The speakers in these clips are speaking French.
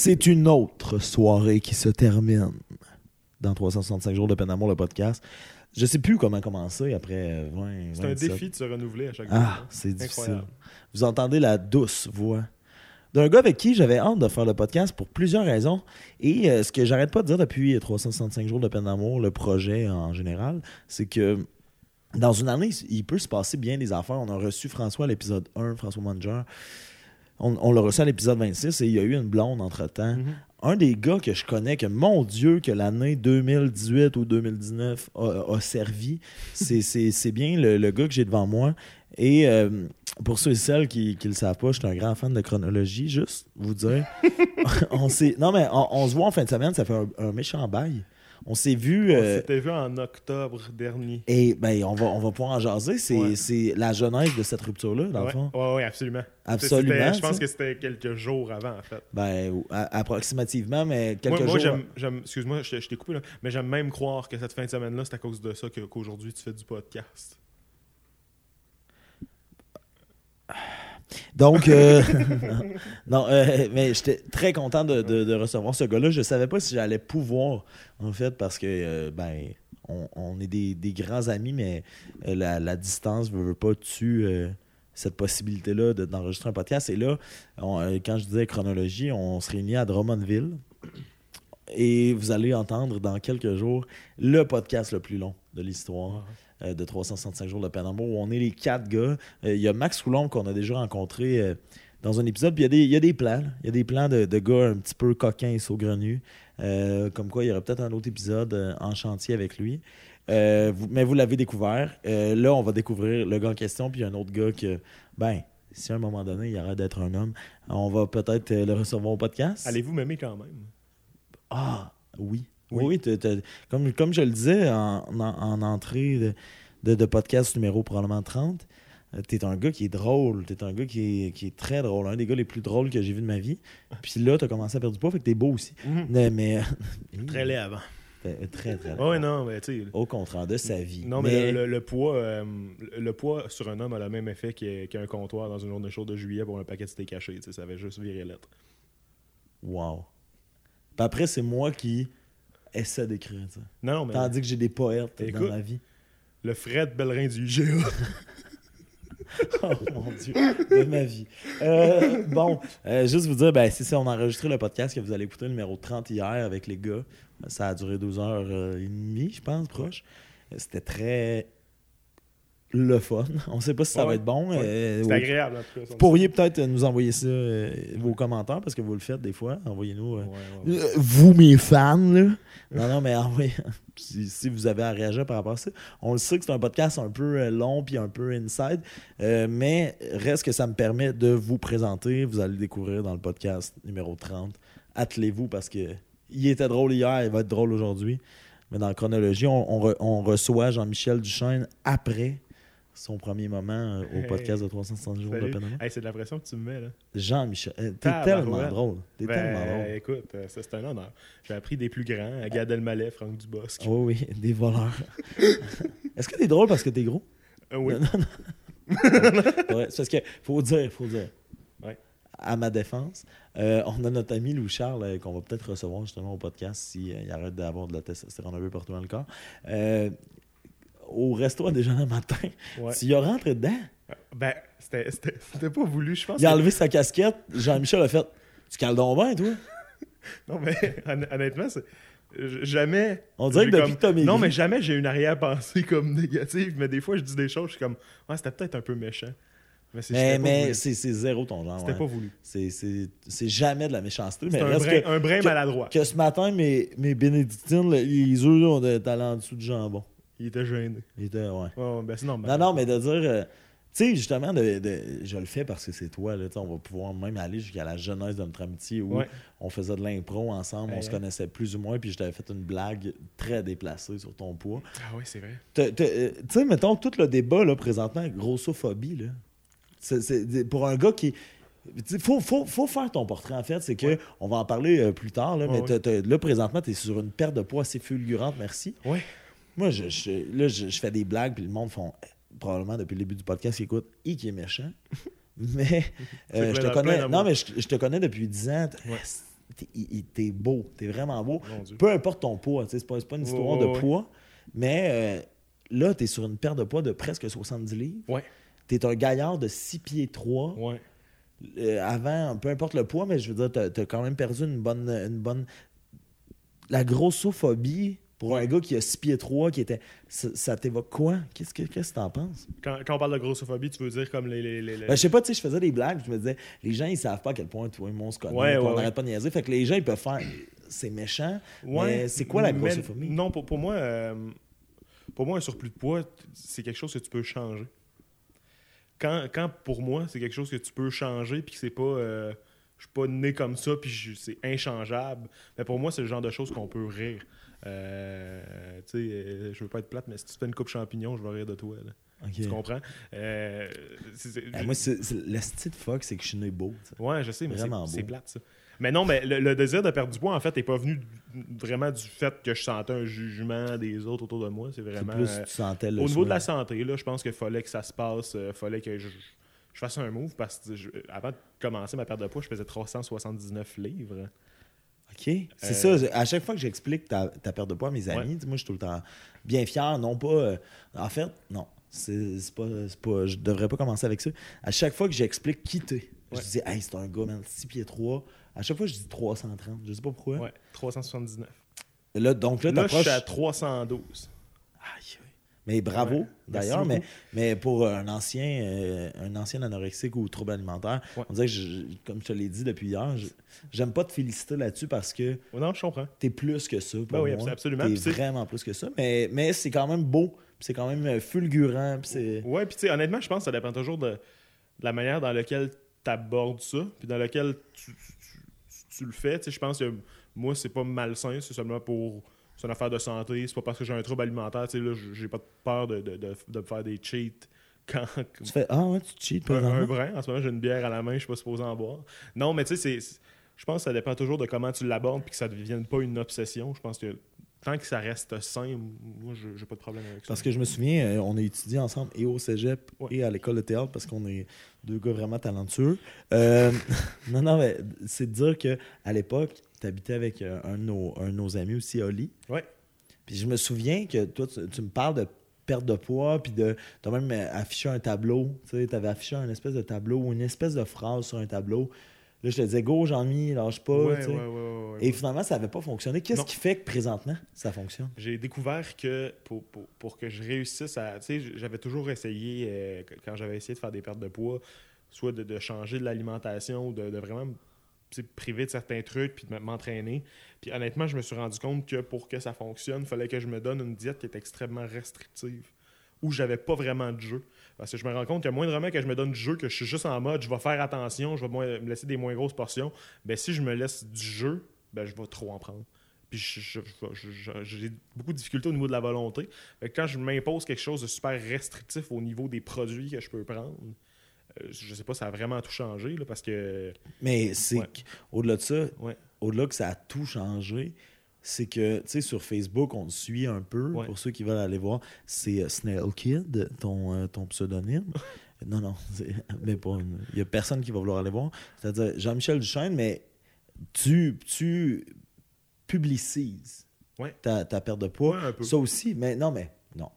C'est une autre soirée qui se termine dans 365 jours de peine d'amour, le podcast. Je sais plus comment commencer après 20 C'est un 27. défi de se renouveler à chaque Ah, jour. c'est difficile. Vous entendez la douce voix d'un gars avec qui j'avais hâte de faire le podcast pour plusieurs raisons. Et euh, ce que j'arrête pas de dire depuis 365 jours de peine d'amour, le projet en général, c'est que dans une année, il peut se passer bien des affaires. On a reçu François à l'épisode 1, François Manger. On, on l'a reçu à l'épisode 26 et il y a eu une blonde entre-temps. Mhm. Un des gars que je connais, que mon Dieu, que l'année 2018 ou 2019 a, a servi, c'est- bien le, le gars que j'ai devant moi. Et euh, pour ceux et celles qui ne le savent pas, je suis un grand fan de chronologie, juste vous dire. on non, mais on, on se voit en fin de semaine, ça fait un, un méchant bail. On s'est vu. On euh, s'était vu en octobre dernier. et ben, on va, on va pouvoir en jaser. C'est Ouais. la genèse de cette rupture-là, dans ouais. le fond. Ouais, ouais, absolument. Absolument, Je pense que c'était quelques jours avant, en fait. Ben, approximativement, mais quelques moi, moi, jours. j'aime, excuse-moi, je, je t'ai coupé, là, mais j'aime même croire que cette fin de semaine-là, c'est à cause de ça que- qu'aujourd'hui tu fais du podcast. Donc, euh, non, euh, mais j'étais très content de, de- de recevoir ce gars-là. Je savais pas si j'allais pouvoir, en fait, parce que, euh, ben, on, on est des, des grands amis, mais la, la distance ne veut pas tuer euh, cette possibilité-là de- d'enregistrer un podcast. Et là, on- quand je disais chronologie, on se réunit à Drummondville. Et vous allez entendre dans quelques jours le podcast le plus long de l'histoire de 365 jours de peine d'amour, où on est les quatre gars. Euh, Il y a Max Coulomb qu'on a déjà rencontré euh, dans un épisode. Puis il y a des- il y, a des plans. Il y a des plans de, de gars un petit peu coquins et saugrenus. Euh, comme quoi, il y aurait peut-être un autre épisode euh, en chantier avec lui. Euh, vous- mais vous l'avez découvert. Euh, là, on va découvrir le gars en question, puis un autre gars que, ben, si à un moment donné, il arrête d'être un homme, on va peut-être euh, le recevoir au podcast. Allez-vous m'aimer quand même? Ah, oui. Oui. Oui, oui, comme, comme je le disais en, en- en entrée de, de- de podcast numéro probablement 30, euh, t'es un gars qui est drôle. T'es un gars qui est, qui est très drôle. Un des gars les plus drôles que j'ai vu de ma vie. Puis là, t'as commencé à perdre du poids, fait que t'es beau aussi. Mais. mais- Très laid avant. T'es Très, très Ouais, non, mais tu sais. Au contraire de sa vie. Non, mais, le, le poids, euh, le- poids sur un homme a le même effet qu'un comptoir dans une journée chaude de juillet pour un paquet de steak caché. Ça avait juste viré lettre. Wow. Puis après, c'est moi qui essaie d'écrire ça. Non, non, mais Tandis que j'ai des poètes dans ma vie. le Fred Bellerin du IGA. Oh mon Dieu, de ma vie. Euh, bon, euh, juste vous dire, ben, c'est ça, on a enregistré le podcast que vous allez écouter, le numéro 30 hier avec les gars. Ça a duré 12h30, je pense, proche. Euh, C'était très le fun. On ne sait pas si ça va être bon. Ouais. euh, C'est agréable, en tout cas. Vous pourriez peut-être nous envoyer ça, euh, vos commentaires, parce que vous le faites des fois. Envoyez-nous. euh, Ouais, vous, mes fans, là. Non, non, mais envoyez. si, si vous avez à réagir par rapport à ça. On le sait que c'est un podcast un peu long puis un peu inside, mais reste que ça me permet de vous présenter. Vous allez le découvrir dans le podcast numéro 30. Attelez-vous parce que il était drôle hier, il va être drôle aujourd'hui. Mais dans la chronologie, on, on re- on reçoit Jean-Michel Duchesne après son premier moment euh, au podcast de 360 jours de. Panama. Hey, c'est de la pression que tu me mets, là. Jean-Michel, euh, t'es tellement drôle. T'es Ben, tellement drôle. écoute, euh, ça, c'est un honneur. J'ai appris des plus grands, à Gad Elmaleh, Franck Dubosc. Oui, oui, des voleurs. Est-ce que t'es drôle parce que t'es gros? Euh, oui. Non, non, non. Ouais, c'est parce que faut dire, faut dire. Ouais. À ma défense, euh, on a notre ami Louis Charles euh, qu'on va peut-être recevoir justement au podcast s'il arrête d'avoir de la testostérone un peu partout dans le corps. Euh, au resto à déjeuner le matin, Ouais. tu y as rentré dedans? Ben, c'était- pas voulu, je pense. Il a que- enlevé sa casquette. Jean-Michel a fait Tu cales donc bien, toi? Non, mais hon- honnêtement, Jamais. On dirait que depuis comme- que Non, mais jamais j'ai une arrière-pensée comme négative, mais des fois, je dis des choses, je suis comme. Ouais, c'était peut-être un peu méchant. Mais c'est Mais, c'est zéro ton genre. C'était pas voulu. C'est- jamais de la méchanceté. Mais C'est un brin, que- un brin maladroit. que ce matin, mes, mes bénédictines, les œufs, on allés en dessous du jambon. Il était gêné. Ils étaient, ouais. Ben c'est normal. Non, non, mais de dire. euh, tu sais, justement, de, de- je le fais parce que c'est toi. Là, on va pouvoir même aller jusqu'à la jeunesse de notre amitié où Ouais. on faisait de l'impro ensemble, on se connaissait plus ou moins, puis je t'avais fait une blague très déplacée sur ton poids. Ah oui, c'est vrai. Euh, Tu sais, mettons, tout le débat là, présentement, grossophobie, là. C'est- pour un gars qui. Il faut, faut, faut faire ton portrait, en fait. C'est que, Ouais. on va en parler euh, plus tard, là, Ouais, mais là, présentement, tu es sur une perte de poids assez fulgurante, merci. Ouais. Moi, je, je- là, je, je fais des blagues, puis le monde font, eh, probablement depuis le début du podcast, qui écoute, et qui est méchant. Mais euh, plein je te connais. Non, mais je, je te connais depuis 10 ans. T'es, il- beau, t'es vraiment beau. Peu importe ton poids, c'est pas, c'est pas une histoire de poids, mais euh, là, t'es sur une perte de poids de presque 70 livres. Ouais. T'es un gaillard de 6 pieds 3. Ouais. Euh, avant, peu importe le poids, mais je veux dire, t'as, t'as quand même perdu une bonne, une bonne. La grossophobie pour un gars qui a 6 pieds 3, qui était. Ça, ça t'évoque quoi? Qu'est-ce que qu'est-ce que t'en penses? Quand, quand on parle de grossophobie, tu veux dire comme les. les, les- les- Ben, je sais pas, tu sais, je faisais des blagues, je me disais, les gens, ils savent pas à quel point toi et moi, on se connaît, Ouais, on ouais. n'arrête pas de niaiser. Fait que les gens, ils peuvent faire. C'est méchant. Mais c'est quoi la mais grossophobie? Non, pour, pour moi, euh, pour moi, un surplus de poids, c'est quelque chose que tu peux changer. Quand, quand pour moi, c'est quelque chose que tu peux changer, puis que c'est pas. euh, je suis pas né comme ça, puis c'est inchangeable. Mais pour moi, c'est le genre de choses qu'on peut rire. Euh, tu sais, euh, je veux pas être plate, mais si tu fais une coupe champignon, je vais rire de toi. là. Tu comprends? Euh, Eh, moi, le style fuck, c'est que je suis né beau. tu sais. Ouais, je sais, mais c'est- plate, ça. Mais non, mais le, le désir de perdre du poids, en fait, n'est pas venu vraiment du fait que je sentais un jugement des autres autour de moi. C'est vraiment. plus, euh, tu sentais le. au niveau de la santé, là, je pense qu'il fallait que ça se passe. Il fallait que je, je fasse un move parce que je- avant de commencer ma perte de poids, je faisais 379 livres. OK. C'est Euh, ça. À chaque fois que j'explique ta, ta perte de poids à mes amis, tu sais, moi, je suis tout le temps bien fier. Non pas. euh, en fait, non. C'est pas, pas. Je devrais pas commencer avec ça. À chaque fois que j'explique qui t'es, je Ouais. dis, hey, c'est un gars, man, 6 pieds 3. À chaque fois, je dis 330. Je sais pas pourquoi. Ouais, 379. Et Là, donc là, Là, je suis à 312. Aïe, aïe. Mais bravo, Ouais, d'ailleurs. Mais, mais pour un ancien, euh, un ancien anorexique ou trouble alimentaire, Ouais. on dirait que, je- comme je te l'ai dit depuis hier, j'aime pas te féliciter là-dessus parce que Non, je comprends. t'es plus que ça. Pour Ben oui, moi. absolument. T'es vraiment plus que ça. Mais, mais c'est quand même beau. C'est quand même euh, fulgurant. puis. Ouais, puis tu sais, honnêtement, je pense que ça dépend toujours de, de la manière dans laquelle tu abordes ça, puis dans laquelle tu, tu- tu- tu le fais. Tu sais, je pense que moi, c'est pas malsain, c'est seulement pour. C'est une affaire de santé, c'est pas parce que j'ai un trouble alimentaire. Tu sais, là, j'ai pas peur de, de, de, faire des cheats quand. Tu fais Ah ouais, tu cheats Un, un brin, en ce moment, j'ai une bière à la main, je suis pas supposé en boire. Non, mais tu sais, c'est- je pense que ça dépend toujours de comment tu l'abordes, puis que ça ne devienne pas une obsession. Je pense que tant que ça reste sain, moi, je- j'ai pas de problème avec ça. Parce que je me souviens, euh, on a étudié ensemble et au cégep Ouais. et à l'école de théâtre parce qu'on est deux gars vraiment talentueux. Euh, non, non, mais c'est de dire que à l'époque, tu habitais avec euh, un de, nos, un de nos amis aussi, Oli. Ouais. Puis je me souviens que toi, tu, tu me parles de perte de poids, puis de. Tu as même affiché un tableau. Tu sais, avais affiché un espèce de tableau ou une espèce de phrase sur un tableau. Là, je te disais, go, Jean-Mi, lâche pas. Ouais, ouais, ouais, Et finalement, ça n'avait pas fonctionné. Qu'est-ce qui fait que présentement, ça fonctionne? J'ai découvert que pour, pour, pour que je réussisse à. Tu sais, j'avais toujours essayé, euh, quand j'avais essayé de faire des pertes de poids, soit de, de changer de l'alimentation ou de, de vraiment me priver de certains trucs puis de m'entraîner. Puis honnêtement, je me suis rendu compte que pour que ça fonctionne, il fallait que je me donne une diète qui est extrêmement restrictive où j'avais pas vraiment de jeu. Parce que je me rends compte que moindrement que je me donne du jeu, que je suis juste en mode je vais faire attention, je vais me laisser des moins grosses portions, ben si je me laisse du jeu, ben je vais trop en prendre. Puis j'ai beaucoup de difficultés au niveau de la volonté. Quand je m'impose quelque chose de super restrictif au niveau des produits que je peux prendre, euh, je sais pas, ça a vraiment tout changé là, parce que. Mais c'est Ouais. au-delà de ça, Ouais. au-delà que ça a tout changé, c'est que, tu sais, sur Facebook, on te suit un peu. Ouais. Pour ceux qui veulent aller voir, c'est euh, Snail Kid, ton, euh, ton pseudonyme. non, non, mais pas il n'y a personne qui va vouloir aller voir. C'est-à-dire Jean-Michel Duchesne, mais tu, tu publicises Ouais. ta, ta perte de poids. Ouais, un peu. Ça aussi, mais non, mais non.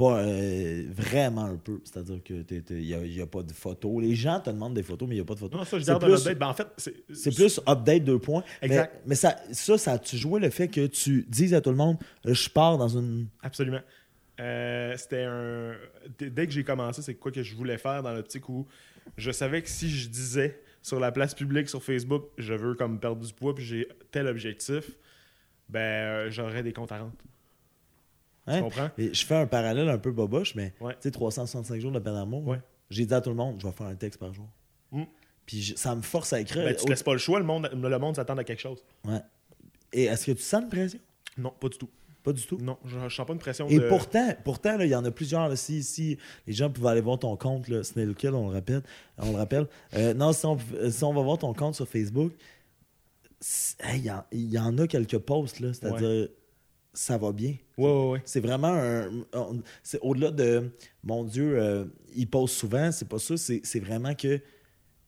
Pas euh, vraiment un peu. C'est-à-dire que il n'y a, pas de photos. Les gens te demandent des photos, mais il n'y a pas de photos. Non, ça, je C'est garde un plus- update. Ben, en fait, c'est. plus update deux points. Exact. Mais, mais ça, ça, ça a-tu joué le fait que tu dises à tout le monde, euh, je pars dans une. Absolument. Euh, c'était un. Dès dès que j'ai commencé, c'est quoi que je voulais faire dans l'optique où je savais que si je disais sur la place publique, sur Facebook, je veux comme perdre du poids, puis j'ai tel objectif, ben euh, j'aurais des comptes à rendre. Tu Hein? comprends? Et je fais un parallèle un peu boboche, mais Ouais. tu sais, 365 jours de peine d'amour. Ouais. J'ai dit à tout le monde, je vais faire un texte par jour. Mm. Puis je- ça me force à écrire. Ben, tu te laisses pas le choix, le monde, le monde s'attend à quelque chose. Ouais. Et est-ce que tu sens une pression? Non, pas du tout. Pas du tout? Non, je, je sens pas une pression Et de. pourtant, pourtant il y en a plusieurs. Là, si, si les gens pouvaient aller voir ton compte, là, Kill, on le rappelle. On le rappelle. Euh, non, si on, si on va voir ton compte sur Facebook, hey, il y en- il y, en a quelques posts, là, c'est-à-dire ça va bien. Ouais, ouais, ouais. C'est vraiment un. C'est au-delà de mon Dieu, euh, il pose souvent, c'est pas ça, c'est vraiment que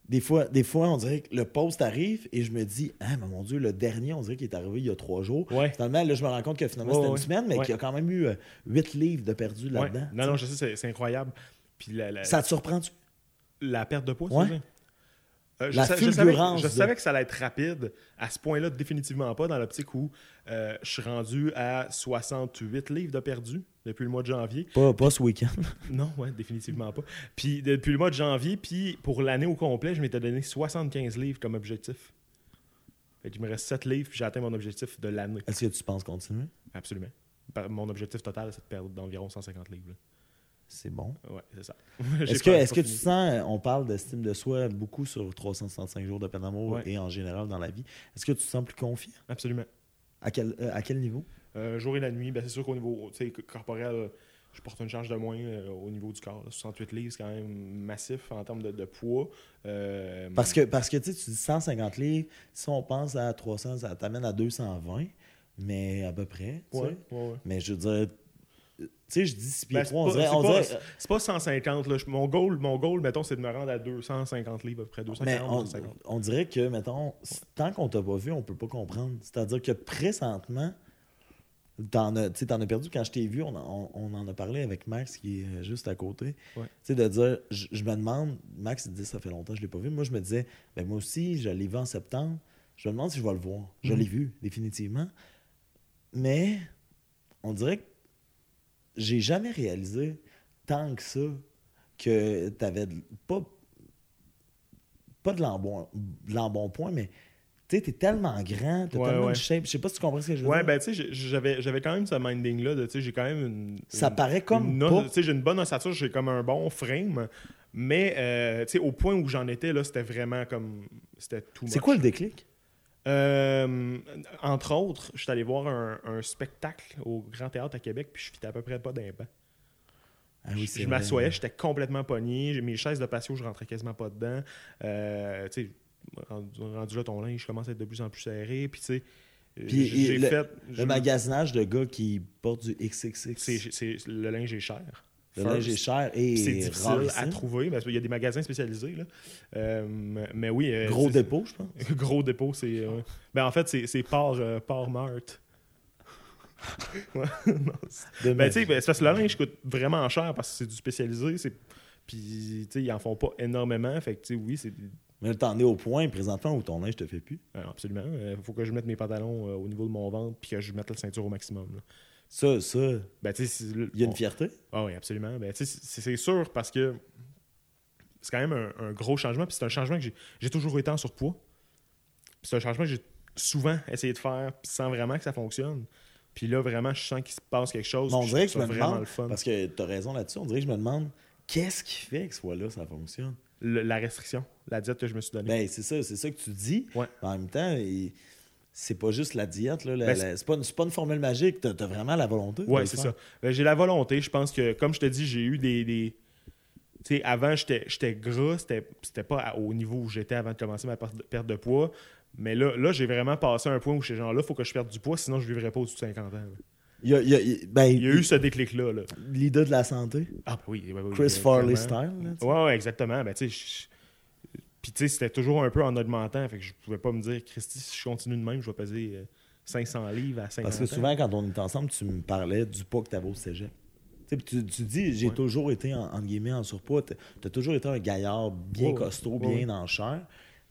des fois, des fois, on dirait que le post arrive et je me dis, ah, mais mon Dieu, le dernier, on dirait qu'il est arrivé il y a trois jours. Ouais. Finalement, là, je me rends compte que finalement, Ouais, c'était ouais. une semaine, mais qu'il y a quand même eu euh, huit livres de perdus Ouais. là-dedans. Non, non, je sais, c'est- incroyable. Puis la, la- Ça te surprend-tu? la perte de poids, Ouais. Euh, je, La je savais, fulgurance je de- savais que ça allait être rapide. À ce point-là, définitivement pas, dans l'optique où euh, je suis rendu à 68 livres de perdus depuis le mois de janvier. Pas, pas ce week-end. Non, ouais, définitivement pas. Puis depuis le mois de janvier, puis pour l'année au complet, je m'étais donné 75 livres comme objectif. Fait qu'il me reste 7 livres, puis j'ai atteint mon objectif de l'année. Est-ce que tu penses continuer? Absolument. Mon objectif total, c'est de perdre d'environ 150 livres. là. C'est bon. Ouais, c'est ça. Est-ce que, est-ce que tu sens, euh, on parle d'estime de soi beaucoup sur 365 jours de peine d'amour Ouais. et en général dans la vie. Est-ce que tu te sens plus confiant? Absolument. À quel, euh, à quel niveau? Euh, jour et la nuit, ben, c'est sûr qu'au niveau tu sais, corporel, je porte une charge de moins euh, au niveau du corps. là. 68 livres, c'est quand même massif en termes de, de poids. Euh, Parce que, parce que tu dis 150 livres, si on pense à 300, ça t'amène à 220, mais à peu près. Ouais, ouais, ouais. Mais je veux dire, tu sais, je dis 6 pieds Ben, c'est 3, on pas- dirait. c'est on pas- dirait- C'est pas 150. Là. Mon, goal, mon goal, mettons, c'est de me rendre à 250 livres, à peu près mais 240, on, 250. on dirait que, mettons, tant qu'on t'a pas vu, on peut pas comprendre. C'est-à-dire que présentement, t'en as, tu sais, t'en as perdu. Quand je t'ai vu, on, en- on- on en a parlé avec Max qui est euh, juste à côté. Ouais. Tu sais, de dire, je, je me demande, Max il dit ça fait longtemps que je l'ai pas vu. Moi, je me disais, ben moi aussi, je l'ai vu en septembre. Je me demande si je vais le voir. Je Mhm. l'ai vu, définitivement. Mais on dirait que j'ai jamais réalisé tant que ça que tu avais pas, pas de l'embon- de l'embonpoint, mais tu sais, t'es tellement grand, t'as Ouais, tellement ouais. de shape. Je sais pas si tu comprends ce que je veux Ouais, dire. ben, tu sais, j'avais, j'avais quand même ce minding-là. de, Tu sais, j'ai quand même une. ça une- paraît comme tu sais, j'ai une bonne ossature, j'ai comme un bon frame. Mais, euh, tu sais, au point où j'en étais, là, c'était vraiment comme. C'était tout C'est quoi le déclic? Euh, entre autres, je suis allé voir un, un spectacle au Grand Théâtre à Québec, puis je fitais à peu près pas d'un banc. Ah oui, je je m'assoyais, j'étais complètement pogné. Mes chaises de patio, je rentrais quasiment pas dedans. Euh, tu sais, rendu, rendu là, ton linge commence à être de plus en plus serré. Puis, tu sais, euh, j'ai le- fait. Le je- magasinage de gars qui portent du XXX. le linge est cher. Le First. linge est cher et C'est difficile à trouver. parce qu'il y a des magasins spécialisés. Là. Euh, mais oui. euh, Gros dépôt, je pense. Gros dépôt, c'est. euh, Ben, en fait, c'est non, c'est- De ben, tu sais, ben, c'est parce que le linge coûte vraiment cher parce que c'est du spécialisé. c'est- Puis, tu sais, ils en font pas énormément. Fait que, tu sais, oui, c'est. Mais t'en es au point présentement où ton linge te fait plus. absolument. Il faut que je mette mes pantalons au niveau de mon ventre puis que je mette la ceinture au maximum. là. Ça, ça, Ben, tu sais, il y a une fierté. Ah oui, absolument. Ben, tu sais, c'est sûr parce que c'est quand même un, un gros changement. Puis c'est un changement que j'ai- j'ai toujours été en surpoids. Puis c'est un changement que j'ai souvent essayé de faire sans vraiment que ça fonctionne. Puis là, vraiment, je sens qu'il se passe quelque chose. On dirait que je me demande, le fun. parce que t'as raison là-dessus, on dirait que je me demande qu'est-ce qui fait que ce soit là, ça fonctionne? Le- la restriction, la diète que je me suis donnée. Ben, c'est ça, c'est ça que tu dis. Ouais. En même temps, il- c'est pas juste la diète, là, Ben, c'est pas, pas une formule magique, t'as as vraiment la volonté. le c'est ça. Ben, j'ai la volonté. Je pense que, comme je te dis, j'ai eu des. des- Tu sais, avant, j'étais j'étais gras. C'était c'était pas au niveau où j'étais avant de commencer ma perte de, poids. Mais là, là j'ai vraiment passé un point où j'étais genre là, il faut que je perde du poids, sinon je vivrais pas au-dessus de 50 ans. là. Il y a, il y a- ben, Il y a eu ce déclic-là. Là. l'idée de la santé. Ah, ben oui, oui, oui, Chris oui, Farley style. là, tu. Ouais, ouais, exactement. Ben, tu sais, je- Puis, tu sais, c'était toujours un peu en augmentant. Fait que je pouvais pas me dire, Christy, si je continue de même, je vais peser euh, 500 livres à 50 Parce que ans. souvent, quand on est ensemble, tu me parlais du poids que tu avais au cégep. Tu, tu, dis, j'ai Ouais. toujours été, en, entre guillemets, en surpoids. Tu as toujours été un gaillard bien Ouais, costaud, Ouais, bien en chair.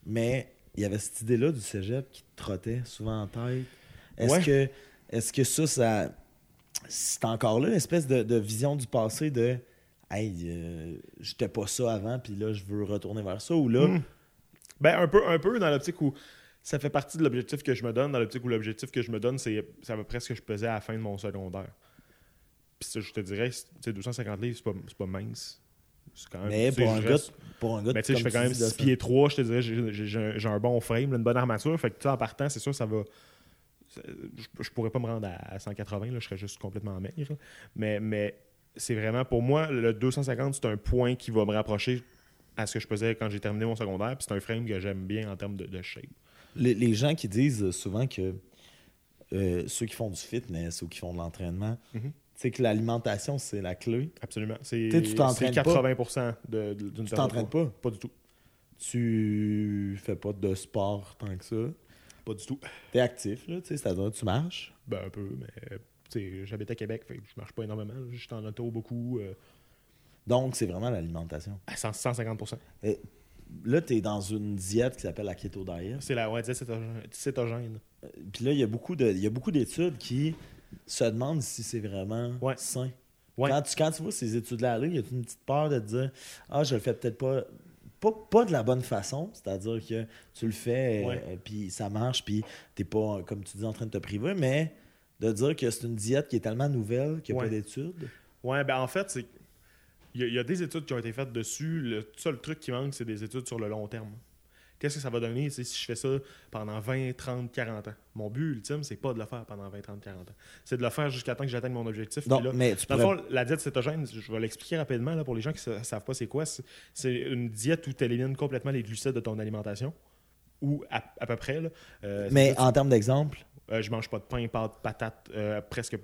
Mais il y avait cette idée-là du cégep qui te trottait souvent en tête. Est-ce que, est que ça, ça c'est encore là, l'espèce de, de vision du passé de Hey, euh, j'étais pas ça avant, puis là, je veux retourner vers ça, ou là, Hmm. Ben, un peu, un peu dans l'optique où ça fait partie de l'objectif que je me donne. Dans l'optique où l'objectif que je me donne, c'est à peu près ce que je pesais à la fin de mon secondaire. Puis ça, je te dirais, c'est- tu sais, 250 livres, c'est pas, pas mince. C'est quand même. mais pour un, gars, reste- pour un gars, Ben, tu sais, je fais quand même dis, de 6 ça. pieds 3, je te dirais, j'ai- un, bon frame, une bonne armature. Fait que, tu en partant, c'est sûr, ça va. Je, je pourrais pas me rendre à, à 180, là, je serais juste complètement maigre. Mais, mais c'est vraiment, pour moi, le 250, c'est un point qui va me rapprocher à ce que je faisais quand j'ai terminé mon secondaire. Puis c'est un frame que j'aime bien en termes de, de shape. Les, les gens qui disent souvent que euh, ceux qui font du fitness ou qui font de l'entraînement, Mhm. tu sais que l'alimentation, c'est la clé. Absolument. C'est Tu sais, tu t'entraînes c'est 80 de, de- d'une Tu de t'entraînes pas. Pas du tout. Tu fais pas de sport tant que ça. Pas du tout. T'es actif, là, tu sais, c'est-à-dire tu marches. Ben, un peu, mais j'habite à Québec, fait que je marche pas énormément. Je suis en auto beaucoup. euh, Donc, c'est vraiment l'alimentation. à 100 150 Et Là, t'es dans une diète qui s'appelle la keto diet. C'est la ouais, diète cétogène. cétogène. Puis là, il y a beaucoup d'études qui se demandent si c'est vraiment Ouais. sain. Ouais. Quand, tu, quand tu vois ces études-là il y a une petite peur de te dire Ah, je le fais peut-être pas, pas. pas de la bonne façon, c'est-à-dire que tu le fais, euh, puis ça marche, puis t'es pas, comme tu dis, en train de te priver, mais de dire que c'est une diète qui est tellement nouvelle qu'il n'y a Ouais. pas d'études? Ouais, ben en fait, c'est. Il y, a- il y a des études qui ont été faites dessus. Le seul truc qui manque, c'est des études sur le long terme. Qu'est-ce que ça va donner si je fais ça pendant 20, 30, 40 ans? Mon but ultime, c'est pas de le faire pendant 20, 30, 40 ans. C'est de le faire jusqu'à temps que j'atteigne mon objectif. Non, là, mais tu Dans le pourrais- fond, la diète cétogène, je vais l'expliquer rapidement là, pour les gens qui ne savent pas c'est quoi. C'est- une diète où tu élimines complètement les glucides de ton alimentation. Ou à, à peu près. Là. Euh, mais en termes d'exemple, euh, je mange pas de pain, pâtes, patates, euh, presque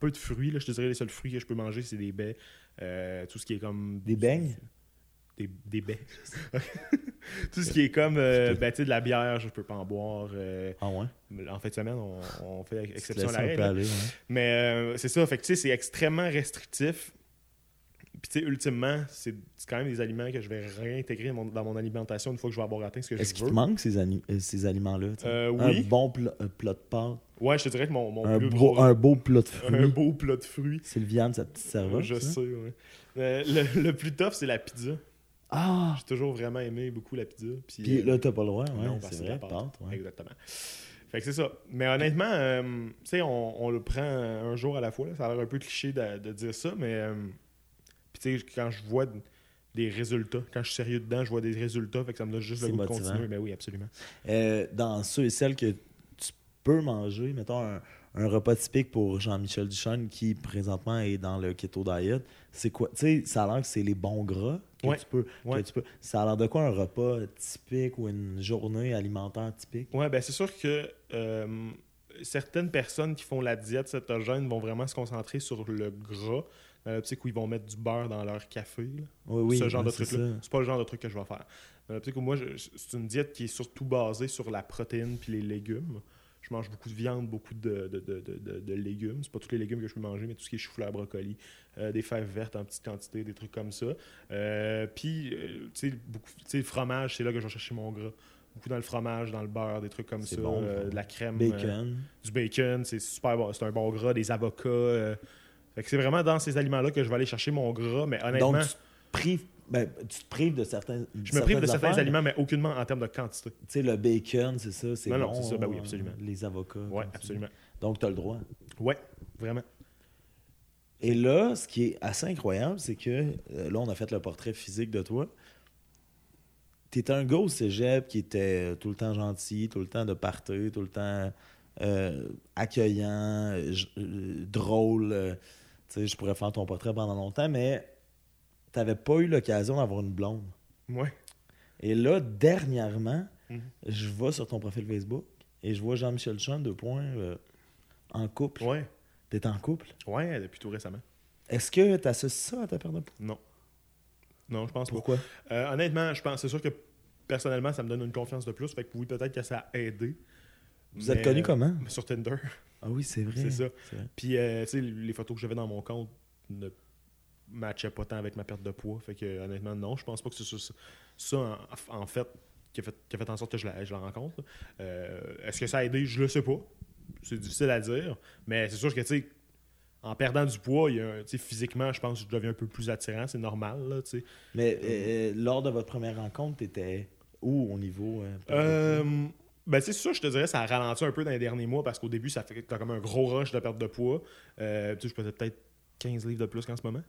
peu de fruits. Là. Je te dirais les seuls fruits que je peux manger, c'est des baies. euh, tout ce qui est comme. des beignes, Des, des baies. tout ce qui est comme euh, ben, tu sais, de la bière, je peux pas en boire. ah ouais, en fin de semaine, on, on fait exception à la règle. aller, ouais. Mais euh, c'est ça, fait que tu sais, c'est extrêmement restrictif. Puis tu sais, ultimement, c'est c'est quand même des aliments que je vais réintégrer dans mon, dans mon alimentation une fois que je vais avoir atteint ce que Est-ce je qu'il veux. te manque ces, euh, ces aliments-là? Euh, Un oui. bon plat, euh, plat de pâtes, Ouais, je te dirais que mon, mon un, plus beau, gros... un beau plat de un fruits. beau plat de fruits. Sylviane, sa petite serveuse. je sais, ouais. Euh, le, le plus tough, c'est la pizza. Ah! J'ai toujours vraiment aimé beaucoup la pizza. Puis, Puis là, t'as pas le droit, ouais, non, parce c'est que vrai, la pâte, ouais. Exactement. Fait que c'est ça. Mais honnêtement, euh, tu sais, on, on le prend un jour à la fois. là. Ça a l'air un peu cliché de, de dire ça, mais euh, puis tu sais, quand je vois des résultats, quand je suis sérieux dedans, je vois des résultats, fait que ça me donne juste le goût de continuer. Mais oui, absolument. Euh, dans ceux et celles que tu peux manger, mettons un, un repas typique pour Jean-Michel Duchesne qui présentement est dans le keto diet, c'est quoi? Tu sais, ça a l'air que c'est les bons gras que, Ouais. tu peux, que tu peux. Ça a l'air de quoi un repas typique ou une journée alimentaire typique? Ouais, ben c'est sûr que euh, certaines personnes qui font la diète cétogène vont vraiment se concentrer sur le gras, dans l'optique où ils vont mettre du beurre dans leur café. là. Oui, oui. ce genre ouais, de c'est truc-là. C'est pas le genre de truc que je vais faire. Dans l'optique où moi, c'est une diète qui est surtout basée sur la protéine puis les légumes. Je mange beaucoup de viande, beaucoup de, de, de, de- de- légumes. C'est pas tous les légumes que je peux manger, mais tout ce qui est chou-fleur, brocoli, euh, des fèves vertes en petite quantité, des trucs comme ça. Euh, puis, euh, tu sais, beaucoup- tu sais, le fromage, c'est là que je vais chercher mon gras. Beaucoup dans le fromage, dans le beurre, des trucs comme ça. bon, euh, de la crème. euh, Bacon. du bacon, c'est super bon. C'est un bon gras, des avocats. euh. Fait que c'est vraiment dans ces aliments-là que je vais aller chercher mon gras, mais honnêtement. Donc, tu te prives, ben, tu te prives de certains. Je me prive de certains affaires, aliments, mais aucunement en termes de quantité. Tu sais, le bacon, c'est ça, c'est Non, non, c'est ça, ben oui, euh, absolument. Les avocats. Ça. absolument. Donc, tu as le droit. Ouais, vraiment. Et là, ce qui est assez incroyable, c'est que euh, là, on a fait le portrait physique de toi. Tu étais un gars au cégep qui était tout le temps gentil, tout le temps de partir, tout le temps euh, accueillant, drôle. Tu sais, je pourrais faire ton portrait pendant longtemps, mais tu n'avais pas eu l'occasion d'avoir une blonde. Ouais. Et là, dernièrement, Mhm. je vais sur ton profil Facebook et je vois Jean-Michel Chon, deux points, euh, en couple. Ouais. T'es en couple? Ouais, depuis tout récemment. Est-ce que tu associes ça à ta perte de poids? Non. Non, je pense pas. Pourquoi? Euh, honnêtement, je pense, c'est sûr que personnellement, ça me donne une confiance de plus. Fait que oui, peut-être que ça a aidé. Vous Mais, êtes connu euh, comment? Sur Tinder. Ah oui, c'est vrai. C'est ça. Vrai. Puis, euh, tu sais, les photos que j'avais dans mon compte ne matchaient pas tant avec ma perte de poids. Fait que, honnêtement, non. Je pense pas que c'est ça, ça, en, en fait, qui a fait, qui a fait en sorte que je la, je la rencontre. Euh, Est-ce que ça a aidé? Je le sais pas. C'est difficile à dire. Mais c'est sûr que, tu sais, en perdant du poids, il y a un- tu sais, physiquement, je pense que je deviens un peu plus attirant. C'est normal, là, tu sais. Mais euh, lors de votre première rencontre, t'étais où au niveau. euh, ben, sais, ça, je te dirais, ça a ralenti un peu dans les derniers mois parce qu'au début, ça fait t'as comme un gros rush de perte de poids. Euh, tu sais, je pesais peut-être 15 livres de plus qu'en ce moment.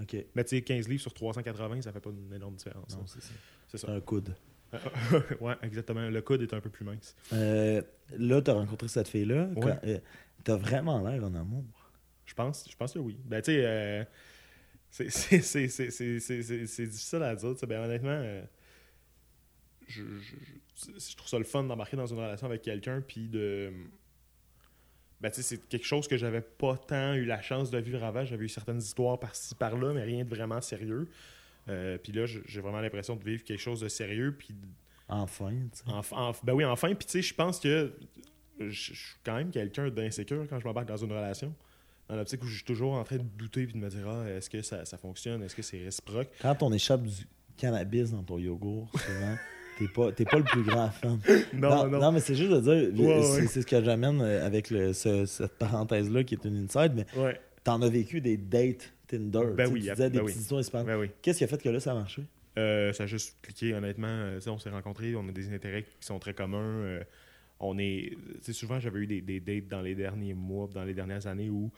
Ok. Mais tu sais, 15 livres sur 380, ça fait pas une énorme différence. Non, hein. c'est ça. C'est C'est ça. un coude. ouais, exactement. Le coude est un peu plus mince. Euh, là, t'as rencontré cette fille-là. Ouais. Quand- euh, T'as vraiment l'air en amour. Je pense, je pense que oui. Ben, tu sais, euh, c'est- c'est- c'est c'est- c'est- c'est- c'est- c'est difficile à dire. Ben, honnêtement, je, je- trouve ça le fun d'embarquer dans une relation avec quelqu'un, puis de. Ben, tu sais, c'est quelque chose que j'avais pas tant eu la chance de vivre avant. J'avais eu certaines histoires par-ci, par-là, mais rien de vraiment sérieux. Euh, puis là, j'ai vraiment l'impression de vivre quelque chose de sérieux. Puis Enfin, tu sais. Enf- enf- ben oui, enfin. Puis tu sais, je pense que je je suis quand même quelqu'un d'insécure quand je m'embarque dans une relation. Dans l'optique où je suis toujours en train de douter puis de me dire ah, est-ce que ça, ça fonctionne, est-ce que c'est réciproque? Quand on échappe du cannabis dans ton yogourt, souvent, t'es pas, t'es pas le plus grand fan. Non, non. mais c'est juste de dire, Ouais, c'est ouais. c'est ce que j'amène euh, avec le- ce- cette parenthèse-là qui est une inside, mais Ouais, t'en as vécu des dates Tinder. Ben oui, tu ben disais des oui. petites histoires espagnoles. ben oui. Qu'est-ce qui a fait que là, ça a marché? Euh, ça a juste cliqué, honnêtement. Euh, on s'est rencontrés, on a des intérêts qui sont très communs. euh, on est. souvent, j'avais eu des, des dates dans les derniers mois, dans les dernières années où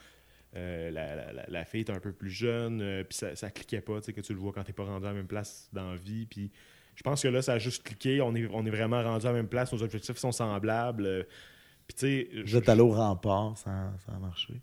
la, la- la- la fille est un peu plus jeune, puis ça, ça cliquait pas, tu sais, que tu le vois quand t'es pas rendu à la même place dans la vie. Puis je pense que là, ça a juste cliqué. On est, on est vraiment rendu à la même place, nos objectifs sont semblables. euh, puis tu sais. Vous êtes allé au rempart, ça, ça a marché.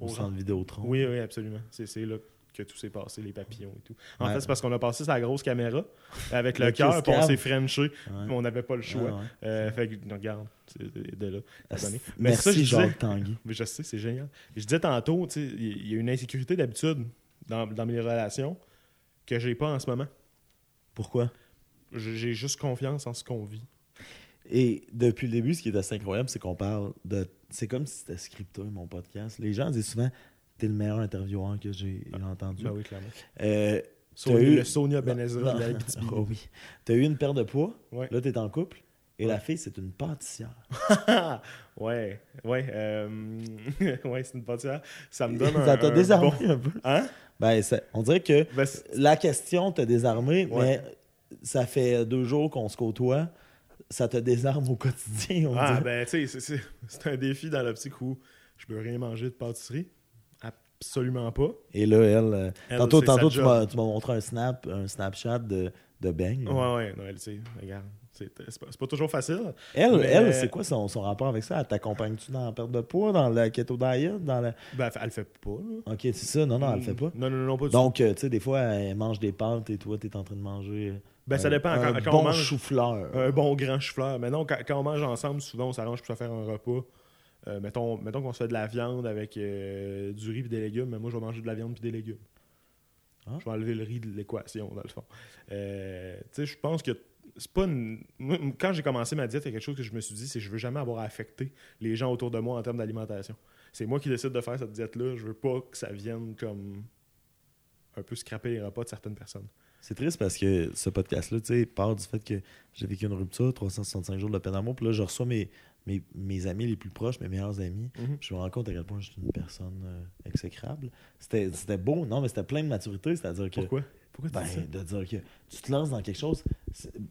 Au centre Vidéotron? Oui, oui, absolument. C'est là que tout s'est passé, les papillons et tout. En Ouais. fait, c'est parce qu'on a passé sa grosse caméra avec le Le cœur, puis on s'est frenché, Ouais. on n'avait pas le choix. Ouais. Euh, fait que, regarde, c'est de là. Ah, abonné. Mais Merci, ça, je disais- Tanguy. Mais je sais, c'est génial. Je disais tantôt, il y a une insécurité d'habitude dans, dans mes relations que j'ai pas en ce moment. Pourquoi? J'ai juste confiance en ce qu'on vit. Et depuis le début, ce qui est assez incroyable, c'est qu'on parle de. C'est comme si c'était scripté, mon podcast. Les gens disent souvent T'es le meilleur intervieweur que j'ai entendu. Ben oui, clairement. Euh, Sonia- eu- Le Sonia Benezra de la oh oui. T'as eu une paire de poids, Ouais. là, t'es en couple, et Ouais. la fille, c'est une pâtissière. ouais, ouais, euh, ouais, c'est une pâtissière. Ça me donne un. Ça t'a un désarmé bon- un peu. Hein? Ben, ça- on dirait que Ben, la question t'a désarmé, Ouais. mais ça fait deux jours qu'on se côtoie. Ça te désarme au quotidien, on Ah, ben, tu sais, c'est- c'est c'est un défi dans l'optique où je peux rien manger de pâtisserie. Absolument pas. Et là, elle. euh, Elle, tantôt, tantôt tu m'as tu m'as montré un snap, un Snapchat de, de Bang. Ouais, ouais, non, elle, tu sais, regarde. C'est c'est pas, c'est pas toujours facile. Elle, Mais- elle c'est quoi son, son rapport avec ça? Elle t'accompagne-tu dans la perte de poids, dans la keto diet? Dans la... Ben, elle le fait pas, là. Ok, c'est ça. Non, non, elle le fait pas. Non, non, non, pas du Donc, euh, tu sais, des fois, elle mange des pâtes et toi, t'es en train de manger. Ben, ça dépend. Un Quand, quand bon on mange chou-fleur. un bon grand chou-fleur. Mais non, quand, quand on mange ensemble, souvent, on s'arrange pour se faire un repas. Euh, mettons mettons qu'on se fait de la viande avec euh, du riz et des légumes, mais moi, je vais manger de la viande et des légumes. Ah. Je vais enlever le riz de l'équation, dans le fond. Euh, tu sais, je pense que c'est pas une... Quand j'ai commencé ma diète, il y a quelque chose que je me suis dit, c'est que je veux jamais avoir à affecter les gens autour de moi en termes d'alimentation. C'est moi qui décide de faire cette diète-là. Je veux pas que ça vienne comme un peu scraper les repas de certaines personnes. C'est triste parce que ce podcast-là, tu sais, part du fait que j'ai vécu une rupture, 365 jours de peine d'amour, puis là, je reçois mes, mes, mes amis les plus proches, mes meilleurs amis. Mhm. Je me rends compte à quel point je suis une personne euh, exécrable. C'était beau, non, mais c'était plein de maturité, c'est-à-dire que. Pourquoi? Pourquoi tu Ben, dis ça? de dire que tu te lances dans quelque chose,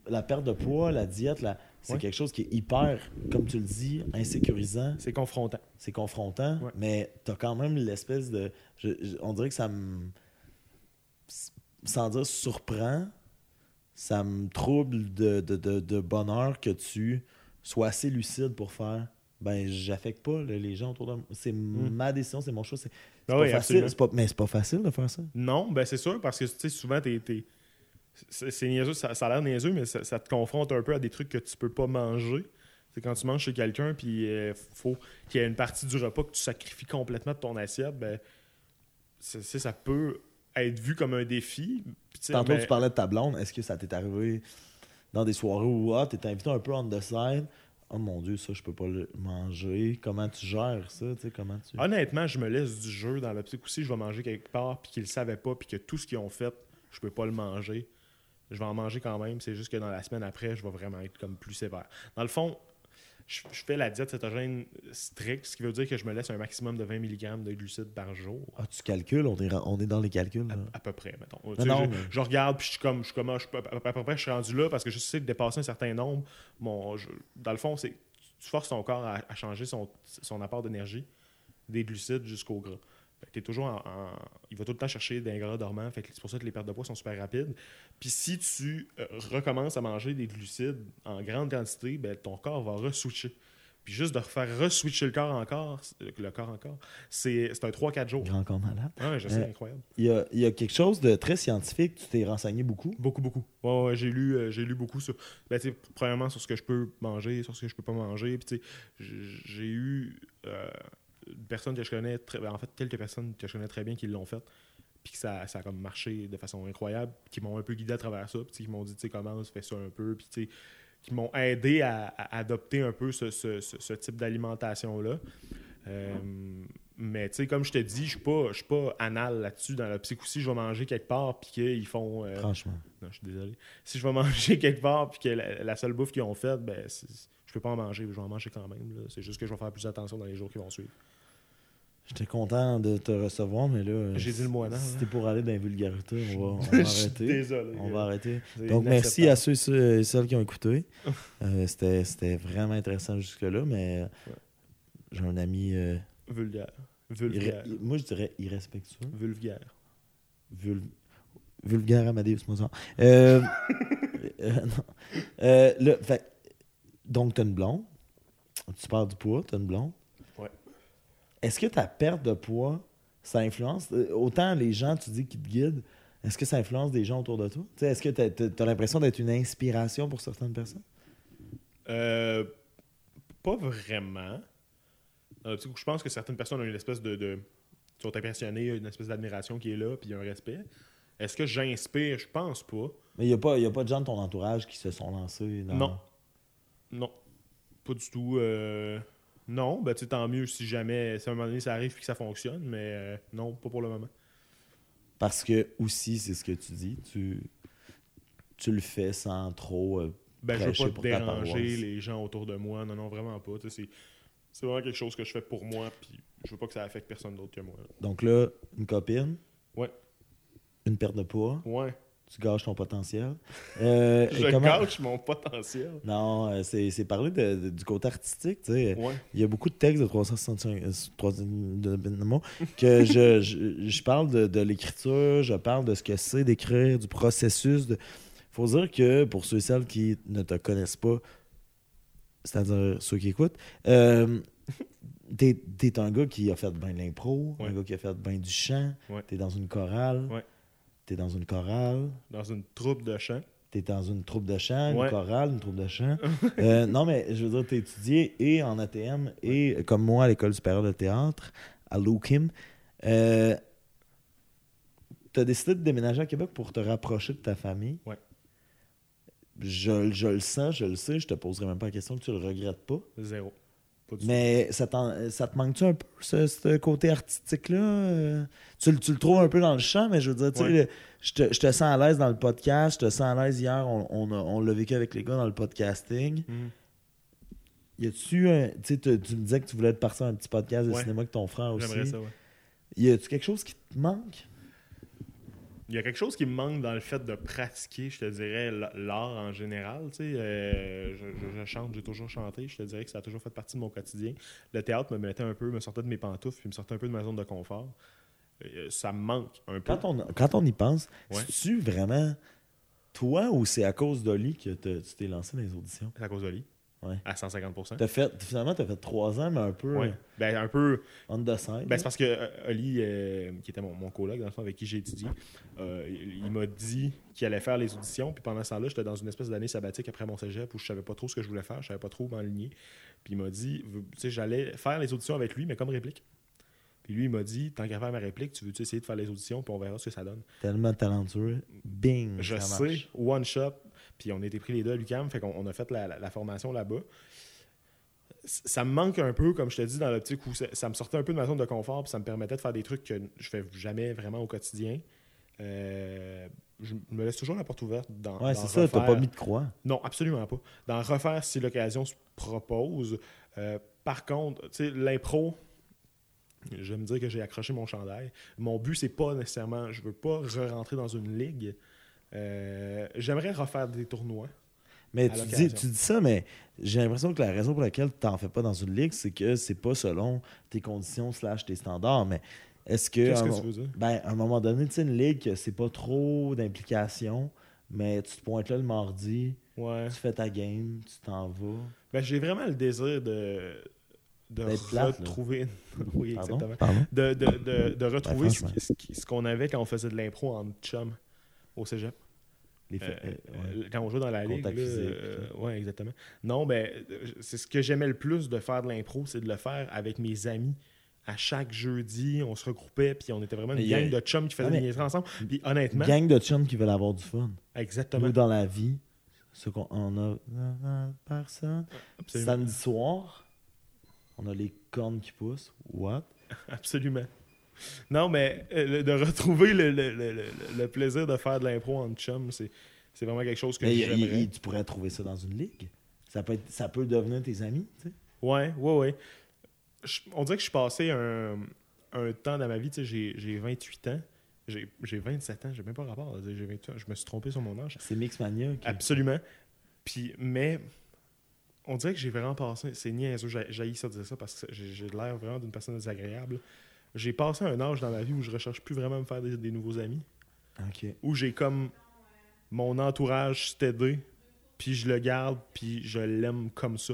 la perte de poids, la diète, la- c'est Ouais. quelque chose qui est hyper, comme tu le dis, insécurisant, C'est confrontant. c'est confrontant, Ouais. mais tu as quand même l'espèce de. je- je- on dirait que ça me. Sans dire surprend, ça me trouble de, de, de- de bonheur que tu sois assez lucide pour faire. Ben, j'affecte pas les gens autour de moi. C'est ma décision, c'est mon choix. C'est Ah pas oui, facile. absolument. Pas, mais c'est pas facile de faire ça. Non, ben c'est sûr, parce que tu sais, souvent, t'es. C'est niaiseux, ça, ça a l'air niaiseux, mais ça, ça te confronte un peu à des trucs que tu peux pas manger. C'est quand tu manges chez quelqu'un, puis il faut qu'il y ait une partie du repas que tu sacrifies complètement de ton assiette, ben, ça peut être vu comme un défi. Tantôt, tu parlais de ta blonde. Est-ce que ça t'est arrivé dans des soirées où ah, t'es invité un peu on the side? Oh mon Dieu, ça, je peux pas le manger. Comment tu gères ça? tu sais, Comment tu... Honnêtement, je me laisse du jeu dans l'optique aussi. Je vais manger quelque part, puis qu'ils le savaient pas, puis que tout ce qu'ils ont fait, je peux pas le manger. Je vais en manger quand même. C'est juste que dans la semaine après, je vais vraiment être comme plus sévère. Dans le fond, je, je fais la diète cétogène stricte, ce qui veut dire que je me laisse un maximum de 20 mg de glucides par jour. Ah, tu calcules? On est, on est dans les calculs. là. À peu près, mettons. Tu sais, non, je, mais- je regarde, puis je suis comme, je suis comme, ah, je à peu près, je suis rendu là parce que je sais que dépasser un certain nombre, mon, dans le fond, c'est tu forces ton corps à, à changer son, son apport d'énergie des glucides jusqu'au gras. Fait que t'es toujours en, en- Il va tout le temps chercher des gras dormants. Fait que c'est pour ça que les pertes de poids sont super rapides. Puis si tu euh, recommences à manger des glucides en grande quantité, ben, ton corps va re-switcher. Puis juste de refaire re-switcher le corps encore, c'est- le corps encore, c'est un 3-4 jours. Grand corps malade. Ouais, je sais, Euh, incroyable. Il y a, y a quelque chose de très scientifique. Tu t'es renseigné beaucoup? Beaucoup, beaucoup. Ouais, ouais, j'ai lu, euh, j'ai lu beaucoup sur. Ben, premièrement, sur ce que je peux manger, sur ce que je peux pas manger. Puis, tu sais, j- j'ai eu euh, une personne que je connais, très, ben, en fait, quelques personnes que je connais très bien qui l'ont fait. puis que ça, ça a comme marché de façon incroyable, qui m'ont un peu guidé à travers ça, puis qui m'ont dit, tu sais, commence, fais ça un peu, puis tu sais, qui m'ont aidé à, à adopter un peu ce, ce- ce- ce type d'alimentation-là. Euh, mais tu sais, comme je te dis, je suis pas, je suis pas anal là-dessus. Dans l'optique aussi, je vais manger quelque part, puis qu'ils font. euh, Franchement. non, je suis désolé. Si je vais manger quelque part, puis que la, la seule bouffe qu'ils ont faite, ben, c'est- je peux pas en manger, je vais en manger quand même. C'est juste que je vais faire plus attention dans les jours qui vont suivre. J'étais content de te recevoir, mais là. J'ai dit le non, Si hein. t'es pour aller dans les vulgarités, on va, on arrêter. désolé. On va arrêter. Donc, merci à ceux et celles qui ont écouté. Euh, C'était vraiment intéressant jusque-là, mais j'ai un ami. euh, Vulgaire. Vulgaire. moi, je dirais irrespectueux. Vulgaire. Vul- vulgaire Amadeus Mozart. Euh, euh, non. Euh, là, fait, donc, tu as une blonde. Tu parles du poids, tu as une blonde. Ouais. Est-ce que ta perte de poids, ça influence euh, autant les gens, tu dis, qui te guident, est-ce que ça influence des gens autour de toi? Tu sais, Est-ce que tu as, l'impression d'être une inspiration pour certaines personnes? Euh, pas vraiment. Où je pense que certaines personnes ont une espèce de. de sont impressionnées, une espèce d'admiration qui est là, puis il y a un respect. Est-ce que j'inspire? Je pense pas. Mais il n'y a, pas- y a pas de gens de ton entourage qui se sont lancés dans... Non. Non. Pas du tout. euh, Non, ben tu sais, tant mieux si jamais, si à un moment donné ça arrive et que ça fonctionne, mais euh, non, pas pour le moment. Parce que, aussi, c'est ce que tu dis, tu, tu le fais sans trop... euh, Ben, je veux pas déranger les gens autour de moi. Non, non, vraiment pas. C'est c'est vraiment quelque chose que je fais pour moi, puis je veux pas que ça affecte personne d'autre que moi. là. Donc là, une copine. Ouais. Une perte de poids. Ouais. Tu gâches ton potentiel. Euh, Je comment- gâche mon potentiel. Non, euh, c'est c'est parler de- de- du côté artistique. tu sais. Ouais. Il y a beaucoup de textes de 365 euh, trois- de, de mots que je, je, je parle de, de l'écriture, je parle de ce que c'est d'écrire, du processus. Il faut dire que pour ceux et celles qui ne te connaissent pas, c'est-à-dire ceux qui écoutent, euh, t'es es un gars qui a fait bien de l'impro, un gars qui a fait bien du chant, Ouais. t'es dans une chorale. T'es dans une chorale, Dans une troupe de chant. T'es dans une troupe de chant, une chorale, une troupe de chant. Euh, non, mais je veux dire, t'es étudié et en ATM et comme moi à l'École supérieure de théâtre, à l'UQIM. Euh, T'as décidé de déménager à Québec pour te rapprocher de ta famille? Ouais. Je, je le sens, je le sais, je te poserai même pas la question que tu le regrettes pas. Zéro. Mais ça, ça te manque-tu un peu, ce, ce côté artistique-là? Euh, Tu, le- tu le trouves un peu dans le chant, mais je veux dire, tu sais, Ouais. je, te, je te sens à l'aise dans le podcast, je te sens à l'aise hier, on, on, on l'a vécu avec les gars dans le podcasting. Mhm. Y a-tu un. Tu me disais que tu voulais te partir un petit podcast de Ouais. cinéma avec ton frère aussi. J'aimerais ça, ouais. Y a-tu quelque chose qui te manque? Il y a quelque chose qui me manque dans le fait de pratiquer, je te dirais, l'art en général. tu sais. Euh, je, je- je chante, j'ai toujours chanté. Je te dirais que ça a toujours fait partie de mon quotidien. Le théâtre me mettait un peu, me sortait de mes pantoufles, puis me sortait un peu de ma zone de confort. Euh, ça me manque un peu. Quand on, quand on y pense, Ouais. c'est-tu vraiment toi ou c'est à cause d'Oli que te- tu t'es lancé dans les auditions? C'est à cause de lui. Ouais. À 150 T'as fait, finalement, tu as fait trois ans, mais un peu Ouais. Ben, un peu. on the side. Ben, c'est parce que euh, Oli, euh, qui était mon, mon coloc, dans le fond, avec qui j'ai étudié, euh, il, il m'a dit qu'il allait faire les auditions. Puis pendant ce temps-là, j'étais dans une espèce d'année sabbatique après mon cégep où je savais pas trop ce que je voulais faire, je savais pas trop m'enligner. Puis il m'a dit, tu sais, j'allais faire les auditions avec lui, mais comme réplique. Puis lui, il m'a dit, tant qu'à faire ma réplique, tu veux-tu essayer de faire les auditions, puis on verra ce que ça donne. Tellement talentueux. Bing! Je sais, marche. one shot. Puis on été pris les deux à l'UCAM, fait qu'on on a fait la, la- la formation là-bas. Ça me manque un peu, comme je te dis, dans l'optique où ça, ça me sortait un peu de ma zone de confort, puis ça me permettait de faire des trucs que je fais jamais vraiment au quotidien. Euh, je me laisse toujours la porte ouverte dans. Ouais, c'est ça, t'as pas mis de croix. Non, absolument pas. D'en refaire si l'occasion se propose. Euh, par contre, tu sais, l'impro, je vais me dire que j'ai accroché mon chandail. Mon but, c'est pas nécessairement, je veux pas re-rentrer dans une ligue. Euh, J'aimerais refaire des tournois. Mais tu dis, l'occasion. tu dis ça, mais j'ai l'impression que la raison pour laquelle tu t'en fais pas dans une ligue, c'est que c'est pas selon tes conditions slash tes standards. Mais est-ce que. Qu'est-ce que tu veux dire? Ben, à un moment donné, tu sais, une ligue, c'est pas trop d'implication, mais tu te pointes là le mardi, Ouais. tu fais ta game, tu t'en vas. Ben, j'ai vraiment le désir de, plate, retrouver. oui, Pardon? exactement. Pardon? De, de, de, de retrouver ce qu'on avait quand on faisait de l'impro en chum au cégep. Les Euh, euh, ouais. euh, Quand on joue dans la ligue. Là, physique, euh, ouais, exactement. Non, ben, euh, c'est ce que j'aimais le plus de faire de l'impro, c'est de le faire avec mes amis à chaque jeudi, on se regroupait, puis on était vraiment une Mais a- gang de chums qui faisaient Ah, mais- des niaiseries ensemble. Puis honnêtement, Gang de chums qui veulent avoir du fun. exactement. Nous, dans la vie, ce qu'on on a personne. Absolument. Samedi soir, on a les cornes qui poussent. What? Absolument. Non, mais euh, de retrouver le, le- le- plaisir de faire de l'impro en chum, c'est c'est vraiment quelque chose que Mais j'aimerais. tu pourrais trouver ça dans une ligue. Ça peut, être- ça peut devenir tes amis, tu sais. Ouais, ouais, ouais. Je- on dirait que je suis passé un, un temps dans ma vie, tu sais, j'ai j'ai 28 ans. J'ai j'ai 27 ans, j'ai même pas rapport. J'ai 28 ans, je me suis trompé sur mon âge. C'est Mixmania. Qui... Absolument. Puis, mais on dirait que j'ai vraiment passé. C'est niaiseux, j'ai j'ai ça de dire ça parce que j'ai j'ai l'air vraiment d'une personne désagréable. J'ai passé un âge dans ma vie où je recherche plus vraiment à me faire des, des nouveaux amis. Où j'ai comme mon entourage stédé, puis je le garde, puis je l'aime comme ça.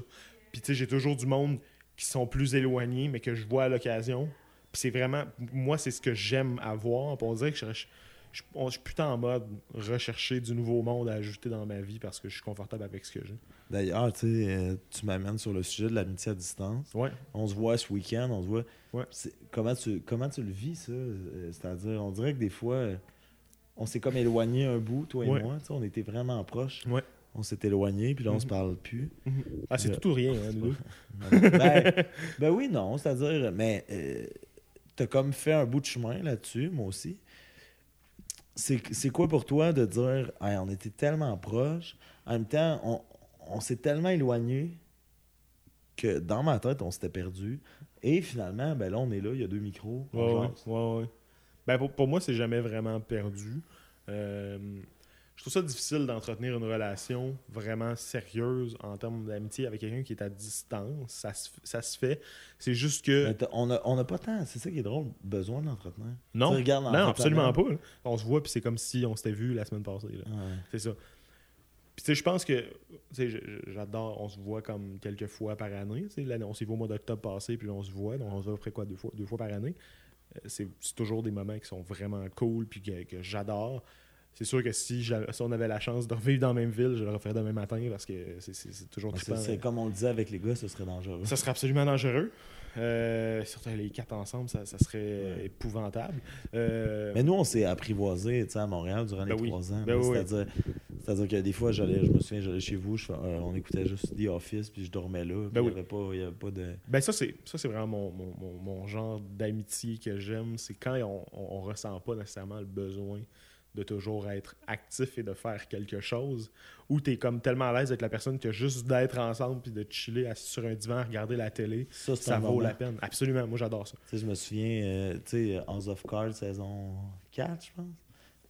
Puis tu sais, j'ai toujours du monde qui sont plus éloignés, mais que je vois à l'occasion. Puis c'est vraiment, moi, c'est ce que j'aime avoir. Puis on dirait que je, je, je, on- je suis putain en mode rechercher du nouveau monde à ajouter dans ma vie parce que je suis confortable avec ce que j'ai. D'ailleurs, tu sais, euh, tu m'amènes sur le sujet de l'amitié à distance. Ouais. On se voit ce week-end, on se voit. Ouais. Comment, tu, comment tu le vis, ça? Euh, C'est-à-dire, on dirait que des fois, euh, on s'est comme éloigné un bout, toi et Ouais. moi. On était vraiment proches. Ouais. On s'est éloigné, puis là, on Mhm. se parle plus. Ah, c'est tout ou rien, hein, nous deux. ben, ben oui, non. C'est-à-dire, mais euh, t'as comme fait un bout de chemin là-dessus, moi aussi. C'est c'est quoi pour toi de dire, Hey, on était tellement proches, en même temps, on, on s'est tellement éloigné que dans ma tête, on s'était perdu. Et finalement, ben là, on est là, il y a deux micros. on Ouais, ouais, jase. ouais, ouais. Ben, pour, pour moi, c'est jamais vraiment perdu. Euh, je trouve ça difficile d'entretenir une relation vraiment sérieuse en termes d'amitié avec quelqu'un qui est à distance. Ça se, ça se fait. C'est juste que. T'as- on n'a on a pas tant, c'est ça qui est drôle, besoin d'entretenir. non, tu non, absolument pas. On se voit, puis c'est comme si on s'était vu la semaine passée. là. Ouais. C'est ça. Puis, tu sais, je pense que, tu sais, j'adore, on se voit comme quelques fois par année. Tu sais, on s'est vu au mois d'octobre passé, puis on se voit. Donc, on se voit après quoi, deux fois, deux fois par année. Euh, C'est toujours des moments qui sont vraiment cool, puis que, que j'adore. C'est sûr que si, si on avait la chance de revivre dans la même ville, je le referais demain matin parce que c'est- toujours c'est-. C'est comme on le disait avec les gars, ce serait dangereux. Ça serait absolument dangereux. Euh, surtout les quatre ensemble, ça, ça serait Ouais. épouvantable. Euh, Mais nous, on s'est apprivoisé tu sais, à Montréal durant Ben les oui. trois ans. Ben oui, C'est-à-dire que des fois, j'allais, je me souviens, j'allais chez vous, je euh, on écoutait juste The Office, puis je dormais là. Ben il n'y avait, avait pas de. Ben ça, c'est ça c'est vraiment mon, mon- mon- mon genre d'amitié que j'aime. C'est quand on, on ressent pas nécessairement le besoin de toujours être actif et de faire quelque chose, ou tu es comme tellement à l'aise avec la personne que juste d'être ensemble puis de chiller assis sur un divan, regarder la télé, Ça, ça vaut la peine. Absolument, moi j'adore ça. Je me souviens, euh, tu sais, House of Cards saison 4, je pense.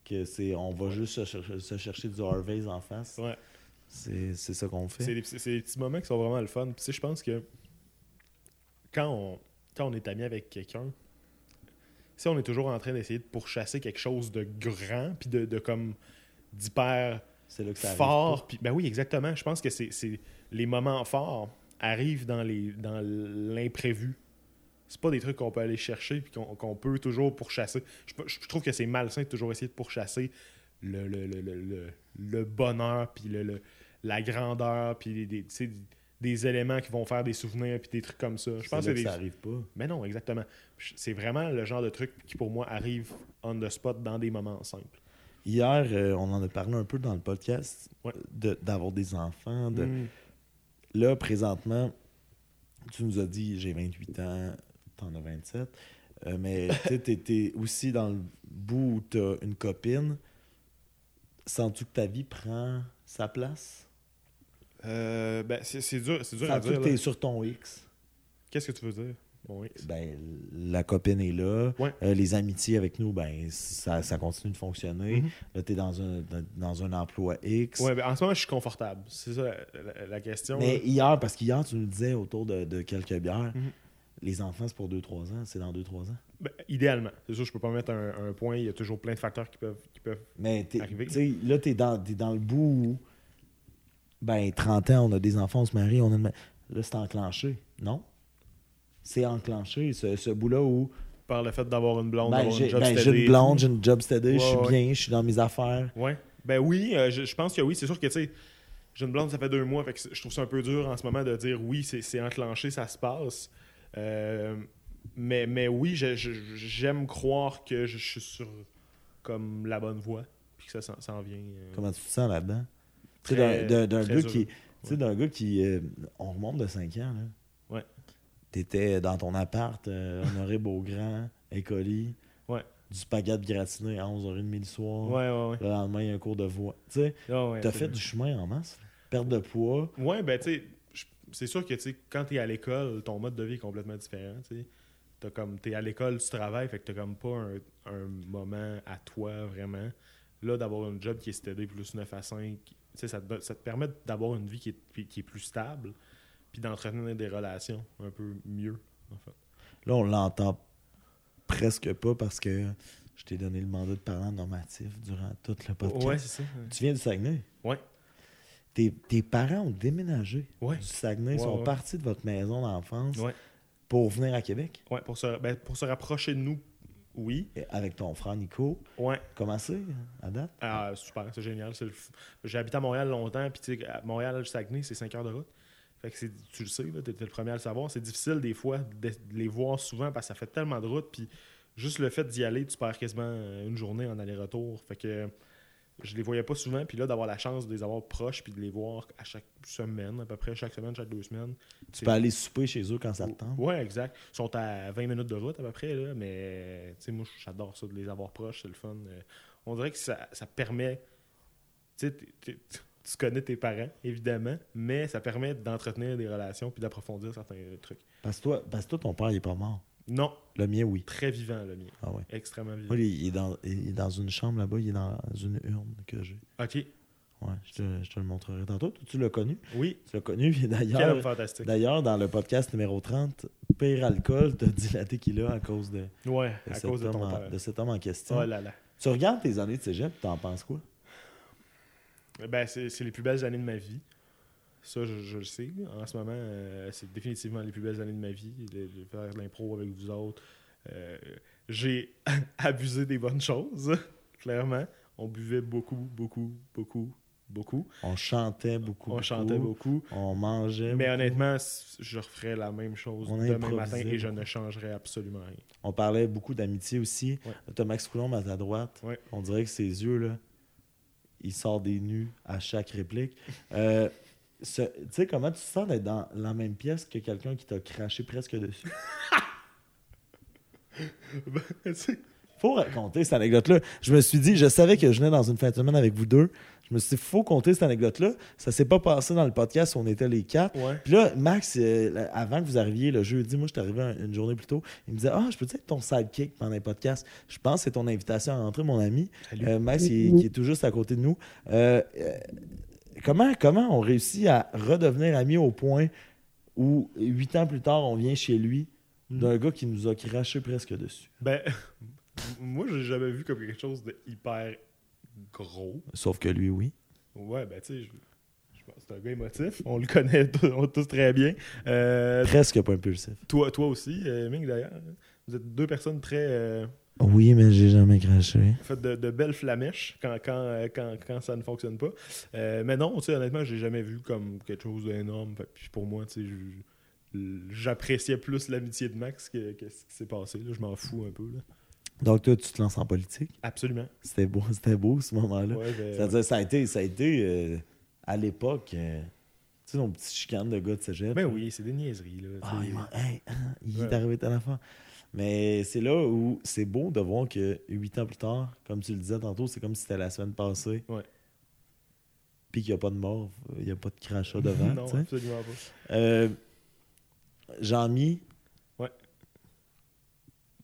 Que c'est, on va juste se chercher, se chercher du Harvey's en face. Ouais. C'est, ça qu'on fait. c'est des petits moments qui sont vraiment le fun. Puis, je pense que quand on, quand on est ami avec quelqu'un, si on est toujours en train d'essayer de pourchasser quelque chose de grand, puis de, de comme d'hyper fort. Puis, ben oui, exactement. Je pense que c'est les moments forts arrivent dans les dans l'imprévu. C'est pas des trucs qu'on peut aller chercher puis qu'on qu'on peut toujours pourchasser. Je, je trouve que c'est malsain de toujours essayer de pourchasser le, le, le, le, le- le bonheur puis le, la grandeur puis des, des, des éléments qui vont faire des souvenirs puis des trucs comme ça. Je pense que ça arrive pas. Mais non, exactement. C'est vraiment le genre de truc qui pour moi arrive on the spot dans des moments simples. Hier, euh, on en a parlé un peu dans le podcast Ouais. de- d'avoir des enfants. De... Mm. Là, présentement, tu nous as dit j'ai 28 ans, t'en as 27. euh, mais tu étais aussi dans le bout où t'as une copine. Sens-tu que ta vie prend sa place? Euh, ben, c'est dur, c'est dur à dire. que là. t'es sur ton X? Qu'est-ce que tu veux dire? Bon, X. Ben, la copine est là. Ouais. Euh, les amitiés avec nous, ben, ça, ça continue de fonctionner. Mhm. Là, t'es dans un, dans, dans un emploi X. Ouais, ben, en ce moment, je suis confortable. C'est ça la, la- la question. Mais là. hier, parce qu'hier, tu nous disais autour de, de quelques bières, Mhm. les enfants, c'est pour 2-3 ans. C'est dans 2-3 ans? Ben, idéalement. C'est sûr, je peux pas mettre un, un point. Il y a toujours plein de facteurs qui peuvent. Qui peuvent... Mais t'es- Arrivé. tu là, t'es dans, le bout où, ben, 30 ans, on a des enfants, on se marie, on a Là, c'est enclenché. Non? C'est enclenché, ce, ce bout-là où Par le fait d'avoir une blonde, ben, j'ai une job ben, j'ai une blonde, j'ai une job steady, je suis Ouais, bien, je suis dans mes affaires. Ouais. Ben oui, euh, je, je pense que oui. C'est sûr que, tu sais, j'ai une blonde, ça fait deux mois. Fait que c'est- je trouve ça un peu dur en ce moment de dire oui, c'est c'est enclenché, ça se passe. Euh, mais, mais oui, je- je- j'aime croire que je suis sur comme la bonne voie, puis que ça s'en s'en vient. euh, Comment tu te sens là-dedans? D'un- gars qui. Tu sais, d'un gars qui. euh, on remonte de 5 ans, là. Ouais. T'étais dans ton appart, euh, Honoré Beaugrand, Écoli. Ouais. Du spaghetti gratiné à 11h30 le soir. Ouais, ouais, ouais. Le lendemain, il y a un cours de voix. Tu sais, Ah ouais, t'as fait du chemin en masse. là. Perte de poids. Ouais, ben, tu sais, c'est sûr que, tu sais, quand t'es à l'école, ton mode de vie est complètement différent, tu sais. T'as comme, t'es à l'école, tu travailles, fait que t'as comme pas un, un moment à toi, vraiment. Là, d'avoir un job qui est stédé plus 9 à 5, tu sais, ça, te ça te permet d'avoir une vie qui est, qui est plus stable, puis d'entretenir des relations un peu mieux, en fait. Là, on l'entend presque pas parce que je t'ai donné le mandat de parent normatif durant tout le podcast. Ouais, c'est ça. Tu viens du Saguenay? Ouais. Tes, tes parents ont déménagé Ouais. du Saguenay, Ouais, sont ouais. partis de votre maison d'enfance Ouais. pour venir à Québec? Ouais, pour se, ben, pour se rapprocher de nous, oui. Et avec ton frère Nico. Ouais. Comment c'est à date? Ah, super, c'est génial. le J'ai habité à Montréal longtemps, puis tu sais, à Montréal, Saguenay, c'est 5 heures de route. Fait que c'est- tu le sais, tu étais le premier à le savoir. C'est difficile des fois de, de les voir souvent parce que ça fait tellement de route, puis juste le fait d'y aller, tu perds quasiment euh, une journée en aller-retour. Fait que je les voyais pas souvent, puis là, d'avoir la chance de les avoir proches, puis de les voir à chaque semaine, à peu près chaque semaine, chaque deux semaines. Tu peux aller souper chez eux quand ça te tente. Ouais, exact. Ils sont à 20 minutes de route à peu près, là, mais tu sais, moi, j'adore ça, de les avoir proches, c'est le fun. Euh, on dirait que ça, ça permet. Tu tu connais tes parents, évidemment, mais ça permet d'entretenir des relations puis d'approfondir certains trucs. Parce que toi, parce que toi, ton père, il est pas mort. Non, Le mien, oui. très vivant, le mien. Ah ouais. Extrêmement vivant. Moi, il, est dans, il est dans une chambre là-bas, il est dans une urne que j'ai. Ok, Ouais, je te, je te le montrerai tantôt. Tu l'as connu? oui, Tu l'as connu, puis quel homme d'ailleurs, fantastique. d'ailleurs, dans le podcast numéro 30, Pire Alcool t'a dilaté qu'il a à cause de, de Ouais, à cet cause de homme ton en, de cet homme en question. Oh là là. Tu regardes tes années de cégep, t'en penses quoi? Ben, c'est les plus belles années de ma vie. Ça, je, je le sais. En ce moment, euh, c'est définitivement les plus belles années de ma vie. De, de faire de l'impro avec vous autres. Euh, J'ai abusé des bonnes choses, clairement. On buvait beaucoup, beaucoup, beaucoup, beaucoup. On chantait beaucoup. On chantait beaucoup. On mangeait. Mais beaucoup. honnêtement, je referais la même chose On demain matin et je ne changerais absolument rien. On parlait beaucoup d'amitié aussi. Ouais. T'as Max Coulombe à ta droite. Ouais. On dirait que ses yeux, là, il sort des nus à chaque réplique. Euh, tu sais, comment tu sens d'être dans la même pièce que quelqu'un qui t'a craché presque dessus? Sais, faut raconter cette anecdote-là. Je me suis dit, je savais que je venais dans une fin de semaine avec vous deux. Je me suis dit, faut compter cette anecdote-là. Ça s'est pas passé dans le podcast où on était les quatre. ouais. Puis là, Max, euh, avant que vous arriviez le jeudi, moi, je suis arrivé un- une journée plus tôt. Il me disait Ah, je peux être ton sidekick pendant les podcasts? Je pense que c'est ton invitation à rentrer, mon ami. Salut. Euh, Max, est, qui est tout juste à côté de nous. Euh, euh, comment, comment on réussit à redevenir amis au point où, huit ans plus tard, on vient chez lui d'un gars qui nous a craché presque dessus? Ben, moi, j'ai jamais vu comme quelque chose de hyper gros. Sauf que lui, oui. Ouais, ben, tu sais, je, je pense que c'est un gars émotif. On le connaît tous, on- tous très bien. Euh, Presque pas impulsif. toi, toi aussi, euh, Ming, d'ailleurs. Vous êtes deux personnes très. euh, Oui, mais j'ai jamais craché. faites de, de belles flamèches quand, quand, euh, quand, quand ça ne fonctionne pas. Euh, mais non, tu sais, honnêtement, j'ai jamais vu comme quelque chose d'énorme. Puis pour moi, tu sais, j'appréciais plus l'amitié de Max que, que ce qui s'est passé. là. Je m'en fous un peu. Là. Donc, toi, tu te lances en politique? Absolument. C'était beau, c'était beau ce moment-là. Ouais, ben, C'est-à-dire, ça a été, ça a été euh, à l'époque, euh, tu sais, nos petits chicanes de gars de cégep. ben oui, c'est des niaiseries. Là, Ah, il, hey, hein, il est arrivé telle affaire. Mais c'est là où c'est beau de voir que huit ans plus tard, comme tu le disais tantôt, c'est comme si c'était la semaine passée. Ouais. Puis qu'il n'y a pas de mort, il n'y a pas de crachat devant. non, absolument pas. Euh, Jean-Mi. Ouais.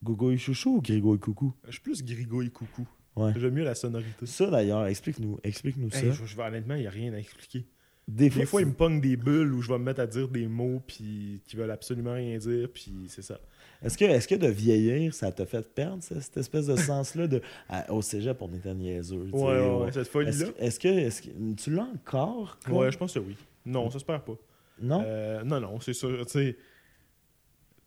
Gogo et Chouchou ou Grégo et Coucou? Je suis plus Grigo et Coucou. Ouais. J'aime mieux la sonorité. Ça d'ailleurs, explique-nous explique-nous Hey, ça. je, je vais- honnêtement, il n'y a rien à expliquer. Des Des fois, ils me pognent des bulles où je vais me mettre à dire des mots puis qui veulent absolument rien dire, puis c'est ça. Est-ce que, est que de vieillir, ça t'a fait perdre ça, cette espèce de sens-là de à- au cégep, on était niaiseux. Ouais, ouais, ouais, cette Est-ce folie-là. est-ce que, est-ce que- tu l'as encore? quoi? Ouais, je pense que oui. Non, ça se perd pas. Non? Euh, non, non, c'est sûr. Tu sais,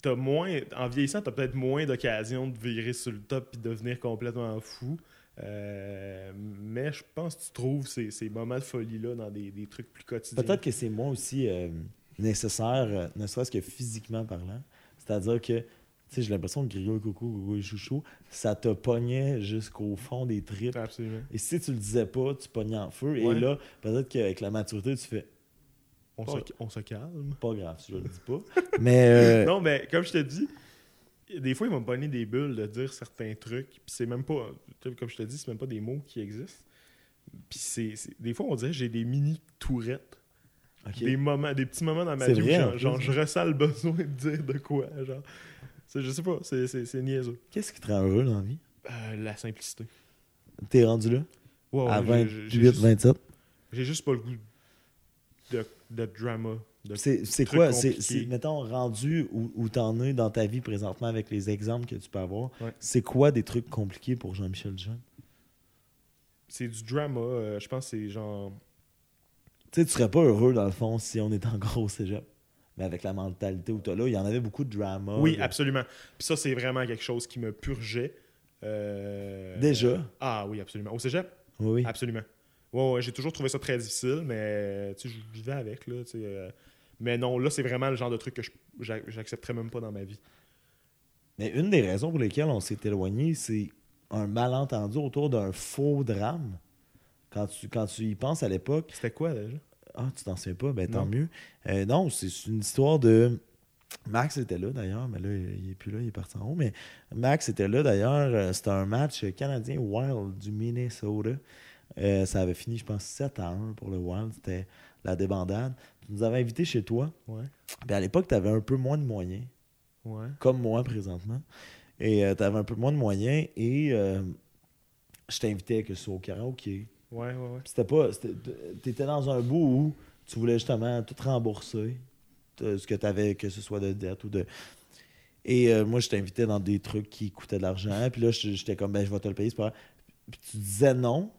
t'as moins. En vieillissant, t'as peut-être moins d'occasions de virer sur le top de devenir complètement fou. Euh, mais je pense que tu trouves ces, ces moments de folie-là dans des, des trucs plus quotidiens. Peut-être que c'est moins aussi euh, nécessaire, ne serait-ce que physiquement parlant. C'est-à-dire que sais, j'ai l'impression que Grigo et Coco, Coco et Chouchou, ça te pognait jusqu'au fond des tripes. Absolument. Et si tu le disais pas, tu pognais en feu. Ouais. Et là, peut-être qu'avec la maturité, tu fais On, Pas- se, on se calme. pas grave, je le dis pas. Mais euh, Non, mais comme je te dis, des fois, ils vont me pogner des bulles de dire certains trucs. Puis c'est même pas, comme je te dis, c'est même pas des mots qui existent. Puis c'est, des fois, on dirait que j'ai des mini tourettes. Des moments, des petits moments dans ma vie où genre, genre, je ressens le besoin de dire de quoi. Genre. C'est- je sais pas, c'est, niaiseux. qu'est-ce qui te rend heureux dans la vie? Euh, la simplicité. T'es rendu là? Ouais, ouais, à j'ai- j'ai- j'ai 28, juste- 27? J'ai juste pas le goût de, de drama. de- C'est quoi? C'est, mettons, rendu où, où t'en es dans ta vie présentement avec les exemples que tu peux avoir, Ouais. c'est quoi des trucs compliqués pour Jean-Michel Jean? C'est du drama. euh, je pense que c'est genre. Tu sais, tu serais pas heureux dans le fond si on était encore au cégep. Mais avec la mentalité où t'as là, il y en avait beaucoup de drama. Oui, absolument. Puis ça, c'est vraiment quelque chose qui me purgeait. Euh, Déjà? ah oui, absolument. Au cégep? Oui. Absolument. Ouais, ouais, j'ai toujours trouvé ça très difficile, mais tu sais, je vivais avec. Là, tu sais, euh, mais non, là, c'est vraiment le genre de truc que j'accepterais même pas dans ma vie. Mais une des raisons pour lesquelles on s'est éloigné, c'est un malentendu autour d'un faux drame. Quand tu, quand tu y penses à l'époque, C'était quoi déjà? Ah, tu t'en souviens pas, ben tant Non. mieux. Euh, non, c'est une histoire de. Max était là d'ailleurs, mais là, il est plus là, il est parti en haut. Mais Max était là d'ailleurs. euh, C'était un match canadien Wild du Minnesota. Euh, ça avait fini, je pense, 7 à 1 pour le Wild. C'était la débandade. Tu nous avais invités chez toi. Ouais. Puis à l'époque, tu avais un peu moins de moyens. Ouais. comme moi présentement. Et tu avais un peu moins de moyens et euh, je t'invitais que ce soit au karaoké. Ouais, ouais, ouais. C'était pas. Tu étais dans un bout où tu voulais justement tout rembourser, ce que tu avais, que ce soit de dette ou de. Et euh, moi, je t'invitais dans des trucs qui coûtaient de l'argent. Puis là, j'étais comme, ben, je vais te le payer, pas. Puis tu disais non.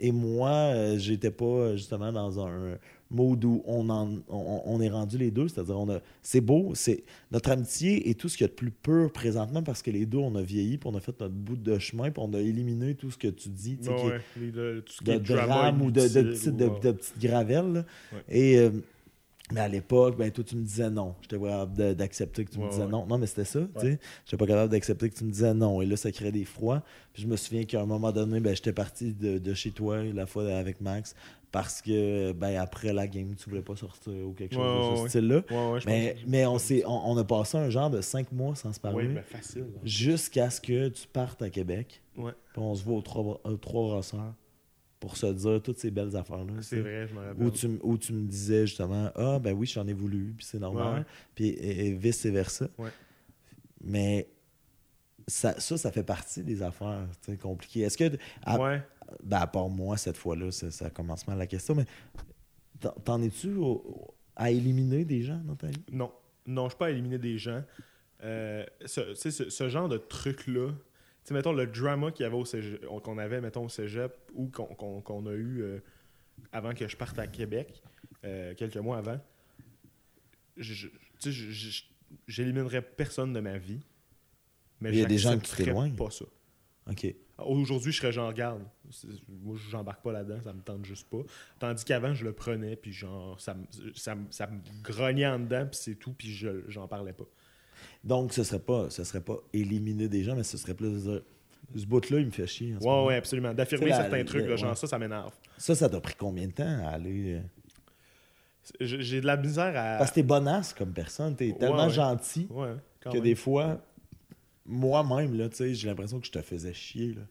Et moi, euh, j'étais pas justement dans un mode où on, en- on, on est rendu les deux. C'est-à-dire, on a, c'est beau, c'est notre amitié est tout ce qu'il y a de plus pur présentement parce que les deux, on a vieilli, puis on a fait notre bout de chemin, puis on a éliminé tout ce que tu dis, tu sais, Ouais, qui est ouais. Les- de- tout ce qui de est drama drame ou de, de, petites- de- ou, de petites gravelles. Ouais. Et, euh, mais à l'époque, ben, toi, tu me disais non. J'étais pas capable d'accepter que tu me Ouais, disais ouais. non. Non, mais c'était ça. tu sais. Ouais. J'étais pas capable d'accepter que tu me disais non. Et là, ça créait des froids. Puis je me souviens qu'à un moment donné, ben, j'étais parti de, de chez toi la fois avec Max parce que ben, après la game, tu voulais pas sortir ou quelque chose Ouais, de ce ouais, style-là. Ouais, Mais, mais on, on, on a passé un genre de cinq mois sans se parler ben, facile. là. jusqu'à ce que tu partes à Québec. Ouais. Puis on se voit aux trois, aux trois brasseurs pour se dire toutes ces belles affaires-là. C'est vrai, je me rappelle. Où tu, où tu me disais justement Ah, ben oui, j'en ai voulu, puis c'est normal. Puis et, et vice-versa. Mais ça, ça, ça fait partie des affaires compliquées. Est-ce que, à. Ben, à part moi, cette fois-là, ça, ça commence mal la question, mais t'en- es-tu à éliminer des gens dans ta vie? Non, non, je suis pas à éliminer des gens. Euh, ce, tu sais, ce, ce genre de truc-là, tu mettons le drama qu'il y avait au qu'on avait, mettons, au cégep, ou qu'on a eu euh, avant que je parte à Québec, euh, quelques mois avant, j'éliminerais personne de ma vie. Mais Il y a des gens qui t'éloignent. pas ça. OK. Aujourd'hui, je serais genre, regarde, c'est- moi, j'embarque pas là-dedans, ça me tente juste pas. Tandis qu'avant, je le prenais, puis genre, ça, me- ça, ça me grognait en dedans, puis c'est tout, puis je- j'en parlais pas. Donc, ce serait pas, ce serait pas éliminer des gens, mais ce serait plus de dire ce bout-là, il me fait chier. en ce Ouais, moment. ouais, absolument. D'affirmer la- certains trucs, là, genre ouais. ça, ça m'énerve. Ça, ça t'a pris combien de temps à aller. euh, J'ai de la misère à. Parce que t'es bonasse comme personne, t'es Ouais, tellement ouais. gentil que même. des fois, moi-même, là, tu sais, j'ai l'impression que je te faisais chier. Là.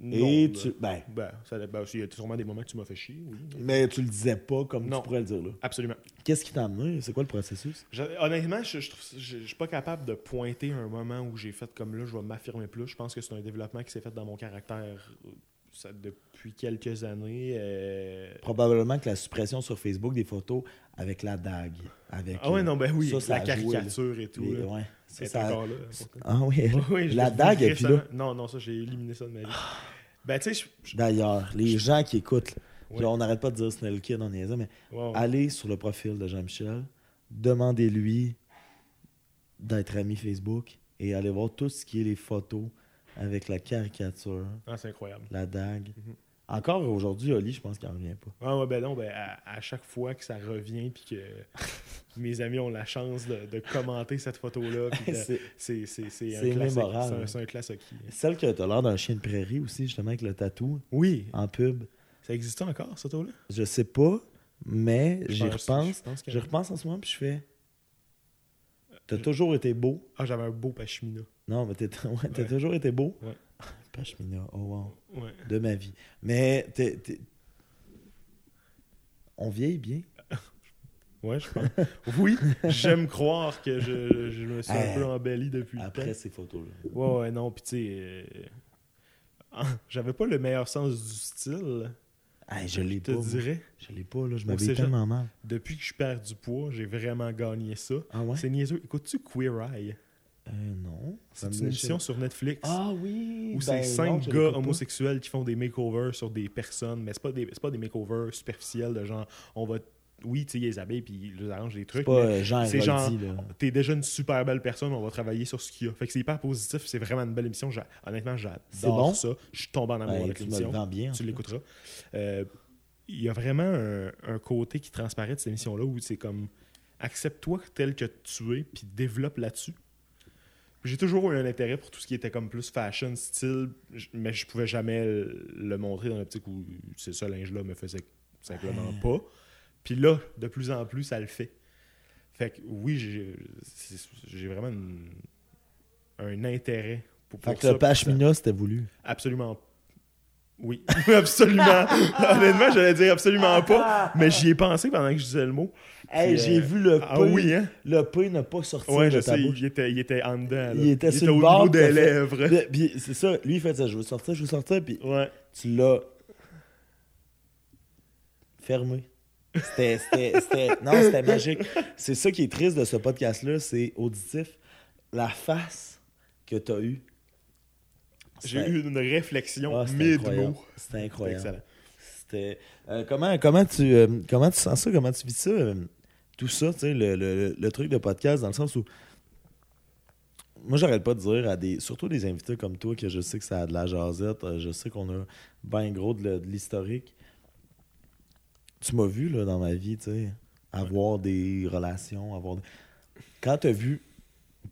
Non, Et ben, tu. Ben, Ben, ça, ben, il y a sûrement des moments que tu m'as fait chier, oui. mais tu le disais pas comme Non. tu pourrais le dire là. Absolument. Qu'est-ce qui t'a amené? C'est quoi le processus? Je- honnêtement, je, je, trouve- je- je suis pas capable de pointer un moment où j'ai fait comme là, je vais m'affirmer plus. Je pense que c'est un développement qui s'est fait dans mon caractère euh, ça, depuis quelques années. euh, Probablement que la suppression sur Facebook des photos avec la dague. Avec, Ah ouais, euh, non, ben oui, ça, ça la a joué, caricature et tout. les- là. ouais, ça, Elle est ça- encore là. Ah oui, la dague est plus là. Non, non, ça, j'ai éliminé ça de ma vie. Ben, tu sais, je- D'ailleurs, les gens qui écoutent, Ouais. on n'arrête pas de dire Snell Kid, on est mais allez sur le profil de Jean-Michel, demandez-lui d'être ami Facebook et allez voir tout ce qui est les photos avec la caricature, Ah, c'est incroyable. la dague. Mhm. Encore aujourd'hui, Oli, je pense qu'il en revient pas. Ah ouais, ben non, ben à, à chaque fois que ça revient puis que mes amis ont la chance de, de commenter cette photo-là, C'est- un classique. mémorable. C'est un- classique. Celle que t'as l'air d'un chien de prairie aussi, justement, avec le tatou Oui, en pub. ça existe encore, cette photo-là? Je sais pas, mais j'y pense- repense. je repense en ce moment, puis je fais. T'as toujours été beau. Ah, j'avais un beau pashmina. Non, mais ouais, t'as Ouais. toujours été beau. Ouais. Oh wow. Ouais. De ma vie. Mais t'es- t'es- on vieillit bien. Ouais, je pense. oui, j'aime croire que je, je me suis un Hey. peu embelli depuis le Après temps. ces photos-là. Ouais, ouais, non, puis tu sais, euh, j'avais pas le meilleur sens du style, Hey, je l'ai je te pas. dirais. Je l'ai pas, là. Je m'habille tellement mal. Depuis que je perds du poids, j'ai vraiment gagné ça. Ah ouais? C'est niaiseux. Écoutes-tu Queer Eye? Euh, non. C'est une émission sur Netflix. Ah oui! où ben c'est cinq gars homosexuels qui font des makeovers sur des personnes, mais c'est pas des, c'est pas des makeovers superficiels de genre, on va, oui, tu sais, les habillent puis ils arrangent des C'est trucs, mais euh, c'est genre- t'es déjà une super belle personne, on va travailler sur ce qu'il y a. Fait que c'est hyper positif, c'est vraiment une belle émission. Honnêtement, j'adore C'est bon? ça. Je suis tombé en amour Ben, avec l'émission. Tu l'écouteras. Euh, Il y a vraiment un, un côté qui transparaît de cette émission-là où c'est comme accepte-toi tel que tu es puis développe là-dessus. J'ai toujours eu un intérêt pour tout ce qui était comme plus fashion, style, mais je pouvais jamais le montrer dans l'optique où c'est ce linge-là me faisait simplement pas. Puis là, de plus en plus, ça le fait. Fait que oui, j'ai vraiment une- un intérêt pour, Fait pour que ça, le ça- Pashmina, c'était voulu. Absolument. Oui, absolument. Honnêtement, j'allais dire absolument pas, mais j'y ai pensé pendant que je disais le mot. Hey, j'ai euh, vu le P. Ah oui, hein? Le P n'a pas sorti Ouais, de je ta sais, bouche. il était, il était en dedans. là. Il était sur le au bord, niveau des fait- lèvres. Puis- c'est ça, lui il fait ça, je veux sortir, je veux sortir, puis Ouais. tu l'as fermé. C'était, c'était, c'était- non, c'était magique. C'est ça qui est triste de ce podcast-là, c'est auditif. La face que tu as eue. J'ai eu une réflexion Ah, c'était incroyable. mid-mot. C'était incroyable. excellent. Euh, comment, comment, tu, euh, comment tu sens ça? Comment tu vis ça? euh, tout ça, tu sais, le, le- le truc de podcast, dans le sens où. Moi, j'arrête pas de dire à des. Surtout des invités comme toi, que je sais que ça a de la jasette, je sais qu'on a bien gros de, l'historique. Tu m'as vu, là, dans ma vie, tu sais, avoir des relations, avoir. des- Quand tu as vu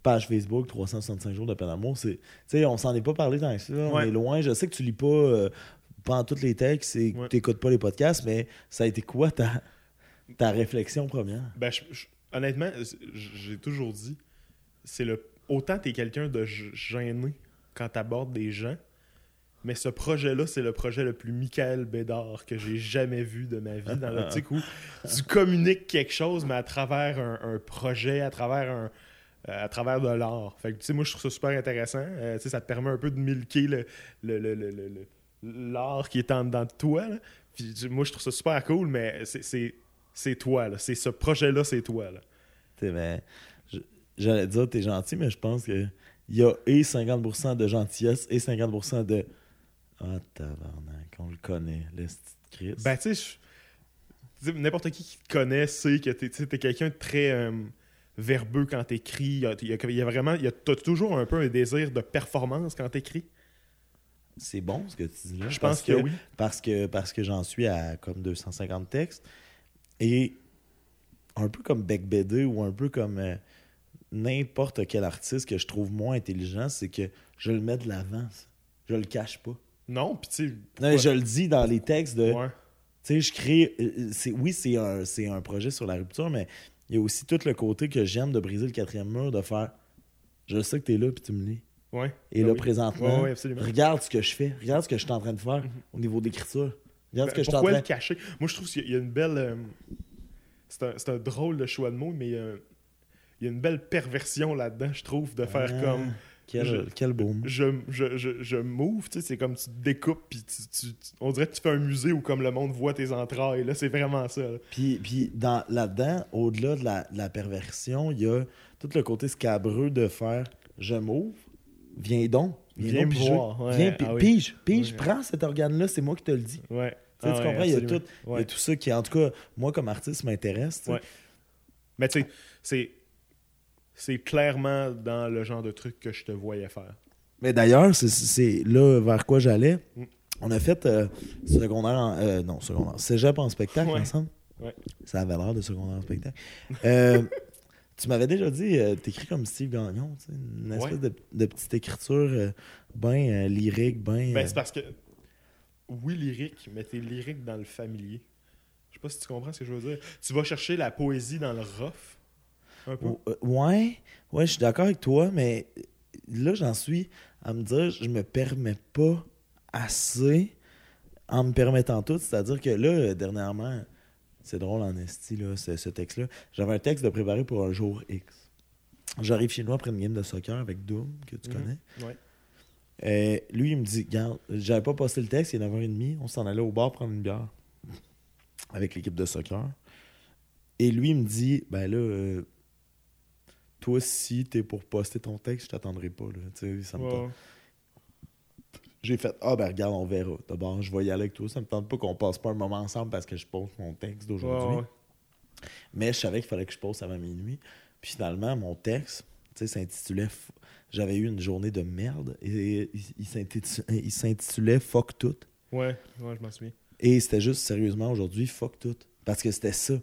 page Facebook 365 jours de peine d'amour, c'est. Tu sais, on s'en est pas parlé dans ça, on Ouais. est loin. Je sais que tu lis pas. euh, pendant tous les textes et que Ouais. tu n'écoutes pas les podcasts, mais ça a été quoi ta, ta réflexion première? Ben, je- je- honnêtement, j'ai toujours dit, c'est le autant t'es quelqu'un de gêné quand t'abordes des gens, mais ce projet-là, c'est le projet le plus Michael Bédard que j'ai jamais vu de ma vie, dans l'optique où tu communiques quelque chose, mais à travers un, un projet, à travers un à travers de l'art. Fait que, tu sais, moi, je trouve ça super intéressant. Euh, tu sais, ça te permet un peu de milquer le, le- le- le- le- le- l'art qui est en dedans de toi. là. Puis, tu- moi, je trouve ça super cool, mais c'est- toi. C'est ce projet-là, c'est toi. Là. Tu sais, ben, J'allais dire t'es gentil, mais je pense que il y a et 50% de gentillesse et 50% de Ah tabarnak, on le connaît, le petit Chris. Ben, tu sais, n'importe qui qui te connaît sait que t'es es quelqu'un de très euh, verbeux quand t'écris. Il y a, il y a- il y a vraiment, il y a, t'as toujours un peu un désir de performance quand t'écris. c'est bon ce que tu dis là. Je pense que, oui. Parce que, parce que j'en suis à comme 250 textes. Et un peu comme Beck BD ou un peu comme euh, n'importe quel artiste que je trouve moins intelligent, c'est que je le mets de l'avant. Je le cache pas. Non, puis tu sais. Je le dis dans les textes de. Ouais. Tu sais, je crée. euh, c'est, oui, c'est un, c'est un projet sur la rupture, mais il y a aussi tout le côté que j'aime de briser le quatrième mur, de faire. Je sais que t'es là, puis tu me lis. Ouais. Et Ben là, oui. présentement, Ouais, ouais, absolument. regarde ce que je fais. Regarde ce que je suis en train de faire Mhm. au niveau d'écriture. Regarde ce que je suis en train le cacher? Moi, je trouve qu'il y a- une belle. euh, c'est un, c'est un drôle de choix de mots, mais euh, il y a une belle perversion là-dedans, je trouve, de faire Ah, comme. Quel, je- quel mot. Je, je, je, je m'ouvre, tu sais, c'est comme tu te découpes, puis tu, tu- on dirait que tu fais un musée où comme le monde voit tes entrailles. Là, c'est vraiment ça. là. Puis, puis dans, là-dedans, au-delà de la, de la perversion, il y a tout le côté scabreux de faire je m'ouvre, viens donc. Viens, Viens donc me voir, ouais, Viens, ah oui. pige, pige, Oui. prends cet organe-là, c'est moi qui te le dis. Ouais. Tu Ah tu ouais, comprends? Il y a tout, il y a tout ça qui, en tout cas, moi comme artiste, m'intéresse. Mais tu sais, c'est. C'est clairement dans le genre de truc que je te voyais faire. Mais d'ailleurs, c'est- là vers quoi j'allais. Mm. On a fait euh, secondaire, en- euh, non, secondaire, cégep en spectacle Ouais. ensemble. Ouais. Ça avait l'air de secondaire en spectacle. Euh, tu m'avais déjà dit, t'écris comme Steve Gagnon, tu sais, une espèce de, de petite écriture bien lyrique, bien. Ben, c'est parce que. Oui, lyrique, mais t'es lyrique dans le familier. Je sais pas si tu comprends ce que je veux dire. Tu vas chercher la poésie dans le rough. Peu. ouais, ouais, je suis d'accord avec toi, mais là, j'en suis à me dire, je me permets pas assez en me permettant tout. C'est-à-dire que là, euh, dernièrement, c'est drôle en esti, là, ce, ce texte-là. J'avais un texte de préparer pour un jour X. J'arrive chez nous après une game de soccer avec Doom, que tu Mhm. connais. Ouais. Euh, lui, il me dit, regarde, j'avais pas posté le texte, il est 9h30, on s'en allait au bar prendre une bière avec l'équipe de soccer. Et lui, il me dit, ben là, euh, toi, si t'es pour poster ton texte, je t'attendrai pas. Là. Ça me. J'ai fait, ah ben regarde, on verra. D'abord, je vais y aller avec toi. Ça me tente pas qu'on passe pas un moment ensemble parce que je poste mon texte d'aujourd'hui. Mais je savais qu'il fallait que je poste avant minuit. Puis finalement, mon texte, tu sais, s'intitulait. J'avais eu une journée de merde et il s'intitulait Fuck tout. Ouais, ouais, je m'en souviens. Et c'était juste sérieusement aujourd'hui, fuck tout. Parce que c'était ça.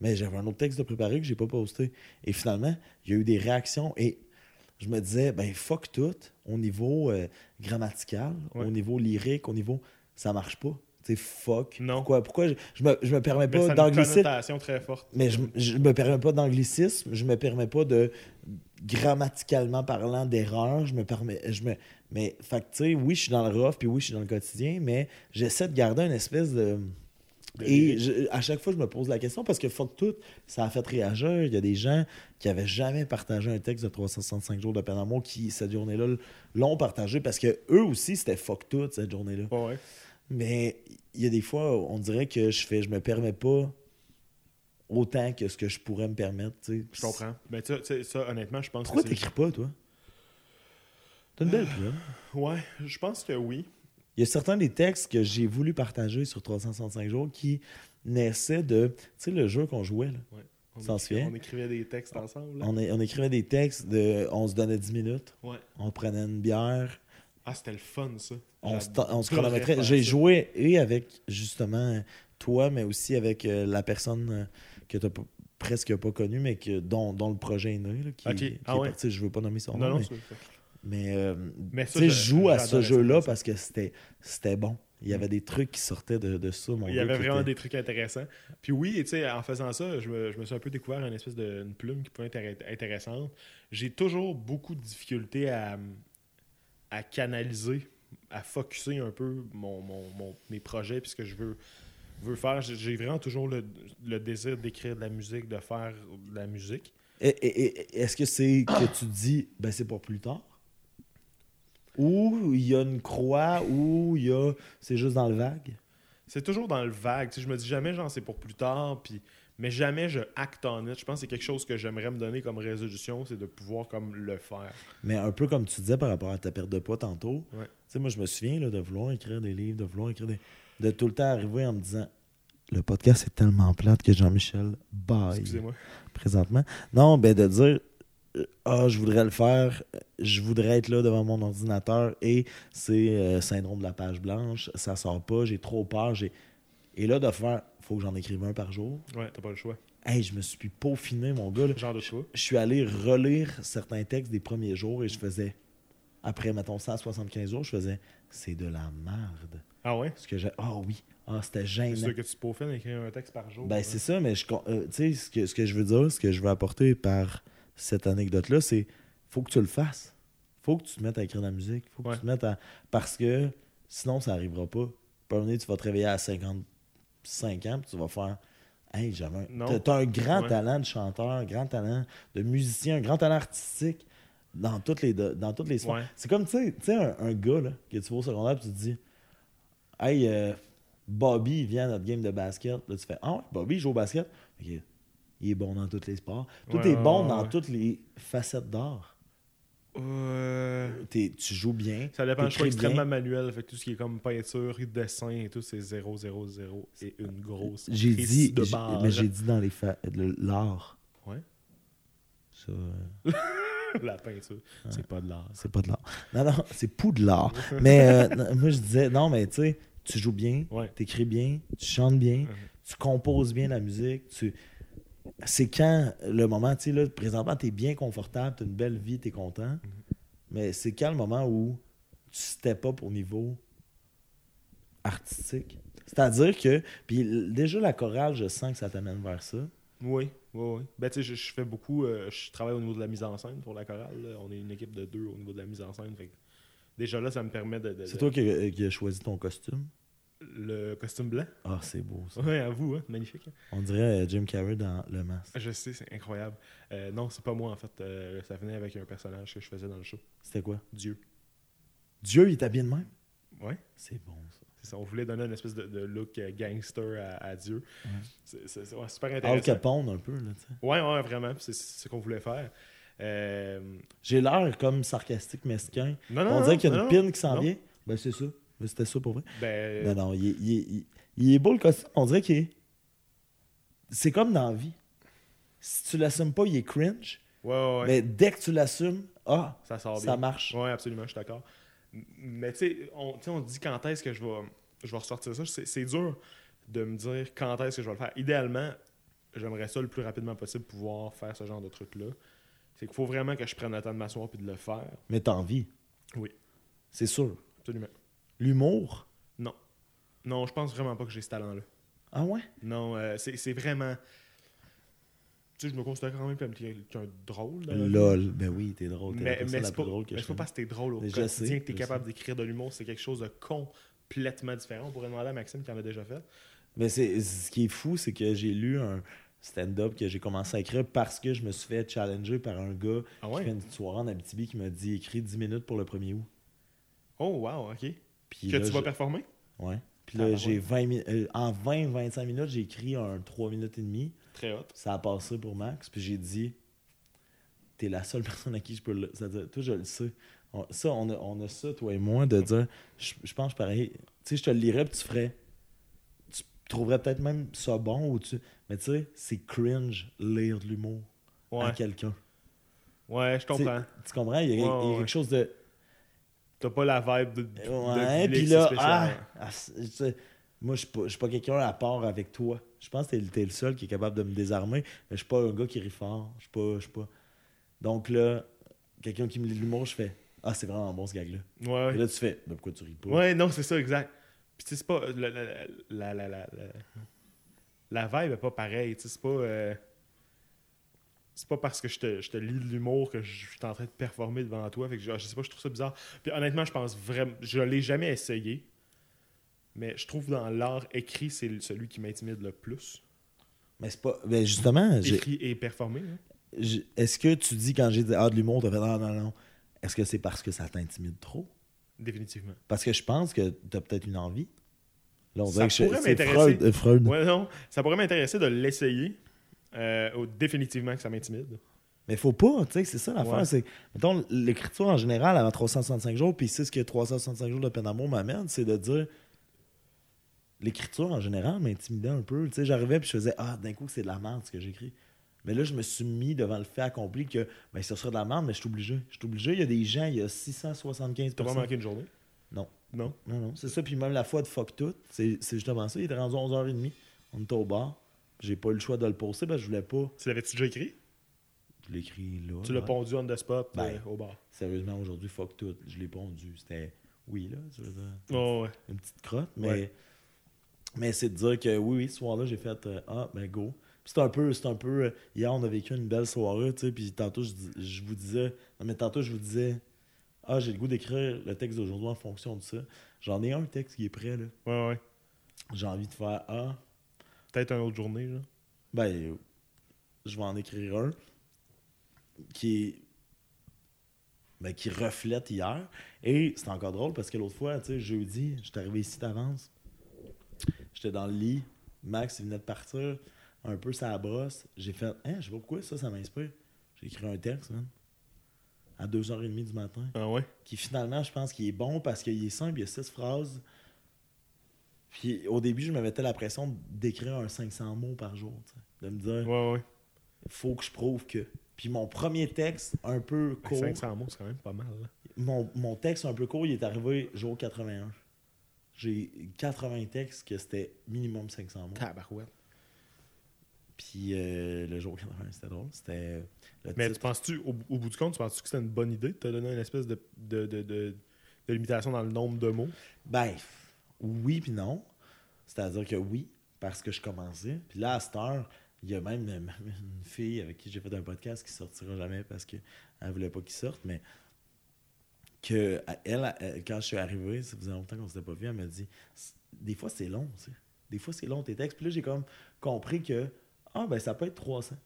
Mais j'avais un autre texte de préparé que j'ai pas posté. Et finalement, il y a eu des réactions et je me disais, ben fuck tout au niveau euh, grammatical, Ouais. au niveau lyrique, au niveau. Ça marche pas. Tu sais, fuck. Non. Pourquoi, pourquoi je, je me, je me permets Mais pas d'anglicisme. très forte. Mais je, je me permets pas d'anglicisme, je me permets pas de grammaticalement parlant d'erreur, je me permets je me mais fait tu sais oui, je suis dans le rough puis oui, je suis dans le quotidien, mais j'essaie de garder une espèce De et je- à chaque fois, je me pose la question parce que fuck tout, ça a fait réagir. Il y a des gens qui avaient jamais partagé un texte de 365 jours de peine d'amour qui, cette journée-là, l'ont partagé parce que eux aussi, c'était fuck tout cette journée-là. Ouais. Mais il y a des fois, on dirait que je fais, je me permets pas autant que ce que je pourrais me permettre. Je comprends. Mais tu sais- ça, honnêtement, je pense Pourquoi que c'est. t'écris pas, toi? T'as une belle plume. Ouais, je pense que oui. Il y a certains des textes que j'ai voulu partager sur 365 jours qui naissaient de. Tu sais, le jeu qu'on jouait, là. On, S'en écrivait, on écrivait des textes ensemble. On, on écrivait des textes de. On se donnait 10 minutes, Ouais. on prenait une bière, Ah, c'était le fun, ça. on, se, on chronométrait. J'ai joué et avec justement toi, mais aussi avec euh, la personne euh, que tu presque pas connue, mais que, dont, dont le projet est né, là, qui, Ah est ouais. parti. Je veux pas nommer son Non, nom, non, mais, c'est- mais, euh, Mais ça, je- joue à ce jeu-là parce que c'était c'était bon. Il y avait des trucs qui sortaient de, de ça, mon Il y avait vraiment était- des trucs intéressants. Puis oui, tu sais, en faisant ça, je me, je me suis un peu découvert une espèce de une plume qui peut être intér- intéressante. J'ai toujours beaucoup de difficultés à, à canaliser, à focuser un peu mon, mon- mon- mes projets puis ce que je veux, veux faire. J'ai- vraiment toujours le, le désir d'écrire de la musique, de faire de la musique. Est-ce que c'est que tu dis, ben c'est pour plus tard? Ou il y a une croix, ou il y a. C'est juste dans le vague? C'est toujours dans le vague. Je me dis jamais, genre, c'est pour plus tard, puis... mais jamais je acte en it. Je pense que c'est quelque chose que j'aimerais me donner comme résolution, c'est de pouvoir comme le faire. Mais un peu comme tu disais par rapport à ta perte de poids tantôt. Ouais. Tu sais, moi, je me souviens là, de vouloir écrire des livres, de vouloir écrire des. de tout le temps arriver en me disant le podcast est tellement plate que Jean-Michel baille Excusez-moi. présentement. Non, ben de dire ah, je voudrais le faire, je voudrais être là devant mon ordinateur et c'est euh, syndrome de la page blanche, ça sort pas, j'ai trop peur, j'ai. Et là, de faire, faut que j'en écrive un par jour. Ouais, t'as pas le choix. Hey, je me suis peaufiné, mon gars. là. Genre de choix. Je suis allé relire certains textes des premiers jours et je faisais, après, mettons, 175 jours, je faisais, c'est de la merde. Ah ouais? Ce que j'ai. Ah oui, ah, c'était C'est gênant. sûr que tu faire écrire un texte par jour. Ben, c'est ça, mais je, con- euh, tu sais, ce que, ce que je veux dire, ce que je veux apporter par cette anecdote-là, c'est faut que tu le fasses. faut que tu te mettes à écrire de la musique. faut que Ouais. tu te mettes à. Parce que sinon, ça n'arrivera pas. Puis, donné, tu vas te réveiller à 55 ans, puis tu vas faire. Hey, j'avais un. T'as, un grand Ouais. talent de chanteur, un grand talent de musicien, un grand talent artistique dans toutes les, dans toutes les. Ouais. C'est comme, tu sais, tu sais, un, un gars là, que tu vas au secondaire, puis tu te dis Hey, euh, Bobby, vient à notre game de basket. Là, tu fais Ah ouais, Bobby, joue au basket. Ok. Il est bon dans tous les sports. Tout Ouais, est bon ouais, dans ouais. toutes les facettes d'art. Euh, tu joues bien. Ça dépend, je suis extrêmement manuel. Fait que tout ce qui est comme peinture, dessin et tout, c'est 0, 0, 0 et une grosse J'ai crise dit, de j'ai- barre. mais j'ai dit dans les fa- l'art. Ouais. Ça, euh, La peinture, c'est pas de l'art. C'est pas de l'art. Non, non, c'est Poudlard. mais euh, non, moi, je disais, non, mais tu sais, tu joues bien, tu écris bien, tu chantes bien, Mhm. tu composes bien la musique. Tu... C'est quand le moment, tu sais, là, présentement, tu es bien confortable, tu as une belle vie, tu es content. Mais c'est quand le moment où tu step up au niveau artistique? C'est-à-dire que, puis déjà la chorale, je sens que ça t'amène vers ça. Oui, oui, oui. Ben, tu sais, je, je fais beaucoup. euh, je travaille au niveau de la mise en scène pour la chorale. là. On est une équipe de deux au niveau de la mise en scène. Fait que déjà là, ça me permet de. de- C'est toi qui, qui as choisi ton costume? Le costume blanc. Ah, c'est beau ça. Oui, à vous, hein? magnifique. hein. On dirait euh, Jim Carrey dans Le Masque. Je sais, c'est incroyable. Euh, non, c'est pas moi en fait. Euh, ça venait avec un personnage que je faisais dans le show. C'était quoi? Dieu. Dieu, il est habillé de même? Ouais. C'est bon ça. C'est ça. On voulait donner une espèce de, de look euh, gangster à, à Dieu. Ouais. C'est c'est- c'est- ouais, super Al intéressant. Capone un peu, là, tu sais. Ouais, ouais, vraiment. puis C'est c'est ce qu'on voulait faire. Euh, J'ai l'air comme sarcastique, mesquin. Non, non, On non, dirait qu'il y a non, une non. pine qui s'en Non. vient. Ben, c'est ça. Ben, c'était ça pour vrai. Ben, Non, non, il est, il est- il- il est beau le costume. On dirait qu'il est. C'est comme dans la vie. Si tu l'assumes pas, il est cringe. ouais, ouais, ouais. Mais dès que tu l'assumes, ah, ça sort bien. ça marche. Oui, absolument, je suis d'accord. Mais tu sais, on, on dit quand est-ce que je vais, je vais ressortir ça. C'est c'est dur de me dire quand est-ce que je vais le faire. Idéalement, j'aimerais ça le plus rapidement possible pouvoir faire ce genre de truc-là. C'est qu'il faut vraiment que je prenne le temps de m'asseoir et de le faire. Mais t'as envie. Oui. C'est sûr. Absolument. L'humour? Non. Non, je pense vraiment pas que j'ai ce talent-là. Ah ouais? Non, euh, c'est vraiment. Tu sais, je me considère quand même comme quelqu'un de drôle. Lol. Ben oui, t'es drôle. T'es Mais, mais c'est pas, drôle que mais je pas parce que t'es drôle au Mais je quotidien sais, que t'es capable d'écrire de l'humour. C'est quelque chose de complètement différent. On pourrait demander à Maxime qui en a déjà fait. Mais c'est ce qui est fou, c'est que j'ai lu un stand-up que j'ai commencé à écrire parce que je me suis fait challenger par un gars Ah qui fait une soirée en Abitibi qui m'a dit écris 10 minutes pour le 1er août. Oh, wow, ok. Puis que là, tu vas je- performer? Ouais. Puis Ah, là, bah j'ai ouais. 20 mi- euh, en 20-25 minutes, j'ai écrit un 3 minutes et demie. Très hot. Ça a passé pour Max. Puis j'ai dit T'es la seule personne à qui je peux le. C'est-à-dire, toi, je le sais. On- ça, on a, on a ça, toi et moi, de dire Je, je pense pareil. Tu sais, je te le lirais, puis tu ferais. Tu trouverais peut-être même ça bon. Ou tu... Mais tu sais, c'est cringe lire de l'humour à quelqu'un. ouais, je comprends. Tu comprends? Il y a, il y a Ouais, ouais. quelque chose de. T'as pas la vibe de. de Ouais, puis là, ah, ah, moi, je suis pas, pas quelqu'un à part avec toi. Je pense que t'es, t'es le seul qui est capable de me désarmer, mais je suis pas un gars qui rit fort. Je suis pas, pas. Donc là, quelqu'un qui me lit l'humour, je fais Ah, c'est vraiment bon ce gag-là. Ouais, Et là, tu fais Ben, pourquoi tu ris pas? Ouais, non, c'est ça, exact. Puis tu sais, c'est pas. La, la, la, la, la, la- la vibe est pas pareille. Tu sais, c'est pas. euh, c'est pas parce que je te, je te lis de l'humour que je suis en train de performer devant toi. Fait que je, je sais pas, je trouve ça bizarre. Puis honnêtement, je pense vraiment. Je l'ai jamais essayé. Mais je trouve dans l'art écrit, c'est celui qui m'intimide le plus. Mais c'est pas. Ben, justement, Écrit et performé. hein. est-ce que tu dis quand j'ai dit Ah, de l'humour, t'as fait Ah, non, non. Est-ce que c'est parce que ça t'intimide trop? Définitivement. Parce que je pense que t'as peut-être une envie. Là, on Ça dirait que je- pourrait m'intéresser. Freud. Freud. Ouais, non. Ça pourrait m'intéresser de l'essayer. Euh, oh, définitivement que ça m'intimide. Mais faut pas, tu sais, c'est ça l'affaire. Ouais. C'est, mettons, l'écriture en général avant 365 jours, puis c'est ce que 365 jours de peine d'amour m'amène, c'est de dire. L'écriture en général m'intimidait un peu. Tu sais, j'arrivais puis je faisais Ah, d'un coup, c'est de la merde ce que j'écris. Mais là, je me suis mis devant le fait accompli que ben, ce sera de la merde, mais je suis obligé. Je suis obligé. Il y a des gens, il y a 675 T'as pas personnes. manqué une journée? Non. Non? Non, non, c'est ça. Puis même la fois de fuck tout, c'est, c'est justement ça. Il était rendu 11h30. On était au bar. J'ai pas eu le choix de le poster parce que je voulais pas. Tu l'avais-tu déjà écrit? Je l'ai écrit là. Tu l'as ouais. pondu on the spot Ben. euh, au bar. Sérieusement, aujourd'hui, fuck tout. Je l'ai pondu. C'était oui, là. tu veux dire, Oh, ouais. Une petite crotte. Mais, Ouais. mais c'est de dire que oui, oui, ce soir-là, j'ai fait euh, Ah, ben go. Puis C'est un peu, c'est un peu. euh, hier, on a vécu une belle soirée, tu sais. Puis tantôt, je, je vous disais. Non, mais tantôt, je vous disais Ah, j'ai le goût d'écrire le texte d'aujourd'hui en fonction de ça. J'en ai un texte qui est prêt, là. Ouais, ouais. J'ai envie de faire Ah, Peut-être une autre journée, là. ben, je vais en écrire un qui ben, qui reflète hier. Et c'est encore drôle parce que l'autre fois, tu sais, jeudi, j'étais arrivé ici d'avance. J'étais dans le lit. Max, il venait de partir. Un peu sa brosse. J'ai fait, hein, je sais pas pourquoi ça, ça m'inspire. J'ai écrit un texte, man, à 2h30 du matin. Ah ouais? Qui finalement, je pense qu'il est bon parce qu'il est simple, il y a six phrases. Puis au début, je me mettais la pression d'écrire un 500 mots par jour. tu sais. De me dire, Ouais, ouais. faut que je prouve que. Puis mon premier texte, un peu court, 500 mots, c'est quand même pas mal. là. mon, mon texte un peu court, il est arrivé jour 81. J'ai 80 textes que c'était minimum 500 mots. Tabarouette. Puis euh, le jour 80, c'était drôle. C'était Mais tu penses-tu, au, au bout du compte, tu penses-tu que c'était une bonne idée de te donner une espèce de, de, de, de- de limitation dans le nombre de mots? Ben, oui puis non. C'est-à-dire que oui, parce que je commençais. Puis là, à cette heure, il y a même une fille avec qui j'ai fait un podcast qui sortira jamais parce qu'elle ne voulait pas qu'il sorte, mais que elle, elle, quand je suis arrivé, ça faisait longtemps qu'on ne s'était pas vu, elle m'a dit des fois c'est long, tu sais. Des fois c'est long tes textes. Puis là, j'ai comme compris que ah ben ça peut être 300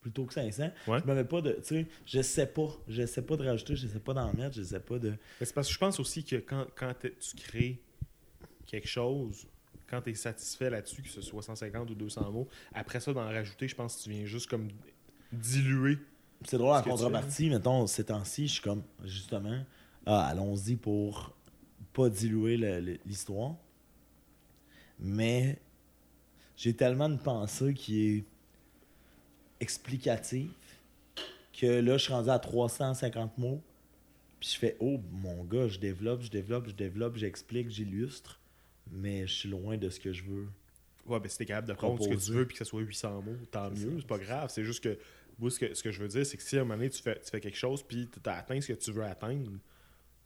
plutôt que 500. Ouais. Je me mets pas de. Tu sais, je sais pas. Je sais pas de rajouter, je sais pas d'en mettre, je sais pas de. C'est parce que je pense aussi que quand, quand tu crées quelque chose, quand tu es satisfait là-dessus, que ce soit 150 ou 200 mots, après ça, d'en rajouter, je pense que tu viens juste comme diluer. C'est drôle, en contrepartie, mettons, ces temps-ci, je suis comme, justement, ah, allons-y pour pas diluer l'histoire. Mais j'ai tellement de pensée qui est explicative que là, je suis rendu à 350 mots. Puis je fais, oh, mon gars, je développe, je développe, je développe, j'explique, j'illustre. Mais je suis loin de ce que je veux. Ouais, ben si t'es capable de prendre ce que tu veux puis que ce soit 800 mots, tant mieux, c'est pas grave. C'est juste que, moi, ce que, ce que je veux dire, c'est que si à un moment donné, tu fais, tu fais quelque chose puis tu as atteint ce que tu veux atteindre,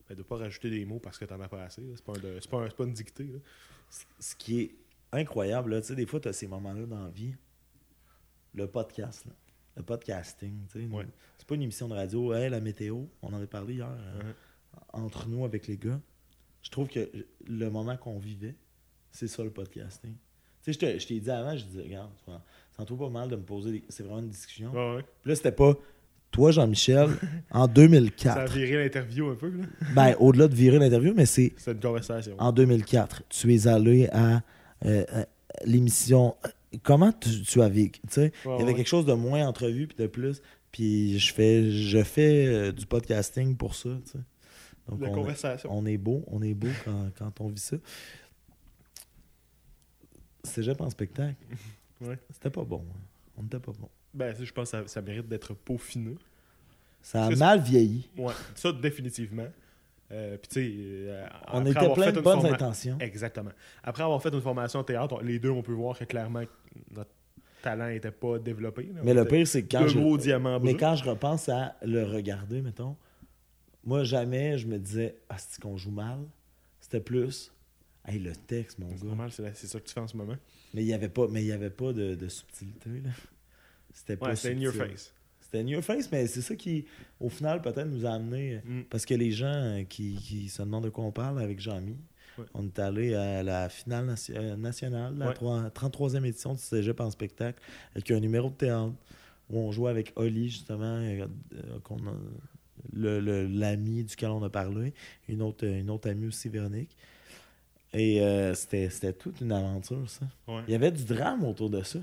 ben, de pas rajouter des mots parce que t'en as pas assez. C'est pas, un pas, un- pas une dictée. là. ce qui est incroyable, tu sais, des fois, tu as ces moments-là dans la vie. Le podcast, là. le podcasting. tu sais. Ouais. C'est pas une émission de radio. Hey, la météo, on en a parlé hier Mhm. entre nous avec les gars. Je trouve que le moment qu'on vivait, c'est ça le podcasting. Tu sais, je t'ai dit avant, je disais, regarde, ça pas mal de me poser. des- C'est vraiment une discussion. Ouais, ouais. Puis là, c'était pas toi, Jean-Michel, en Ça a 2004. viré l'interview un peu. là. Ben, au-delà de virer l'interview, mais c'est C'est une conversation. en 2004, tu es allé à euh, euh, l'émission. Comment tu, tu as vécu? tu sais? Ouais, Il y avait quelque chose de moins entrevu puis de plus. Puis je fais, je fais euh, du podcasting pour ça. tu sais. Donc La on, conversation. on est beau, on est beau quand, quand on vit ça. Cégep en spectacle. Ouais. C'était pas bon. hein. On n'était pas bon. Ben, ça, je pense que ça, ça mérite d'être peaufiné. Ça a mal vieilli. Ouais, ça définitivement. Euh, Puis tu sais, euh, On après était avoir plein fait de une bonnes forma- intentions. Exactement. Après avoir fait une formation en théâtre, on- les deux, on peut voir que clairement notre talent n'était pas développé. là. Mais le pire, c'est que quand deux je, gros diamants Mais quand je repense à le regarder, mettons, moi, jamais je me disais, ah, c'est qu'on joue mal? C'était plus, hey, le texte, mon gars. normal, c'est ça que tu fais en ce moment. Mais il n'y avait pas, mais y avait pas de, de subtilité, là. C'était pas Ouais, c'est in your face. C'était in your face, mais c'est ça qui, au final, peut-être nous a amené. Mm. Parce que les gens euh, qui, qui se demandent de quoi on parle avec Jean-Mi, Ouais. on est allé à la finale nation- euh, nationale, la Ouais. trois- 33e édition du Cégep en spectacle, avec un numéro de théâtre où on jouait avec Oli, justement, euh, qu'on a- l'ami duquel on a parlé, une autre, une autre amie aussi, Véronique. Et euh, c'était toute une aventure, ça. Ouais. Il y avait du drame autour de ça.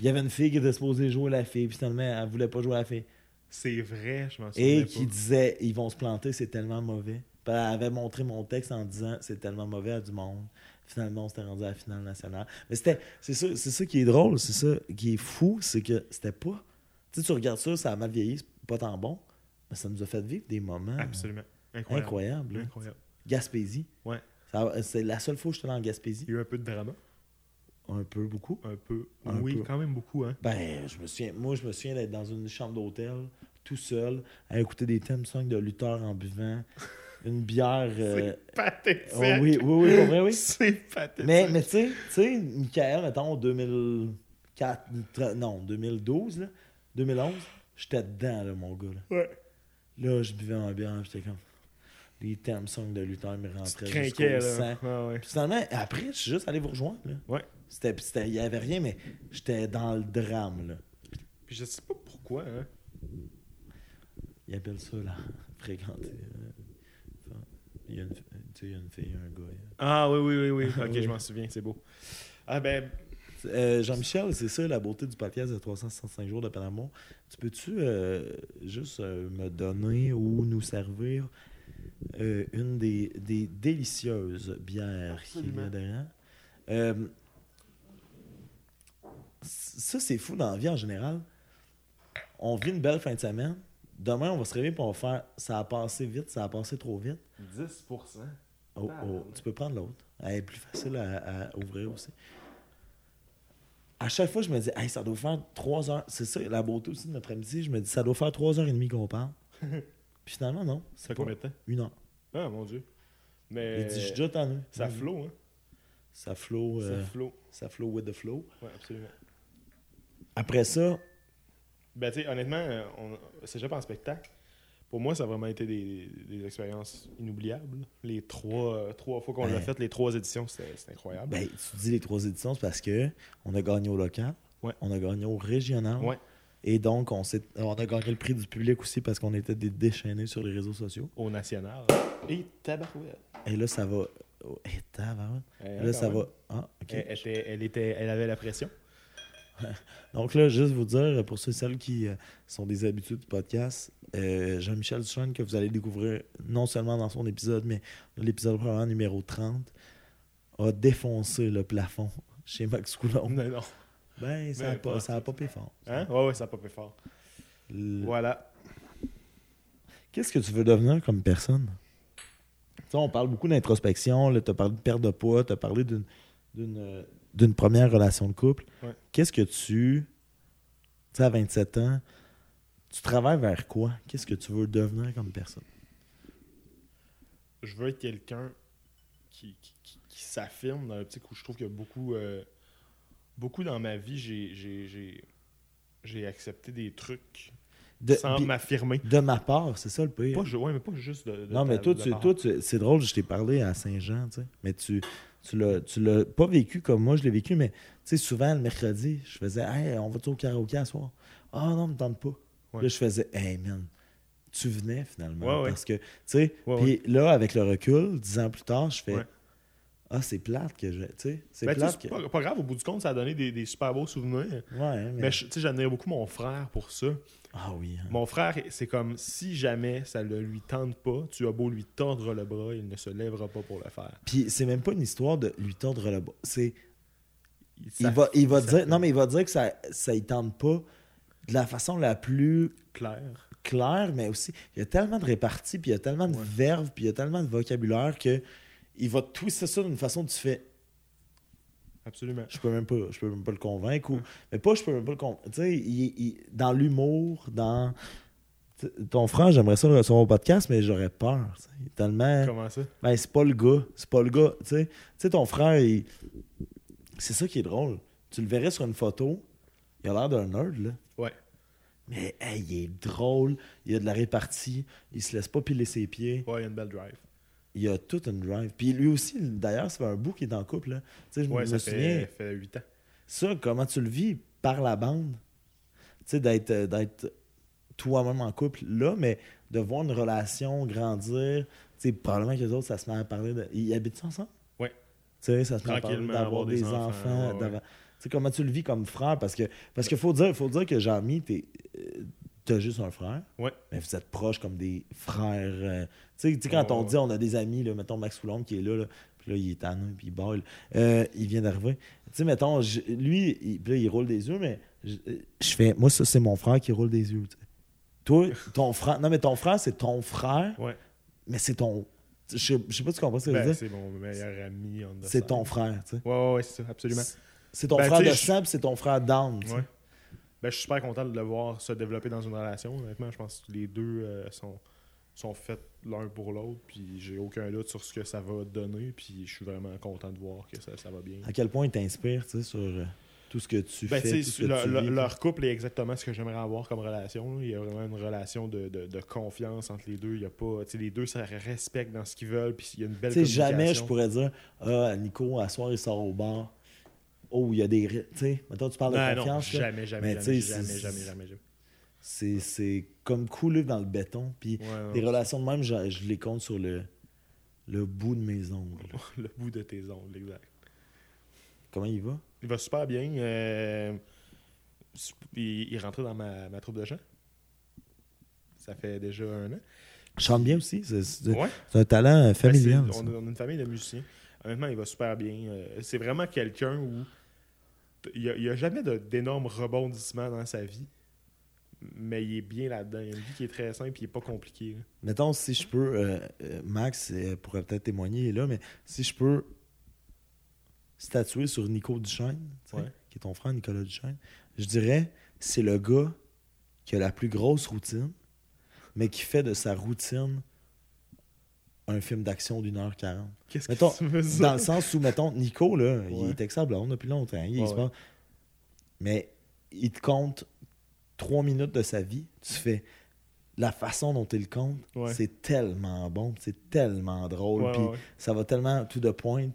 Il y avait une fille qui était supposée jouer la fille, puis finalement, elle voulait pas jouer la fille. C'est vrai, je m'en souviens Et qui disait ils vont se planter, c'est tellement mauvais. Puis elle avait montré mon texte en disant c'est tellement mauvais à du monde. Finalement, on s'était rendu à la finale nationale. Mais c'était c'est ça, c'est ça qui est drôle, c'est ça qui est fou, c'est que c'était pas. Tu sais, tu regardes ça, ça a mal vieilli, c'est pas tant bon, mais ça nous a fait vivre des moments Absolument. Incroyable. incroyables. là. Incroyable. Gaspésie. Ouais. C'est la seule fois que j'étais allé en Gaspésie. Il y a eu un peu de drama. Un peu, beaucoup. Un peu. Un oui, peu. quand même beaucoup, hein. Ben, je me souviens, moi, je me souviens d'être dans une chambre d'hôtel, tout seul, à écouter des thèmes songs de lutteurs en buvant une bière. euh, C'est pathétique. oh oui, oui, oui, pour vrai, oui. C'est pathétique. Mais, mais tu sais, tu sais, Michael, mettons, 2004, tra- non, 2012, là, 2011, j'étais dedans, là, mon gars. Là, Ouais. Là je buvais en bière, j'étais comme. Les thèmes songs de lutteurs me rentraient jusqu'au sang. là. Ouais. Puis finalement, après, je suis juste allé vous rejoindre. Là. Ouais. C'était, il n'y avait rien, mais j'étais dans le drame. Là. Puis je sais pas pourquoi, hein. Ils appellent ça là, fréquenter. euh, il y a une, tu sais, il y a une fille, un gars. il y a- Ah oui, oui, oui, oui. Ok, je m'en souviens, c'est beau. Ah ben, Euh, Jean-Michel, c'est ça la beauté du podcast de 365 jours de Panama. Tu peux-tu euh, juste euh, me donner ou nous servir une des, des délicieuses bières qui Absolument. vient derrière? Euh, ça, c'est fou dans la vie en général. on vit une belle fin de semaine. Demain, on va se réveiller pour faire ça a passé vite, ça a passé trop vite. 10 Oh, oh, tu peux prendre l'autre. Elle est plus facile à, à ouvrir aussi. À chaque fois, je me dis, hey, ça doit faire trois heures. C'est ça, la beauté aussi de notre amitié. Je me dis, ça doit faire trois heures et demie qu'on parle. Puis finalement, non. Ça combien de temps? une heure. Ah, mon Dieu. Il Mais dit, je suis déjà tanné. ça flow, hein? Ça flow. euh, Ça flow. ça flow with the flow. Ouais, absolument. Après ça, Ben, tu sais, honnêtement, euh, on... c'est déjà pas en spectacle. Pour moi, ça a vraiment été des, des expériences inoubliables. Les trois, euh, trois fois qu'on l'a Ben. fait, les trois éditions, c'était c'était incroyable. ben, tu dis les trois éditions, c'est parce que on a gagné au local, Ouais. on a gagné au régional. Ouais. Et donc, on, on a gagné le prix du public aussi parce qu'on était des déchaînés sur les réseaux sociaux. Au national. Et tabarouette. Et là, ça va. oh, et tabarouette. Là, ça même. va. Ah, OK. Elle, était, elle, était, elle avait la pression. Donc là, juste vous dire, pour ceux et celles qui euh, sont des habitués du podcast, euh, Jean-Michel Duchesne, que vous allez découvrir non seulement dans son épisode, mais dans l'épisode probablement numéro 30, a défoncé le plafond chez Max Coulomb. Non, non. Ben, ça n'a pas, ça a fort. Hein? Ouais, ouais, ça a pas fait fort. Le- Voilà. Qu'est-ce que tu veux devenir comme personne? Tu sais, on parle beaucoup d'introspection, tu as parlé de perte de poids, tu as parlé d'une, d'une, première relation de couple. Ouais. Qu'est-ce que tu, tu sais, à 27 ans, tu travailles vers quoi? Qu'est-ce que tu veux devenir comme personne? Je veux être quelqu'un qui, qui, qui- qui s'affirme dans l'optique où je trouve que beaucoup, euh, beaucoup dans ma vie, j'ai, accepté des trucs De, sans m'affirmer. de ma part, c'est ça le pire. Pas, ouais, mais pas juste de. de non, mais toi, de tu, part. toi tu- c'est drôle, je t'ai parlé à Saint-Jean, tu sais, mais tu, tu l'as, pas vécu comme moi, je l'ai vécu, mais tu sais, souvent le mercredi, je faisais Hey, on va-tu au karaoké à soir? Ah non, me tente pas. Ouais. Là, je faisais Hey man, tu venais finalement. Ouais. Parce que, tu sais, puis là, avec le recul, dix ans plus tard, je fais. Ah, c'est plate que je. Tu sais, c'est Ben, plate que. pas, pas grave, au bout du compte, ça a donné des, des super beaux souvenirs. Ouais, mais. Mais je- tu sais, j'admire beaucoup mon frère pour ça. Ah oui. hein. Mon frère, c'est comme si jamais ça ne lui tente pas, tu as beau lui tordre le bras, il ne se lèvera pas pour le faire. Puis c'est même pas une histoire de lui tordre le bras. C'est. Il, va, il va dire. fait Non, mais il va dire que ça ça y tente pas de la façon la plus clair. claire, mais aussi. Il y a tellement de réparties, puis il y a tellement de Ouais. verbes, puis il y a tellement de vocabulaire que il va twister ça d'une façon tu fais. Absolument. Je peux même pas, je peux même pas le convaincre. Ou, mais pas, je peux même pas le convaincre. Tu sais, il- il- dans l'humour, dans. Ton frère, j'aimerais ça le recevoir au podcast, mais j'aurais peur. tu sais. Il est Tellement. Comment ça? Ben, c'est pas le gars. C'est pas le gars. Tu sais, ton frère, il... c'est ça qui est drôle. Tu le verrais sur une photo, il a l'air d'un nerd, là. Ouais. Mais hey, il est drôle, il a de la répartie, il se laisse pas piler ses pieds, Ouais, il y a une belle drive. Il a toute une drive. Puis lui aussi, d'ailleurs, fait un bout qu'il est en couple. Là. Tu sais, je Ouais, me ça souviens, fait, fait 8 ans. ça, comment tu le vis par la bande? Tu sais, d'être, euh, d'être toi-même en couple là, mais de voir une relation grandir. Tu sais, probablement que les autres, ça se met à parler de. Ils habitent ensemble? Ouais. Tu sais, ça se met à parler d'avoir avoir des, des enfants. ouais, Tu sais, comment tu le vis comme frère? Parce que parce qu'il faut dire, faut dire que Jean-Mi, t'es, euh, t'as juste un frère. Ouais. Mais vous êtes proches comme des frères. euh, tu sais- quand on dit on a des amis, là, mettons Max Foulon qui est là, là, puis là, il est tanné, puis il baille. Euh, il vient d'arriver. Tu sais, mettons, je- lui, il, puis là, il roule des yeux, mais je, je fais, moi, ça, c'est mon frère qui roule des yeux. Toi, ton frère, non, mais ton frère, c'est ton frère, Ouais. mais c'est ton. Je sais je sais pas si tu comprends ce que je veux Ben, dire. c'est mon meilleur ami. C'est ton frère, tu sais. Ouais, ouais, ouais, c'est ça, absolument. C'est ton Ben, frère de je- sang, c'est ton frère d'âme. Ouais. Ben, je suis super content de le voir se développer dans une relation. Honnêtement, je pense que les deux euh, sont, sont faits l'un pour l'autre. Puis j'ai aucun doute sur ce que ça va donner. Puis je suis vraiment content de voir que ça, ça va bien. À quel point il t'inspire, tu sais, sur euh, tout ce que tu Ben, fais. tout ce que le- tu le- vis. leur couple est exactement ce que j'aimerais avoir comme relation. là. Il y a vraiment une relation de, de- de confiance entre les deux. Il y a pas, les deux se respectent dans ce qu'ils veulent. Puis il y a une belle Tu sais, jamais je communication. pourrais dire Ah, Nico, à soir, il sort au bar. Oh, il y a des. Tu sais, maintenant, tu parles de Non, non, confiance. là. jamais, jamais, Mais jamais, jamais, jamais, jamais, jamais. C'est c'est comme couler dans le béton. Puis Ouais, non, des relations de même, je, je les compte sur le, le bout de mes ongles. le bout de tes ongles, exact. Comment il va? Il va super bien. euh, il, il rentré dans ma, ma troupe de chant. Ça fait déjà un an. Il chante bien aussi. C'est c'est- Ouais. c'est un talent Ben, familial. on, a, on a une famille de musiciens. Honnêtement, il va super bien. Euh, c'est vraiment quelqu'un où il n'y a, y jamais d'énormes rebondissements dans sa vie. mais il est bien là-dedans. Il a une vie qui est très simple et il est pas compliqué. là. Mettons, si je peux, euh, euh, Max euh, pourrait peut-être témoigner, là, mais si je peux statuer sur Nico Duchesne, Ouais. qui est ton frère Nicolas Duchesne, je dirais c'est le gars qui a la plus grosse routine, mais qui fait de sa routine un film d'action d'une heure quarante. Qu'est-ce Mettons, que tu veux dire? Dans le sens où, mettons, Nico, là, il est sa blonde depuis longtemps. Il, Ouais, se ouais. Mais il te compte trois minutes de sa vie. Tu fais la façon dont il le compte, c'est tellement bon, c'est tellement drôle. Puis ça va tellement to the point.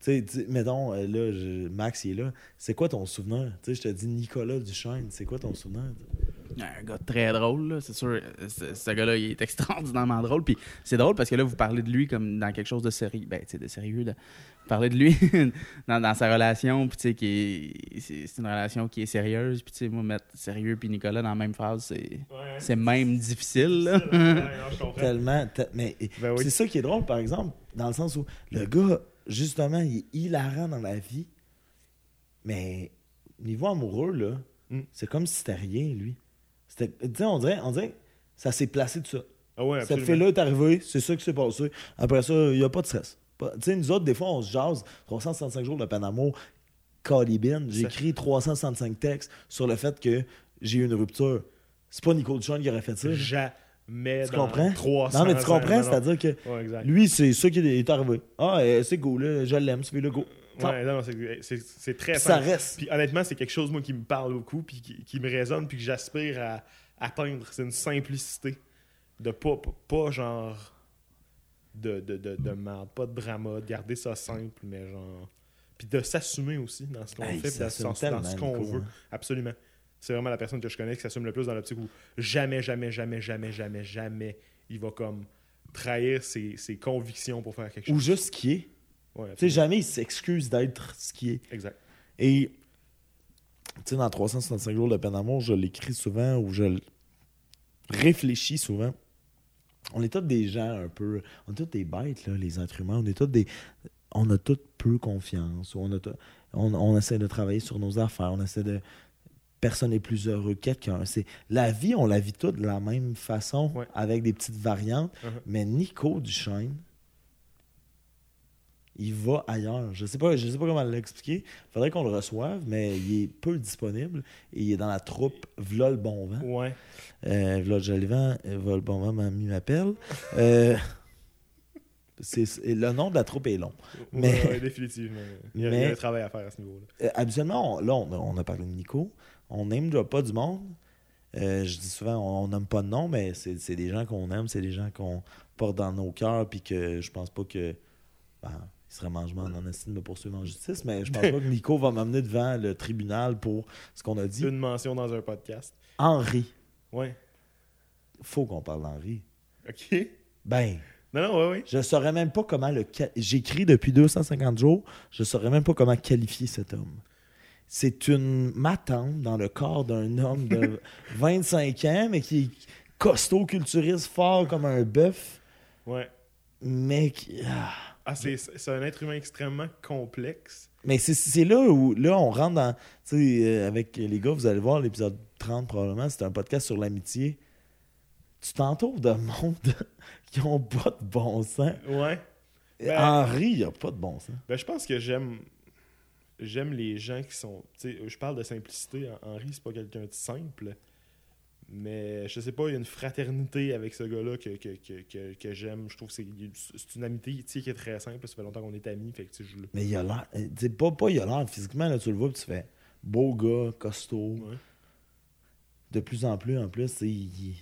Tu sais, mettons, euh, là, je- Max, il est là. C'est quoi ton souvenir? Tu sais, je te dis Nicolas Duchesne, c'est quoi ton souvenir? Un gars très drôle, là, c'est sûr. Ce, ce gars-là, il est extraordinairement drôle. Puis c'est drôle parce que là, vous parlez de lui comme dans quelque chose de sérieux. Ben, de sérieux. Là. Vous parlez de lui dans, dans sa relation, puis tu sais, c'est une relation qui est sérieuse. Puis tu sais, moi, mettre sérieux puis Nicolas dans la même phrase, c'est Ouais, même difficile. là. Ouais. Tellement. te- mais Ben oui. c'est ça qui est drôle, par exemple, dans le sens où le gars, justement, il est hilarant dans la vie, mais niveau amoureux, là, Mm. c'est comme si c'était rien, lui. C'était, on dirait, on dirait, ça s'est placé tout ça. Ah ouais, Cette fille-là est arrivée, c'est ça qui s'est passé. Après ça, il n'y a pas de stress. Tu sais, nous autres, des fois, on se jase 365 jours de Panamo, Calibine. J'ai écrit 365 textes sur le fait que j'ai eu une rupture. C'est pas Nico Duchon qui aurait fait ça. Jamais Tu dans comprends? 300 Non, mais tu comprends, c'est-à-dire que Ouais, lui, c'est ça qui est arrivé. Ah, euh, c'est cool, là, je l'aime, ce fille-là, go. Ouais, non, c'est- très Puis ça simple. reste. Puis honnêtement, c'est quelque chose, moi, qui me parle beaucoup, puis qui, qui me résonne, puis que j'aspire à atteindre. C'est une simplicité. De pas, pas, pas genre. De, de, de, de merde, pas de drama, de garder ça simple, mais genre. Puis de s'assumer aussi dans ce qu'on Hey, fait, dans, dans- ce qu'on veut. hein. Absolument. C'est vraiment la personne que je connais qui s'assume le plus dans l'optique où jamais, jamais, jamais, jamais, jamais, jamais, il va comme trahir ses, ses convictions pour faire quelque Ou chose. juste ce qui est. Ouais, Tu sais, jamais il s'excuse d'être ce qui est. Exact. Et, tu sais, dans 365 jours de peine d'amour, je l'écris souvent ou je réfléchis souvent. On est tous des gens un peu. On est tous des bêtes, là, les êtres humains. On est tous des. On a tous peu confiance. On, a on, on essaie de travailler sur nos affaires. On essaie de. Personne n'est plus heureux que quelqu'un. C'est La vie, on la vit toute de la même façon, Ouais. avec des petites variantes. Uh-huh. Mais Nico Duchesne, il va ailleurs. Je sais pas, je sais pas comment l'expliquer. Faudrait qu'on le reçoive, mais il est peu disponible et il est dans la troupe V'là le bon vent. Ouais. Euh, V'là le vent, V'là le bon vent, mamie m'appelle. Euh, le nom de la troupe est long. Mais- Ouais, ouais, définitivement. Il y, a, il y a Mais- un travail à faire à ce niveau-là. Euh, habituellement, on- là, on, a- on a parlé de Nico. On n'aime pas du monde. Euh, je dis souvent, on n'aime pas de nom, mais c'est, c'est des gens qu'on aime, c'est des gens qu'on porte dans nos cœurs, puis que je pense pas que. Ben, il serait mangement en honestie de me poursuivre en justice, mais je pense pas que Nico va m'amener devant le tribunal pour ce qu'on a dit. Une mention dans un podcast. Henri. Ouais. Faut qu'on parle d'Henri. OK. Ben, Non, non, ouais, ouais. je saurais même pas comment le. J'écris depuis 250 jours, je saurais même pas comment qualifier cet homme. C'est une matante dans le corps d'un homme de 25 ans, mais qui est costaud, culturiste, fort comme un bœuf, Ouais. mais qui. ah. Ah, c'est c'est un être humain extrêmement complexe. Mais c'est- c'est là où là, on rentre dans. Tu sais, euh, avec les gars, vous allez voir l'épisode 30 probablement, c'est un podcast sur l'amitié. Tu t'entoures de monde qui ont pas de bon sens. Ouais. Ben- Henri, il a pas de bon sens. Ben, je pense que j'aime j'aime les gens qui sont. Tu sais, je parle de simplicité. Henri, c'est pas quelqu'un de simple. Mais je sais pas, il y a une fraternité avec ce gars-là que, que, que, que, j'aime. Je trouve que c'est c'est une amitié tu sais, qui est très simple. Ça fait longtemps qu'on est amis. Fait que, je Mais il a l'air. sais, Pas, pas il a l'air physiquement, là, tu le vois, puis tu fais beau gars, costaud. Ouais. De plus en plus, en plus, c'est. il-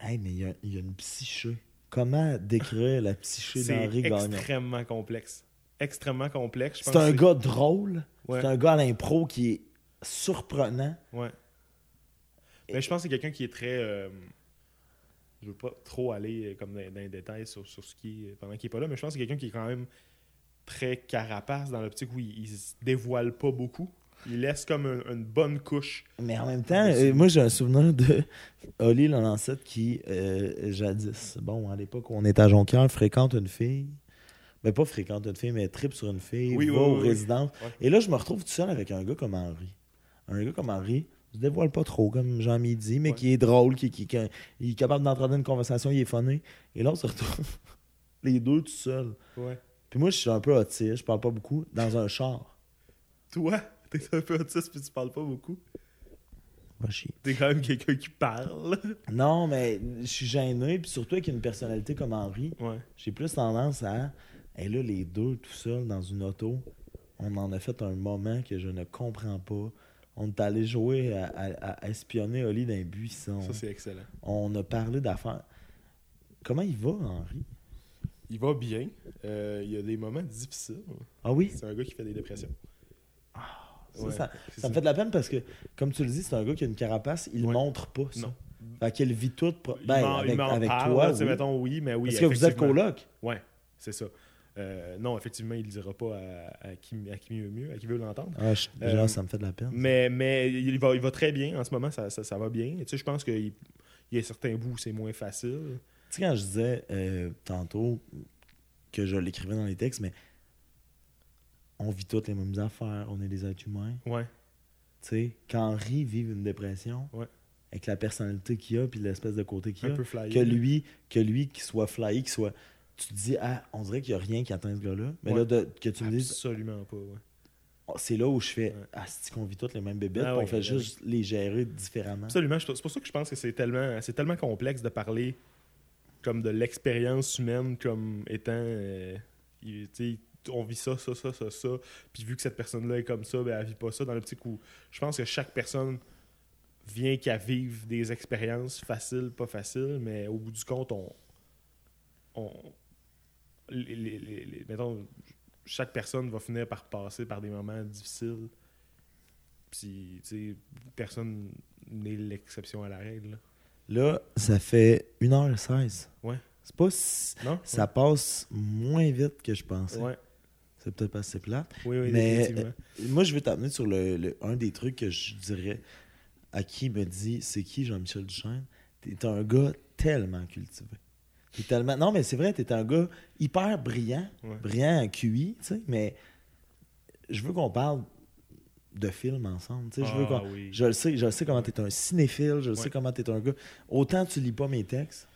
Hey, mais il y a, il y a une psyché. Comment décrire la psyché C'est d'Henri Gagnon? extrêmement complexe. Extrêmement complexe. C'est un gars drôle. Ouais. C'est un gars à l'impro qui est surprenant. Ouais. Mais je pense que c'est quelqu'un qui est très. euh, je veux pas trop aller euh, comme dans, dans les détails sur, sur ce qui est pendant qu'il est pas là, mais je pense que c'est quelqu'un qui est quand même très carapace dans l'optique où il, il se dévoile pas beaucoup. Il laisse comme un- une bonne couche. Mais en même temps, euh, moi j'ai un souvenir de Oli Lancette qui, euh, jadis, bon, à l'époque où on était à Jonquière, fréquente une fille. Mais pas fréquente une fille, mais tripe sur une fille, Oui, va oui, aux oui. résidences. Ouais. Et là, je me retrouve tout seul avec un gars comme Henri. Un gars comme Henri, se dévoile pas trop, comme Jean-Mi dit, mais Ouais. qui est drôle, qui, qui, qui- il est capable d'entrer une conversation, il est funny. Et là, on se retrouve les deux tout seuls. Ouais. Puis moi, je suis un peu autiste, je parle pas beaucoup, dans un char. Toi, t'es un peu autiste puis tu parles pas beaucoup. Chier. T'es quand même quelqu'un qui parle. Non, mais je suis gêné, puis surtout avec une personnalité comme Henri, Ouais. j'ai plus tendance à. Et là, les deux tout seuls dans une auto, on en a fait un moment que je ne comprends pas. On est allé jouer à, à- à espionner Oli dans un buisson. Ça, c'est excellent. On a parlé d'affaires. Comment il va, Henri? Il va bien. Euh, il y a des moments difficiles. Ah oui? C'est un gars qui fait des dépressions. Ça, Ouais, ça, me fait de la peine parce que, comme tu le dis, c'est un gars qui a une carapace, il Ouais. montre pas ça. Non. Fait qu'il vit tout. Ben, il avec, m'en avec parle, toi. là, oui. mettons oui, mais oui. Parce que vous êtes coloc. Ouais, c'est ça. Euh, non, effectivement, il ne dira pas à, à qui, à qui mieux mieux, à qui veut l'entendre. Ah, je- Euh, ça me fait de la peine. Mais, mais il, va, il va très bien en ce moment, ça, ça, ça va bien. Tu sais, je pense qu'il il y a certains bouts où c'est moins facile. Tu sais, quand je disais euh, tantôt que je l'écrivais dans les textes, mais on vit toutes les mêmes affaires, on est des êtres humains. Ouais, Tu sais, quand Henri vit une dépression, Ouais. avec la personnalité qu'il a, puis l'espèce de côté qu'il un a, que lui, que lui qui soit flyé, qui soit. Tu te dis, ah, on dirait qu'il n'y a rien qui atteint ce gars-là. Mais Ouais. là, de- que tu me dises, Absolument pas, ouais. oh, c'est là où je fais, ah, c'est qu'on vit toutes les mêmes bébêtes, Ah on fait juste les gérer différemment? Absolument. C'est pour ça que je pense que c'est tellement, c'est tellement complexe de parler comme de l'expérience humaine comme étant. euh, il- tu sais, on vit ça, ça, ça, ça, ça. Puis vu que cette personne-là est comme ça, ben, elle vit pas ça. Dans l'optique où je pense que chaque personne vient qu'à vivre des expériences faciles, pas faciles, mais au bout du compte, on. on les- les- les- les- mettons, chaque personne va finir par passer par des moments difficiles. Puis, tu sais, personne n'est l'exception à la règle. là. Là, ça fait 1h16. Ouais. C'est pas si- Non? Ça passe moins vite que je pensais. Ouais. C'est peut-être pas assez plate. Oui, oui, Mais- définitivement. Moi, je veux t'amener sur le, le- un des trucs que je dirais à qui me dit c'est qui Jean-Michel Duchesne T'es un gars tellement cultivé. Tellement... Non, mais c'est vrai, t'es un gars hyper brillant, Ouais. brillant en QI, tu sais, mais je veux qu'on parle de films ensemble. tu sais, je, veux Ah oui. je le sais, je le sais comment t'es un cinéphile, je le sais comment t'es un gars. Autant tu lis pas mes textes,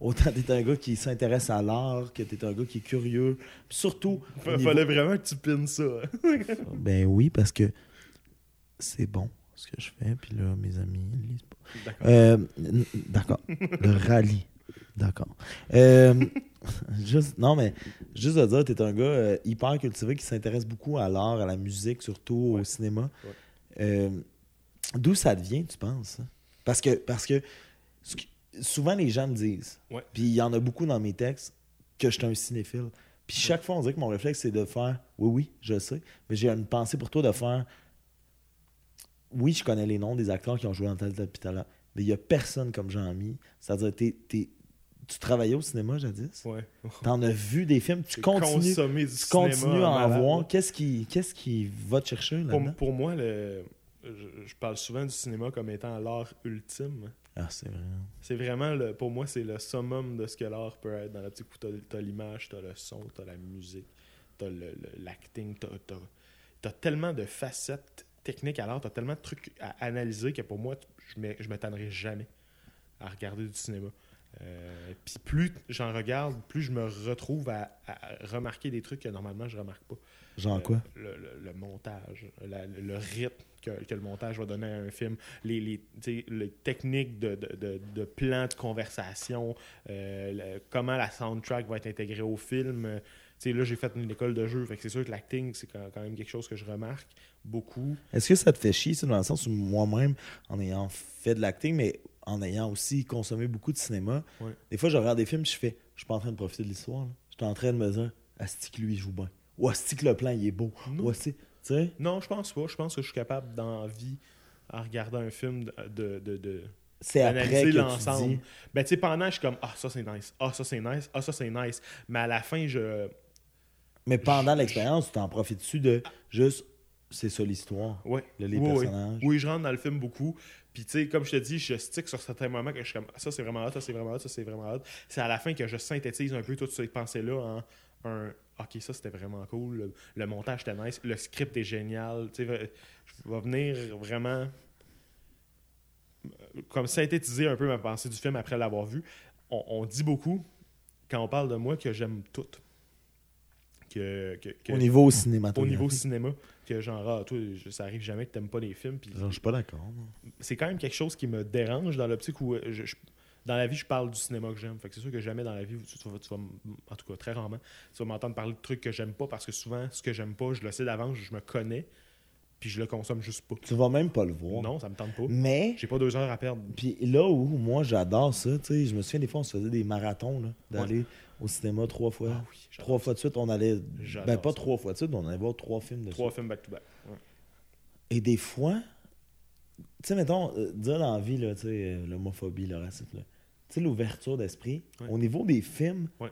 autant t'es un gars qui s'intéresse à l'art, que t'es un gars qui est curieux. Puis surtout, niveau- Fallait vraiment que tu pines ça. ben oui, parce que c'est bon ce que je fais. Puis là, mes amis ils lisent pas. D'accord. Euh. Le rallye. D'accord. Euh, juste, non, mais juste de dire, t'es un gars euh, hyper cultivé qui s'intéresse beaucoup à l'art, à la musique, surtout au cinéma. Ouais. Euh, D'où ça devient, tu penses? Parce que, parce que souvent les gens me disent, puis il y en a beaucoup dans mes textes, que je suis un cinéphile. Puis chaque fois, on dirait que mon réflexe, c'est de faire Oui, oui, je sais. Mais j'ai une pensée pour toi de faire Oui, je connais les noms des acteurs qui ont joué dans tel, tel, tel, Mais il n'y a personne comme Jean-Mi. C'est-à-dire, t'es- tu travaillais au cinéma jadis? Ouais. T'en as vu des films? Tu continues, du tu continues à en voir. là. Qu'est-ce qui, qu'est-ce qui va te chercher Pour, là-dedans? pour moi, le, je, je parle souvent du cinéma comme étant l'art ultime. Ah, c'est vrai. C'est vraiment, le, pour moi, c'est le summum de ce que l'art peut être. Dans la petite où t'as, t'as l'image, t'as le son, t'as la musique, t'as le, l'acting, t'as, t'as, t'as tellement de facettes techniques à l'art, t'as tellement de trucs à analyser que pour moi, je ne m'étonnerai jamais à regarder du cinéma. Euh, Puis plus j'en regarde, plus je me retrouve à, à remarquer des trucs que normalement je remarque pas. Genre Euh, quoi? le, le- le montage, la- le, rythme que, que le montage va donner à un film, les, techniques de, de, de, de plan de conversation, euh, le- comment la soundtrack va être intégrée au film. Euh, tu sais, là, j'ai fait une école de jeu, fait que c'est sûr que l'acting, c'est quand, quand même quelque chose que je remarque beaucoup. Est-ce que ça te fait chier, ça, dans le sens où moi-même, en ayant fait de l'acting, mais en ayant aussi consommé beaucoup de cinéma, Ouais. des fois, je regarde des films, je fais, je suis pas en train de profiter de l'histoire. Je suis en train de me dire, Asti que lui, il joue bien. Ou Asti que le plan, il est beau. Non. Ou Asti, tu sais, Non, je pense pas. Je pense que je suis capable d'envie à regarder un film de, de, de- c'est après l'ensemble. dis, Ben, tu sais, pendant, je suis comme, ah, ça c'est nice, ah, ça c'est nice, ah, ça c'est nice. Mais à la fin, je. mais pendant l'expérience, tu t'en profites dessus de juste, c'est ça l'histoire? Ouais. Là, les Oui, oui. personnages? Oui, je rentre dans le film beaucoup. Puis, tu sais, comme je te dis, je stick sur certains moments que je suis comme, ça c'est vraiment hot, ça c'est vraiment hot, ça c'est vraiment hot. C'est à la fin que je synthétise un peu toutes ces pensées-là en un, ok, ça c'était vraiment cool, le, le montage était nice, le script est génial. Tu sais, je vais venir vraiment comme synthétiser un peu ma pensée du film après l'avoir vu, on, on dit beaucoup, quand on parle de moi, que j'aime tout. Que, que- que- Au niveau au cinématographique. niveau cinéma, que genre, ah, toi, je- ça arrive jamais que t'aimes pas les films. puis Genre, Je suis pas d'accord. c'est quand même quelque chose qui me dérange dans l'optique où euh, je- je- dans la vie, je parle du cinéma que j'aime. Fait que c'est sûr que jamais dans la vie, tu, tu vas, tu vas en tout cas très rarement, tu vas m'entendre parler de trucs que j'aime pas parce que souvent, ce que j'aime pas, je le sais d'avance, je me connais, puis je le consomme juste pas. Tu vas même pas le voir. Non, ça me tente pas. Mais, J'ai pas deux heures à perdre. puis là où moi j'adore ça, tu sais, je me souviens des fois on se faisait des marathons, là, d'aller au cinéma trois fois. Ah oui, trois fois de suite, on allait. Ben, pas ça. trois fois de suite, on allait voir trois films de Trois suite. films back-to-back. Ouais. Et des fois, tu sais, mettons, euh, dire dans la vie, là, tu sais, euh, l'homophobie, le racisme. Tu sais, l'ouverture d'esprit, Ouais. au niveau des films, Ouais.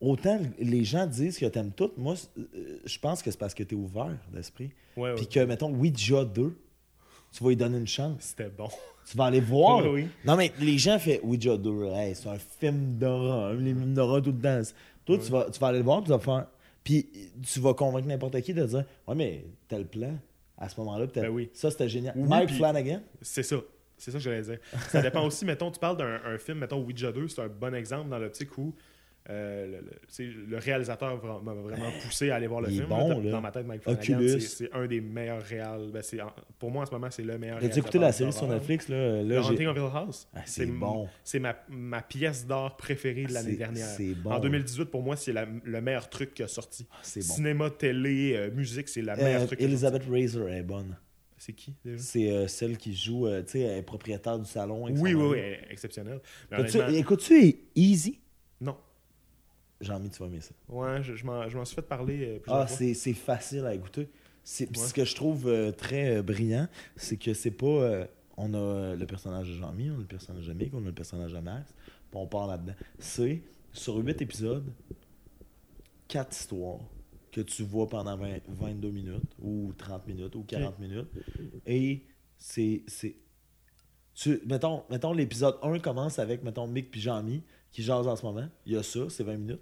autant les gens disent que t'aimes tout, moi, euh, je pense que c'est parce que t'es ouvert d'esprit. Puis que, mettons, Ouija 2, tu vas lui donner une chance. C'était bon. Tu vas aller voir. Oui, oui. Non, mais les gens font Ouija 2, hey, c'est un film d'horreur, les films d'horreur tout le temps. Toi, tu, vas, tu vas aller le voir, tu vas faire. Puis tu vas convaincre n'importe qui de dire Ouais, mais tel plan, à ce moment-là, peut-être. Ben oui. Ça, c'était génial. Mike Flanagan? C'est ça. C'est ça que j'allais dire. Ça dépend aussi, mettons, tu parles d'un un film, mettons Ouija 2, c'est un bon exemple dans l'optique où euh, le, réalisateur m'a vraiment poussé à aller voir le Il film. bon, Dans- là. Ma tête, Mike Flanagan, c'est- un des meilleurs réals. Ben, pour moi, en ce moment, c'est le meilleur As-tu écouté la réalisateur série sur. Netflix? Là, là The j'ai- Haunting of Hill House. Ah, c'est bon. C'est ma, ma pièce d'art préférée de l'année C'est- dernière. c'est bon. En 2018, pour moi, c'est le meilleur truc qui a sorti. Ah, bon. Cinéma, télé, euh, musique, c'est la meilleure Euh, truc. a sorti. Elizabeth Razor est bonne. C'est qui déjà? C'est euh, celle qui joue, euh, tu sais, propriétaire du salon. Oui, oui, oui, exceptionnelle. Écoutes-tu- Écoutes-tu Easy? Jean-Mi, tu vas aimer ça. Ouais, je, je m'en je m'en suis fait parler euh, plusieurs Ah, fois. c'est c'est facile à écouter. C'est- Ouais. Ce que je trouve euh, très euh, brillant, c'est que c'est pas. euh, on a le personnage de Jean-Mi, on a le personnage de Mick, on a le personnage de Max, puis on part là-dedans. C'est sur 8 épisodes, 4 histoires que tu vois pendant 20 22 minutes, ou 30 minutes, ou 40 minutes. Et c'est. c'est- tu- mettons, mettons l'épisode 1 commence avec, mettons, Mick puis Jean-Mi qui jasent en ce moment. Il y a ça, c'est 20 minutes.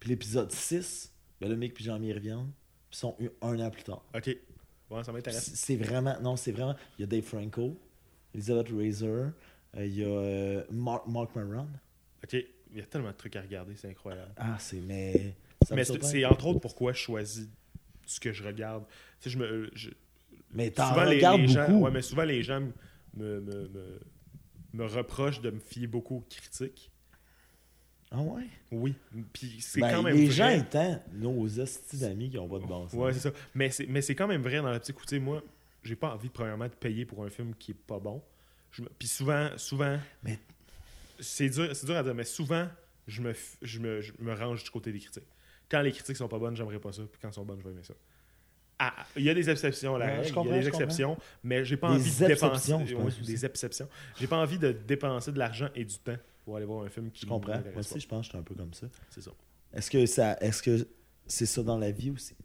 Puis l'épisode 6, ben là, Mick puis Jean-Mi reviennent, puis sont eu un an plus tard. Ok. Ouais, ça m'intéresse. C'est vraiment, non, c'est vraiment, il y a Dave Franco, Elizabeth Razor, euh, il y a euh, Mark, Mark Maron. Ok. Il y a tellement de trucs à regarder, c'est incroyable. Ah, c'est, mais... ça Mais c'est entre autres pourquoi je choisis ce que je regarde. Tu sais, je me. je- Mais t'en souvent, les, gens, beaucoup. ouais, mais souvent, les gens me, me, me, me reprochent de me fier beaucoup aux critiques. Ah ouais? Oui. Puis c'est Ben, quand même les vrai. gens étant nos hosties d'amis qui ont pas de bon sens. Ouais, c'est ça. Mais c'est, mais c'est quand même vrai dans la petite écoutez, moi, j'ai pas envie, premièrement, de payer pour un film qui est pas bon. Je Puis souvent, souvent, Mais- c'est dur, c'est dur à dire, mais souvent, je me, je, me, je me range du côté des critiques. Quand les critiques sont pas bonnes, j'aimerais pas ça. Puis quand elles sont bonnes, je vais aimer ça. Ah, il y a des exceptions à la Ouais, règle, je il y a des comprends. exceptions, mais j'ai pas Des envie de dépenser ouais, des exceptions. J'ai pas envie de dépenser de l'argent et du temps pour aller voir un film qui Je comprends. Moi aussi, je pense que je suis un peu comme ça. C'est ça. Est-ce que ça, est-ce que c'est ça dans la vie aussi?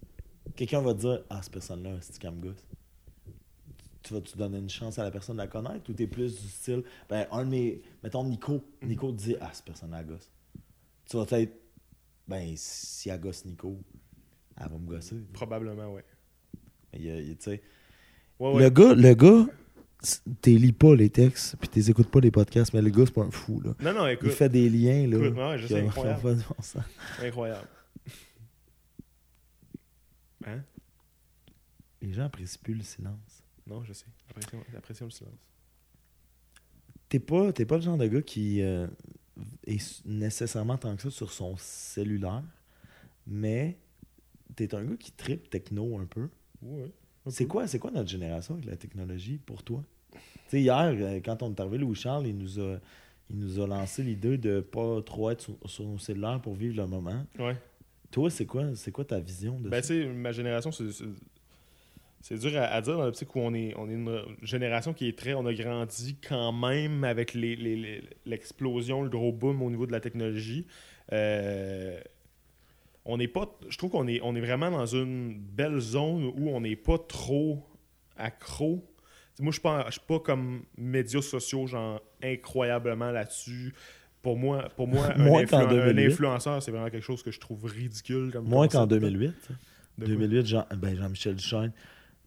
Quelqu'un va dire, ah, cette personne-là, c'est du gosse. Tu vas-tu donner une chance à la personne de la connaître ou t'es plus du style, ben, un de mes, mettons Nico, Nico te dit, ah, cette personne-là elle gosse. Tu vas être, ben, si elle gosse Nico, elle va me gosser. Probablement, ouais. Il il Ouais, ouais. Le gars, le gars, t'es lis pas les textes, puis t'es écoutes pas les podcasts, mais le gars, c'est pas un fou, là. Non, non, Il fait des liens, là. Écoute, ont- incroyable. incroyable. Hein? Les gens apprécient plus le silence. Non, je sais. Apprécions, le silence. T'es pas, pas le genre de gars qui euh, est nécessairement tant que ça sur son cellulaire, mais t'es un gars qui tripe techno un peu. Ouais. C'est quoi, quoi notre génération avec la technologie pour toi? Hier, euh, quand on est arrivé, Louis Charles, il nous a, il nous a lancé l'idée de pas trop être sur, sur nos cellulaires pour vivre le moment. Ouais. Toi, c'est quoi, c'est quoi ta vision de Ben, ça? tu sais, ma génération, c'est. dur à, à dire dans l'optique où on est, on est une génération qui est très. On a grandi quand même avec les- les- les- l'explosion, le gros boom au niveau de la technologie. Euh, on n'est pas. Je trouve qu'on est, on est vraiment dans une belle zone où on n'est pas trop accro. Moi, je ne suis pas, comme médias sociaux, genre incroyablement là-dessus. Pour moi, pour moi un, Moins qu'en influ- un 2008. influenceur, c'est vraiment quelque chose que je trouve ridicule. Comme Moins qu'en concept. 2008. De quoi? 2008, Jean, ben Jean-Michel Duchesne.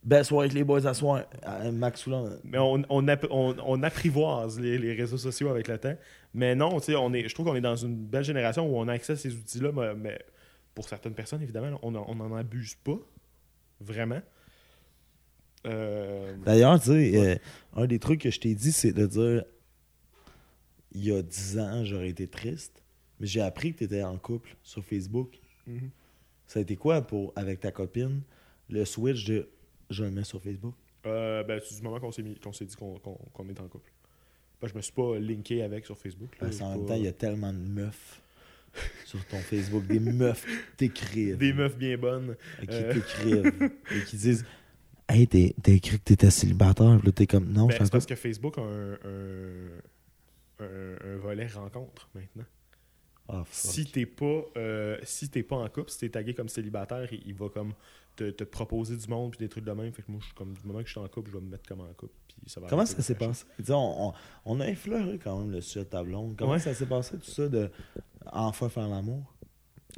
Belle soirée avec les boys à soir. Euh, Max. Mais on, on, on- on apprivoise les, les réseaux sociaux avec le temps. Mais non, tu sais, on est, je trouve qu'on est dans une belle génération où on a accès à ces outils-là, mais, mais pour certaines personnes, évidemment, on n'en abuse pas. Vraiment. Euh, D'ailleurs, tu sais, euh, un des trucs que je t'ai dit, c'est de dire il y a 10 ans, j'aurais été triste, mais j'ai appris que tu étais en couple sur Facebook. mhm. Ça a été quoi pour avec ta copine le switch de je le mets sur Facebook? Euh, ben, c'est du moment qu'on s'est, dit qu'on, qu'on- qu'on est en couple. Ben, je me suis pas linké avec sur Facebook. là. J'ai même pas- temps, il y a tellement de meufs sur ton Facebook, des meufs qui t'écrivent. Des meufs bien bonnes. qui Euh. t'écrivent et qui disent Hey, t'es- t'as écrit que t'étais célibataire. Puis là, t'es comme Non, Ben, c'est parce que Facebook a un, un, un- un volet rencontre maintenant. Fuck. Si t'es pas, euh, si t'es pas en couple, si t'es tagué comme célibataire, il, il va comme te, te proposer du monde puis des trucs de même. Fait que moi, je suis comme du moment que je suis en couple, je vais me mettre comme en couple. Puis ça va Comment ça s'est passé? On, on- on a effleuré quand même le sujet de ta blonde. Comment Ouais. ça s'est passé tout ça de enfin faire l'amour?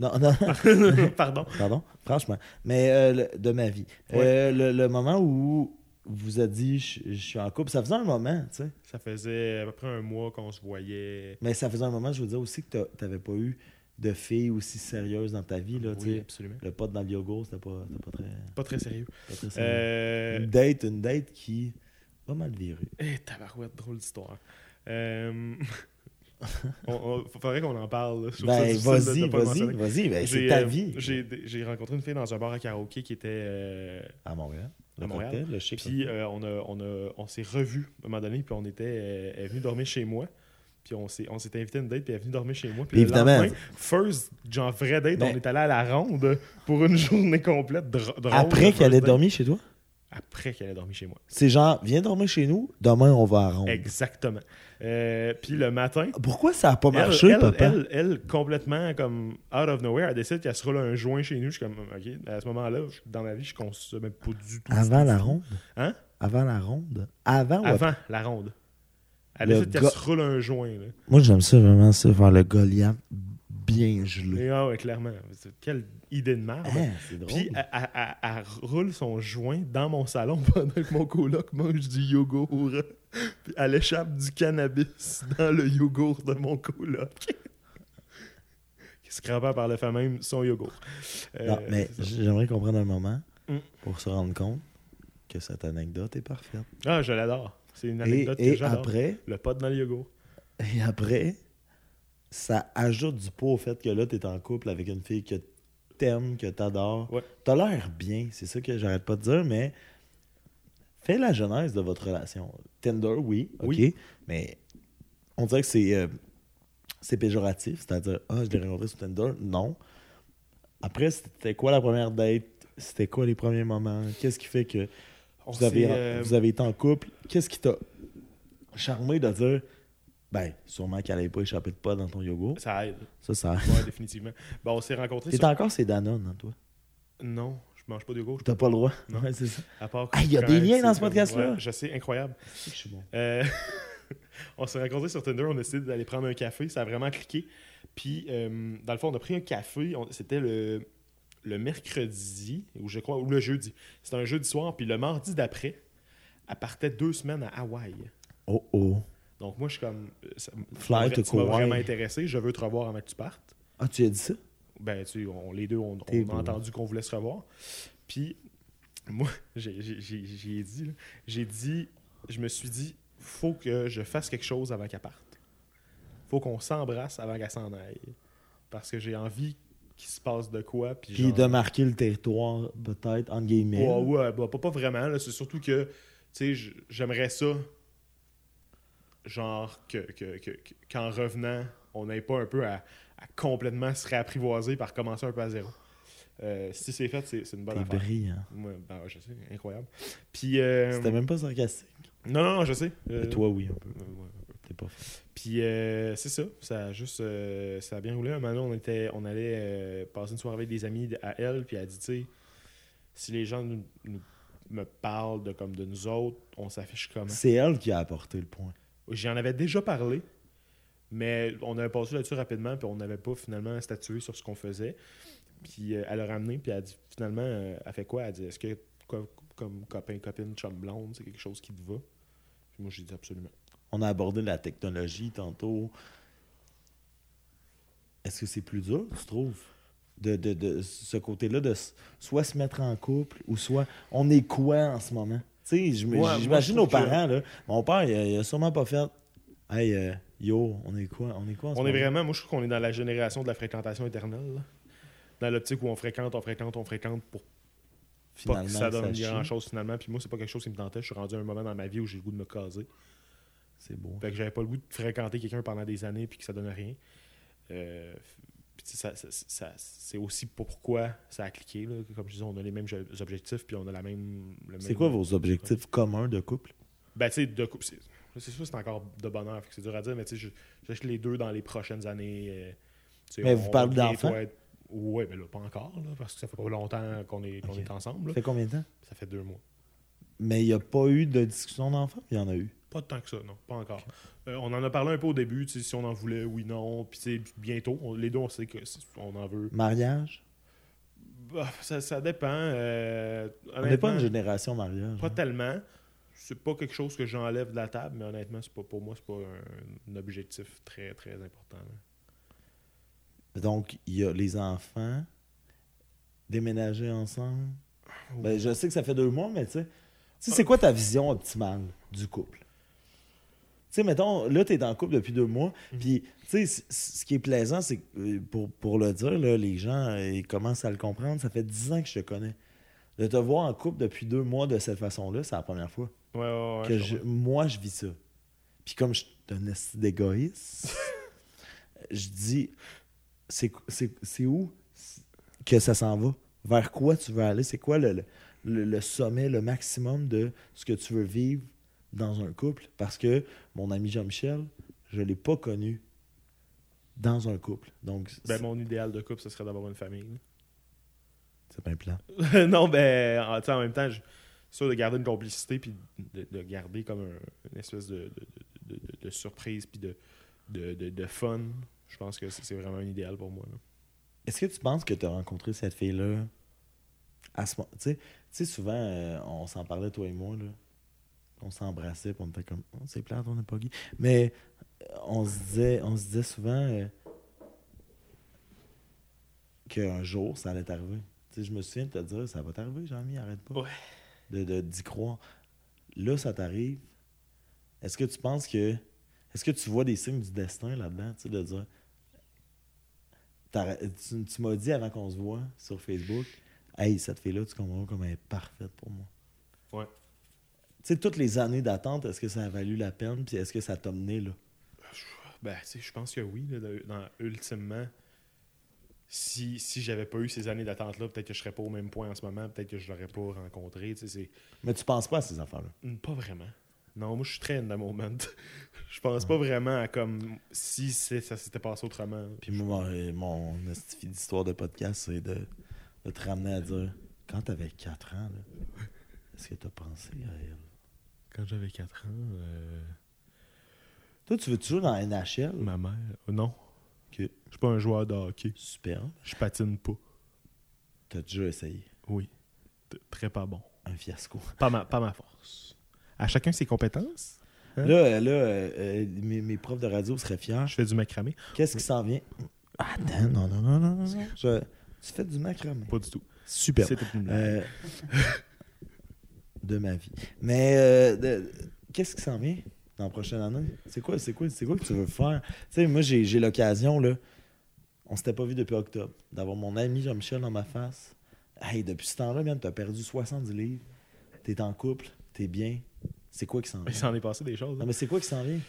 Non, non, Pardon. pardon, franchement. Mais euh, le- de ma vie. Ouais. Euh, le, le moment où vous a dit je, je suis en couple, ça faisait un moment, tu sais. Ça faisait à peu près un mois qu'on se voyait. Mais ça faisait un moment, je veux dire aussi que t'avais pas eu de fille aussi sérieuse dans ta vie, là, Oui, sais. absolument. Le pote dans le yoga, c'était pas, c'était pas très, Pas très sérieux. pas très sérieux. Euh... Une date, une date qui pas mal viré. Eh, tabarouette, drôle d'histoire. Euh... on, on- faudrait qu'on en parle. Ben, vas-y, le vas-y, vas-y, ben, c'est J'ai, ta euh, vie. J'ai, j'ai rencontré une fille dans un bar à karaoké qui était. euh, À Montréal. Le À Montréal. cocktail, le chic. Puis euh, on, a, on, a, on s'est revus à un moment donné, puis on était. euh, elle est venue dormir chez moi. Puis on s'est, on s'est invité à une date, puis elle est venue dormir chez moi. Puis le évidemment- lendemain, first, genre vraie date, Ben- on est allé à la ronde pour une journée complète. drôle Après qu'elle ait dormi chez toi? Après qu'elle ait dormi chez moi. C'est genre, viens dormir chez nous, demain on va à Ronde. Exactement. Euh, puis le matin, Pourquoi ça a pas marché, elle, papa? elle- elle, complètement comme out of nowhere, elle décide qu'elle se roule un joint chez nous. Je suis comme, OK, à ce moment-là, dans ma vie, je consommais pas du tout. Avant la ronde? Hein? Avant la ronde? Avant ou? Avant la ronde. Elle Le décide qu'elle se roule un joint. Là. Moi, j'aime ça vraiment, ça, faire le Goliath bien gelé. Et, ah ouais, clairement. Quelle idée de merde. Hein, c'est drôle. Puis elle, elle- elle- elle roule son joint dans mon salon pendant que mon coloc mange du yogourt. Puis elle échappe du cannabis dans le yogourt de mon coloc. Qui se crapait par le fait même son yogourt. Euh, non, mais j'aimerais comprendre un moment Mm. pour se rendre compte que cette anecdote est parfaite. Ah, je l'adore. C'est une Et, anecdote et que j'adore. après, Le pot dans le yogourt. et après, ça ajoute du poids au fait que là, t'es en couple avec une fille que t'aimes, que t'adores. Ouais. T'as l'air bien, c'est ça que j'arrête pas de dire, mais fais la genèse de votre relation. Tinder, oui, ok, Oui. mais on dirait que c'est euh, c'est péjoratif, c'est-à-dire ah je l'ai rencontré sur Tinder, non. Après, c'était quoi la première date? C'était quoi les premiers moments? Qu'est-ce qui fait que On vous avez, euh, vous avez été en couple? Qu'est-ce qui t'a charmé de dire ben sûrement qu'elle n'avait pas échappé de pas dans ton yogourt Ça aide. Ça, ça. Ouais, définitivement. Bon, on s'est rencontrés. T'es sur- encore ces Danone, hein, toi? Non, je mange pas de yogourt. T'as pas le droit Non. Ouais, c'est ça. À part Ah, il y a des liens dans ce podcast-là? ouais, je sais, incroyable. Je suis bon. Euh, on s'est rencontrés sur Tinder, on a décidé d'aller prendre un café, ça a vraiment cliqué. Puis, euh, dans le fond, on a pris un café, on- c'était le, le mercredi, ou je crois, ou le jeudi. C'était un jeudi soir, puis le mardi d'après, elle partait deux semaines à Hawaï. Oh oh. Donc, moi, je suis comme. euh, ça- Fly tu to Kauai. vraiment intéressé, je veux te revoir avant que tu partes. Ah, tu as dit ça? Ben, tu sais, on- les deux, on, a entendu qu'on voulait se revoir. Puis, moi, j'ai j'ai dit, j'ai dit, je me suis dit, faut que je fasse quelque chose avant qu'elle parte. Faut qu'on s'embrasse avant qu'elle s'en aille. Parce que j'ai envie qu'il se passe de quoi. Puis, Puis genre- de marquer le territoire, peut-être, entre guillemets. Ouais, ouais, bah, pas, pas vraiment. C'est surtout que, tu sais, j'aimerais ça, genre, que, que- que- que- qu'en revenant, on n'ait pas un peu à, à complètement se réapprivoiser par commencer un peu à zéro. Euh, si c'est fait, c'est c'est une bonne T'es affaire. brillant. Ouais, ben ouais, je sais, incroyable. Puis, euh, C'était même pas sarcastique. non, non, non, je sais. Euh, Mais toi, oui, un peu. ouais, ouais, un peu. T'es pas. Puis euh, c'est ça, ça a juste ça a bien roulé. Un moment donné, on était on allait passer une soirée avec des amis à elle, puis elle a dit tu sais si les gens nous, nous- me parlent de comme de nous autres, on s'affiche comment? C'est elle qui a apporté le point. J'en avais déjà parlé, mais on avait passé là-dessus rapidement, puis on n'avait pas finalement statué sur ce qu'on faisait. Puis euh, elle a ramené, puis elle a dit finalement, euh, elle fait quoi? Elle a dit est-ce que co- comme copain, copine, chum blonde, c'est quelque chose qui te va? Puis moi, j'ai dit absolument. On a abordé la technologie tantôt. Est-ce que c'est plus dur, tu trouves? De, de, de ce côté-là, de soit se mettre en couple ou soit on est quoi en ce moment? J'imagine nos parents, là. Mon père, il a, il a sûrement pas fait Hey, euh, yo, on est quoi? On est quoi en ce On est vraiment, moi, je trouve qu'on est dans la génération de la fréquentation éternelle. là. Dans l'optique où on fréquente, on fréquente, on fréquente pour pas Finalement, que ça donne grand chose finalement. Puis moi, c'est pas quelque chose qui me tentait. Je suis rendu à un moment dans ma vie où j'ai le goût de me caser. C'est beau. Fait que j'avais pas le goût de fréquenter quelqu'un pendant des années puis que ça donne rien. Euh, ça, ça- ça- c'est aussi pourquoi ça a cliqué. là. Comme je disais, on a les mêmes objectifs puis on a la même. C'est quoi vos objectifs communs de couple? Ben, tu sais, de couple, c'est c'est sûr, c'est encore de bonheur. c'est dur à dire, mais tu sais, je- j'achète les deux dans les prochaines années. euh, Mais on- vous parlez d'enfants? Ouais, mais là, pas encore, là, parce que ça fait pas longtemps qu'on est, qu'on est ensemble. Ça fait combien de temps? Ça fait deux mois. Mais il n'y a pas eu de discussion d'enfants? Il y en a eu. Pas tant que ça, non, pas encore. Euh, on en a parlé un peu au début, si on en voulait, oui, non. Puis bientôt, on- les deux, on sait que c'est- on en veut. Mariage? Bah, ça, ça dépend. euh, On n'est pas une génération mariage. Pas hein. tellement. C'est pas quelque chose que j'enlève de la table, mais honnêtement, c'est pas, pour moi, c'est pas un, un objectif très, très important. là. Donc, il y a les enfants déménager ensemble. Ben, je sais que ça fait deux mois, mais tu sais, tu sais, c'est quoi ta vision optimale du couple? Tu sais, mettons, là, tu es en couple depuis deux mois, Mhm. puis, tu sais, ce qui est plaisant, c'est que, euh, pour, pour le dire, là, les gens, euh, ils commencent à le comprendre, ça fait dix ans que je te connais. De te voir en couple depuis deux mois de cette façon-là, c'est la première fois Ouais, ouais, ouais. que je moi, je vis ça. Puis comme je suis un d'égoïste, je dis, c'est où que ça s'en va? Vers quoi tu veux aller? C'est quoi le- le sommet, le maximum de ce que tu veux vivre dans un couple? Parce que mon ami Jean-Michel, je ne l'ai pas connu dans un couple. Donc, Ben, mon idéal de couple, ce serait d'avoir une famille. c'est pas un plan. non, ben, en, même temps, je sûr de garder une complicité puis de, de garder comme un- une espèce de, de, de- surprise puis de, de, de- de fun. Je pense que c'est vraiment un idéal pour moi. Est-ce que tu penses que tu as rencontré cette fille-là à ce moment? Tu sais- tu sais, souvent, euh, on s'en parlait, toi et moi, là. On s'embrassait, puis on était comme, Oh, c'est plate, on n'est pas gay. Mais euh, on se disait, on se disait souvent euh, qu'un jour, ça allait t'arriver. Tu sais, je me souviens de te dire, ça va t'arriver, Jean-Mi, arrête pas. Ouais. De, de- d'y croire. Là, ça t'arrive. Est-ce que tu penses que. Est-ce que tu vois des signes du destin là-dedans, tu sais, de dire. Tu, tu m'as dit avant qu'on se voit sur Facebook, hey, cette fille-là, tu comprends comme elle est parfaite pour moi. Ouais. Tu sais, toutes les années d'attente, est-ce que ça a valu la peine, puis est-ce que ça t'a mené là? Ben, tu sais, je pense que oui. là, dans, ultimement, si, si j'avais pas eu ces années d'attente-là, peut-être que je serais pas au même point en ce moment, peut-être que je l'aurais pas rencontré. tu sais, c'est- Mais tu penses pas à ces affaires-là? Pas vraiment. Non, moi, je suis très in the moment. je pense pas vraiment à comme si ça s'était passé autrement. Puis moi, mon, mon esti d'histoire de podcast, c'est de, de te ramener à dire, quand t'avais 4 ans, là, est-ce que t'as pensé à elle? Quand j'avais 4 ans, euh, Toi, tu veux toujours dans la NHL? ma mère. euh, non. Ok. Je suis pas un joueur de hockey. Super. Je patine pas. T'as déjà essayé? Oui. T- Très pas bon. Un fiasco. Pas ma, pas ma force. À chacun ses compétences. Hein? Là, euh, là euh, euh, mes, mes profs de radio seraient fiers. Je fais du macramé. Qu'est-ce qui s'en vient? Attends, non, non, non, non. Je- tu fais du macramé. Pas du tout. Super. Euh, de ma vie. Mais euh, de- qu'est-ce qui s'en vient dans la prochaine année? C'est quoi, c'est quoi, c'est quoi que tu veux faire? Tu sais, moi, j'ai j'ai l'occasion, là, on s'était pas vu depuis octobre, d'avoir mon ami Jean-Michel dans ma face. Hey, depuis ce temps-là, man, t'as perdu 70 livres. T'es en couple, t'es bien. C'est quoi qui s'en Il vient? s'en est passé des choses. Non, hein. mais c'est quoi qui s'en vient?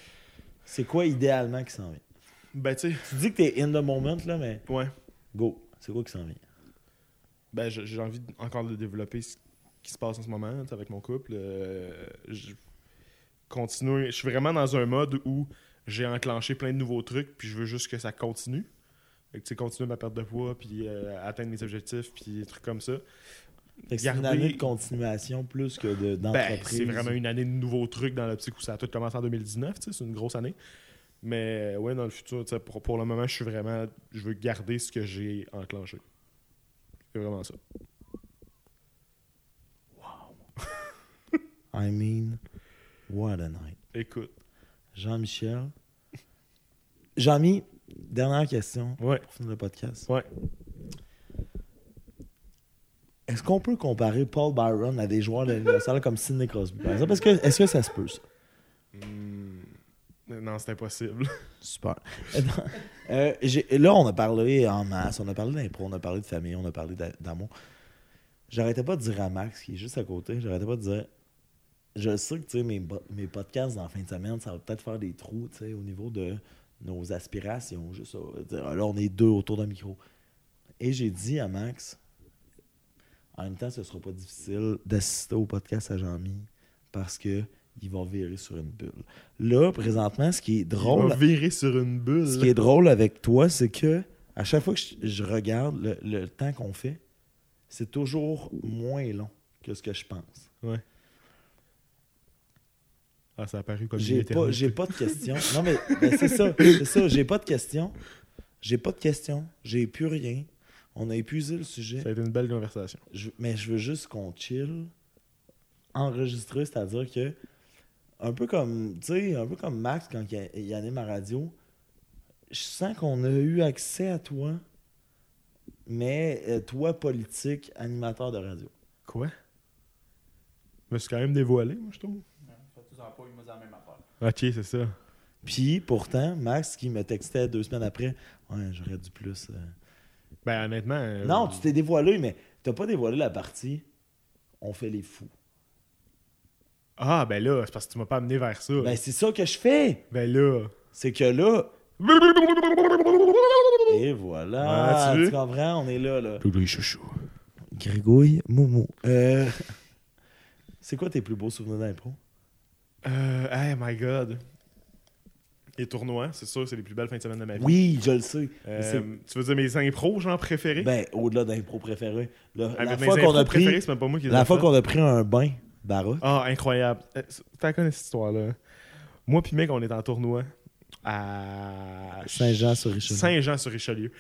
C'est quoi idéalement qui s'en vient? Ben, tu sais, Tu dis que t'es in the moment, là, mais ouais. go. C'est quoi qui s'en vient? Ben, j'ai envie encore de développer qui se passe en ce moment avec mon couple. Euh, je continue. Je suis vraiment dans un mode où j'ai enclenché plein de nouveaux trucs, puis je veux juste que ça continue. Fait que, tu sais, continuer ma perte de poids, puis euh, atteindre mes objectifs, puis des trucs comme ça. C'est une Garder- année de continuation plus que de- Ben, d'entreprise. c'est vraiment une année de nouveaux trucs dans l'optique où ça a tout commencé en 2019, tu sais, c'est une grosse année. Mais ouais, dans le futur, pour, pour le moment, je suis vraiment. Je veux garder ce que j'ai enclenché. C'est vraiment ça. I mean, what a night. Écoute. Jean-Michel. Jean-Mi, dernière question Ouais. pour finir le podcast. Ouais. Est-ce qu'on peut comparer Paul Byron à des joueurs de l'universal comme Sidney Crosby, par exemple? Est-ce que, ça se peut, ça? Hmm. Non, c'est impossible. Super. Euh, là, on a parlé en masse, on a parlé d'impro, on a parlé de famille, on a parlé d'a- d'amour. J'arrêtais pas de dire à Max, qui est juste à côté, j'arrêtais pas de dire. Je sais que mes, mes podcasts la fin de semaine, ça va peut-être faire des trous au niveau de nos aspirations. Juste là, on est deux autour d'un micro. Et j'ai dit à Max, en même temps, ce sera pas difficile d'assister au podcast à Jean-Mi parce que il va virer sur une bulle. Là, présentement, ce qui est drôle. On va virer sur une bulle. Ce qui est drôle avec toi, c'est que à chaque fois que je, je regarde le, le temps qu'on fait, c'est toujours moins long que ce que je pense. Ah, ça a paru comme J'ai pas, j'ai pas de questions. Non, mais ben, c'est ça. C'est ça. J'ai pas de questions. J'ai pas de questions. J'ai plus rien. On a épuisé le sujet. Ça a été une belle conversation. Je- mais je veux juste qu'on chill, enregistrer, c'est-à-dire que un peu comme tu sais, un peu comme Max quand il, il anime à radio, je sens qu'on a eu accès à toi, mais euh, toi politique, animateur de radio. Quoi? Je me suis quand même dévoilé, moi, je trouve. Ok, c'est ça. Puis pourtant, Max qui me textait deux semaines après, ouais, j'aurais dû plus. euh. Ben, honnêtement. euh, Non, tu t'es dévoilé, mais t'as pas dévoilé la partie. On fait les fous. Ah, ben là, c'est parce que tu m'as pas amené vers ça. Ben c'est ça que je fais. Ben là. C'est que là, Et voilà. Ouais, tu comprends? On est là, là. Doudou chouchou. Grégouille, Moumou. Euh, c'est quoi tes plus beaux souvenirs d'impro? Euh, hey, my God. Les tournois, c'est sûr, c'est les plus belles fins de semaine de ma vie. Oui, je le sais. Euh, tu veux dire mes impros, genre, préférés? Ben, au-delà d'impro préféré. Le- Ah, la fois qu'on impros a préférés, pris, c'est même pas moi qui la fois qu'on a pris un bain, Barra. Ah, incroyable. Euh, T'as connu cette histoire-là? Moi puis mec, on est en tournoi à Saint-Jean-sur-Richelieu. Saint-Jean-sur-Richelieu.